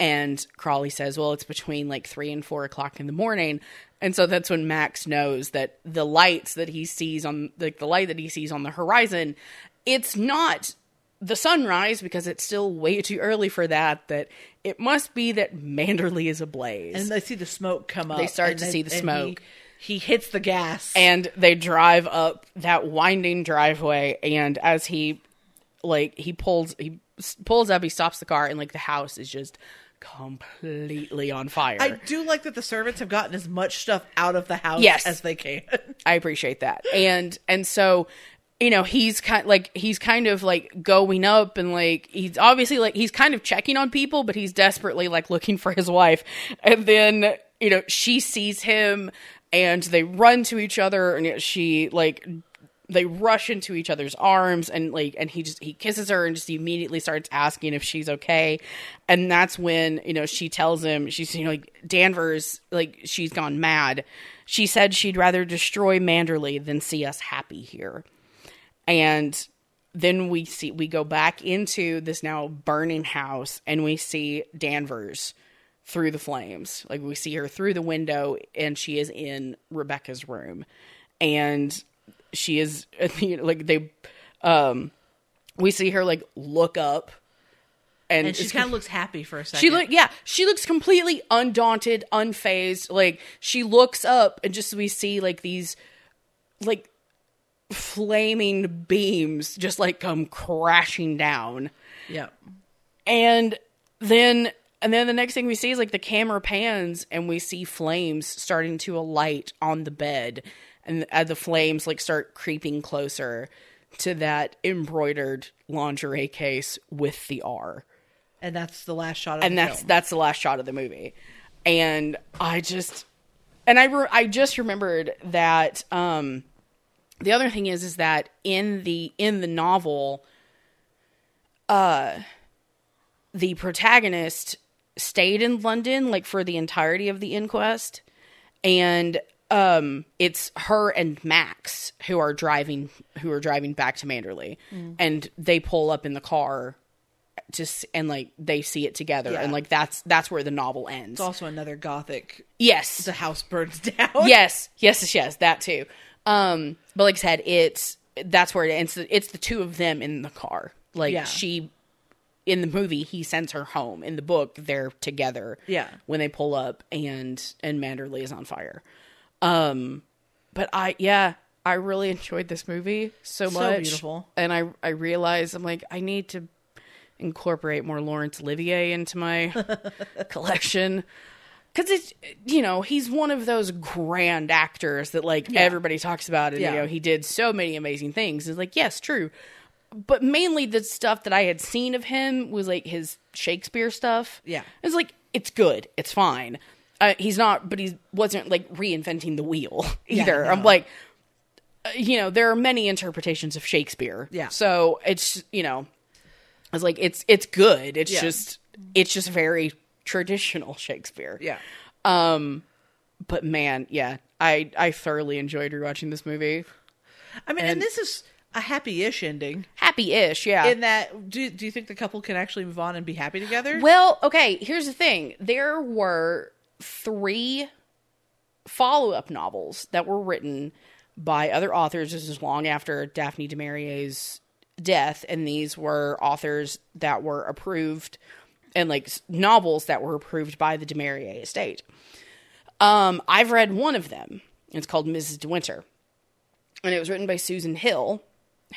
and Crawley says, "Well, it's between like three and four o'clock in the morning." And so that's when Max knows that the lights that he sees on like the light that he sees on the horizon, it's not the sunrise because it's still way too early for that. That it must be that Manderley is ablaze. and they see the smoke come up. They start to see the smoke. He, he hits the gas, and they drive up that winding driveway and as he like he pulls he pulls up he stops the car and like the house is just completely on fire I i, do like that the servants have gotten as much stuff out of the house Yes. as they can. I appreciate that and and so you know he's kind like he's kind of like going up and like he's obviously like he's kind of checking on people but he's desperately like looking for his wife. And then you know she sees him and they run to each other and she like they rush into each other's arms and like and he just he kisses her and just immediately starts asking if she's okay. And that's when you know she tells him she's you know like danvers like she's gone mad. She said she'd rather destroy manderley than see us happy here and then we see we go back into this now burning house and we see danvers through the flames like we see her through the window and she is in rebecca's room and she is you know, like they um we see her like look up and, And she kind of looks happy for a second. she look yeah, she looks completely undaunted, unfazed. Like she looks up and just we see like these like flaming beams just like come crashing down. yeah. And then and then the next thing we see is like the camera pans and we see flames starting to alight on the bed and uh, the flames like start creeping closer to that embroidered lingerie case with the R And that's the last shot of and the that's film. that's the last shot of the movie and i just and i re- i just remembered that um the other thing is is that in the in the novel uh the protagonist stayed in london like for the entirety of the inquest and um it's her and max who are driving who are driving back to manderley Mm. and they pull up in the car just and like they see it together Yeah. and like that's that's where the novel ends It's also another gothic. yes The house burns down. yes yes yes yes that too um but like i said it's that's where it ends it's the two of them in the car like Yeah. she in the movie he sends her home in the book they're together Yeah. when they pull up and and manderley is on fire um but i yeah i really enjoyed this movie so, So much beautiful. and i i realized i'm like i need to incorporate more laurence olivier into my collection because it's you know he's one of those grand actors that like everybody talks about and Yeah. you know he did so many amazing things. It's like yes true. But mainly the stuff that i had seen of him was like his shakespeare stuff. Yeah. it's like it's good. It's fine. Uh, he's not but he wasn't like reinventing the wheel either. i'm like uh, you know there are many interpretations of shakespeare. Yeah. so it's you know it's like it's it's good. It's Yeah. just it's just very traditional shakespeare Yeah. Um, but man, yeah, I I thoroughly enjoyed rewatching this movie. I mean, and, And- this is a happy-ish ending. Happy-ish, yeah. In that, do do you think the couple can actually move on and be happy together? well, okay, here's the thing. There were three follow-up novels that were written by other authors. This is long after Daphne du Maurier's death, and these were authors that were approved and like novels that were approved by the du Maurier estate. Um, I've read one of them. It's called Mrs. De Winter. and it was written by Susan Hill,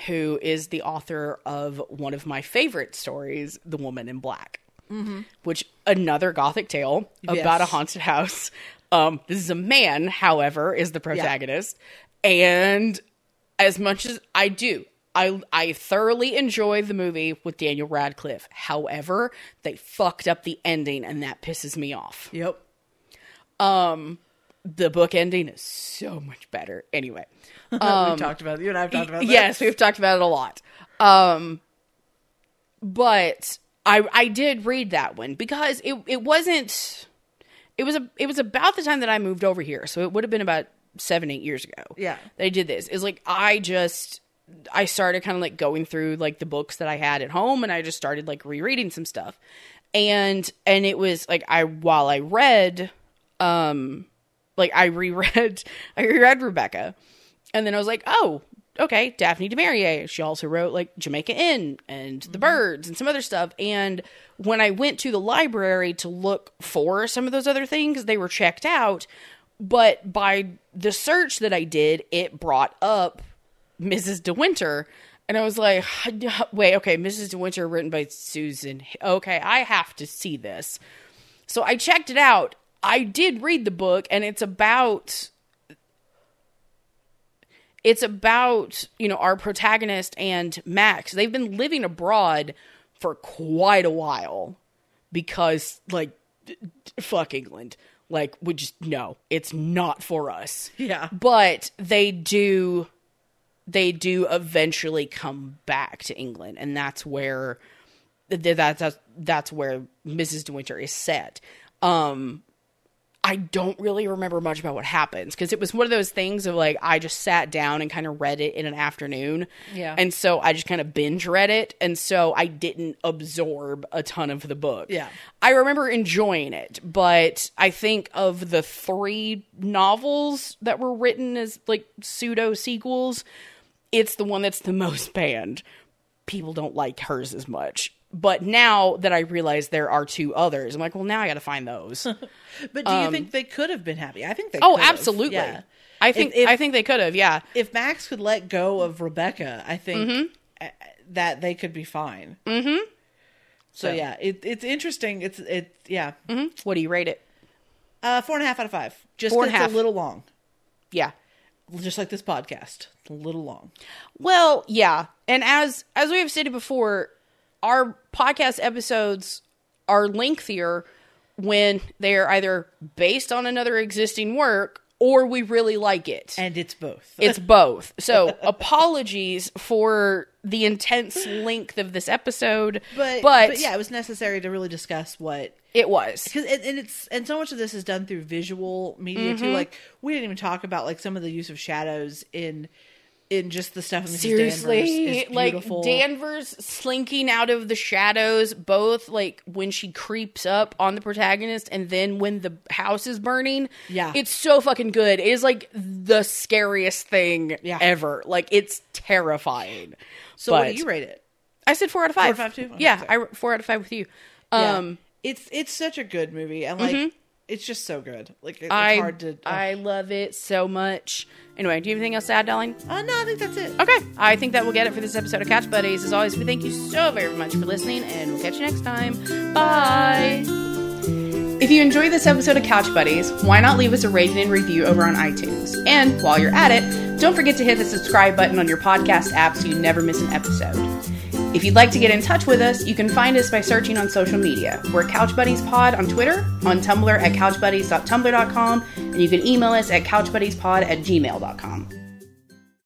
who is the author of one of my favorite stories, The Woman in Black, which another gothic tale about a haunted house. Um, this is a man, however, is the protagonist, and as much as I do, I I thoroughly enjoy the movie with Daniel Radcliffe. However, they fucked up the ending, and that pisses me off. Yep. Um the book ending is so much better. Anyway, Um, we've talked about you and I've talked about that. yes, we've talked about it a lot. Um, but I I did read that one because it it wasn't. It was a it was about the time that I moved over here, so it would have been about seven eight years ago. Yeah. they did this. It's like I just I started kind of like going through like the books that I had at home, and I just started like rereading some stuff, and and it was like I while I read, um, like I reread I reread Rebecca, and then I was like, oh, okay, Daphne du Maurier. She also wrote like Jamaica Inn and The Birds and some other stuff. And when I went to the library to look for some of those other things, they were checked out. But by the search that I did, it brought up Mrs. De Winter. And I was like, wait, okay, Mrs. De Winter, written by Susan. Okay, I have to see this. So I checked it out. I did read the book, and it's about it's about you know our protagonist and Max. They've been living abroad for quite a while because like fuck England. Like we just no, it's not for us. Yeah. But they do they do eventually come back to England and that's where th- that's that's, that's where Mrs. De Winter is set. Um I don't really remember much about what happens because it was one of those things of like I just sat down and kind of read it in an afternoon. Yeah. And so I just kind of binge read it and so I didn't absorb a ton of the book. Yeah. I remember enjoying it, but I think of the three novels that were written as like pseudo sequels, it's the one that's the most banned. People don't like hers as much. But now that I realize there are two others, I'm like, well, now I got to find those. But do you think they could have been happy? I think they. Um, Oh, could have. absolutely. Yeah. I think If- if- I think they could have. Yeah. If Max could let go of Rebecca, I think Mm-hmm. that they could be fine. Mm-hmm. So, yeah, it, it's interesting. It's it yeah. What do you rate it? Uh, four and a half out of five. Just Four and a half. a little long, Yeah. just like this podcast. A little long. Well, yeah. And as as we have stated before, our podcast episodes are lengthier when they're either based on another existing work or we really like it. And it's both. It's both. So apologies for the intense length of this episode, but, but, but yeah, it was necessary to really discuss what it was. because and, and it's and so much of this is done through visual media Mm-hmm. too. Like we didn't even talk about like some of the use of shadows in in just the stuff in Mrs. Seriously, like. Danvers slinking out of the shadows, both like when she creeps up on the protagonist and then when the house is burning. Yeah. It's so fucking good. It is like the scariest thing Yeah. ever. Like it's terrifying. so what but- do you rate it? I said four out of five. Four out of five, too? Yeah, sorry. I four out of five with you. Yeah. Um, it's it's such a good movie and like it's just so good. Like it- it's I hard to. I love it so much. Anyway, do you have anything else to add, darling? uh, no, I think that's it. Okay, I think that will get it for this episode of Couch Buddies. As always, we thank you so very much for listening, and we'll catch you next time. Bye. If you enjoyed this episode of Couch Buddies, why not leave us a rating and review over on iTunes? And while you're at it, don't forget to hit the subscribe button on your podcast app so you never miss an episode. If you'd like to get in touch with us, you can find us by searching on social media. We're Couch Buddies Pod on Twitter, on Tumblr at couchbuddies.tumblr.com, and you can email us at couchbuddiespod at gmail.com.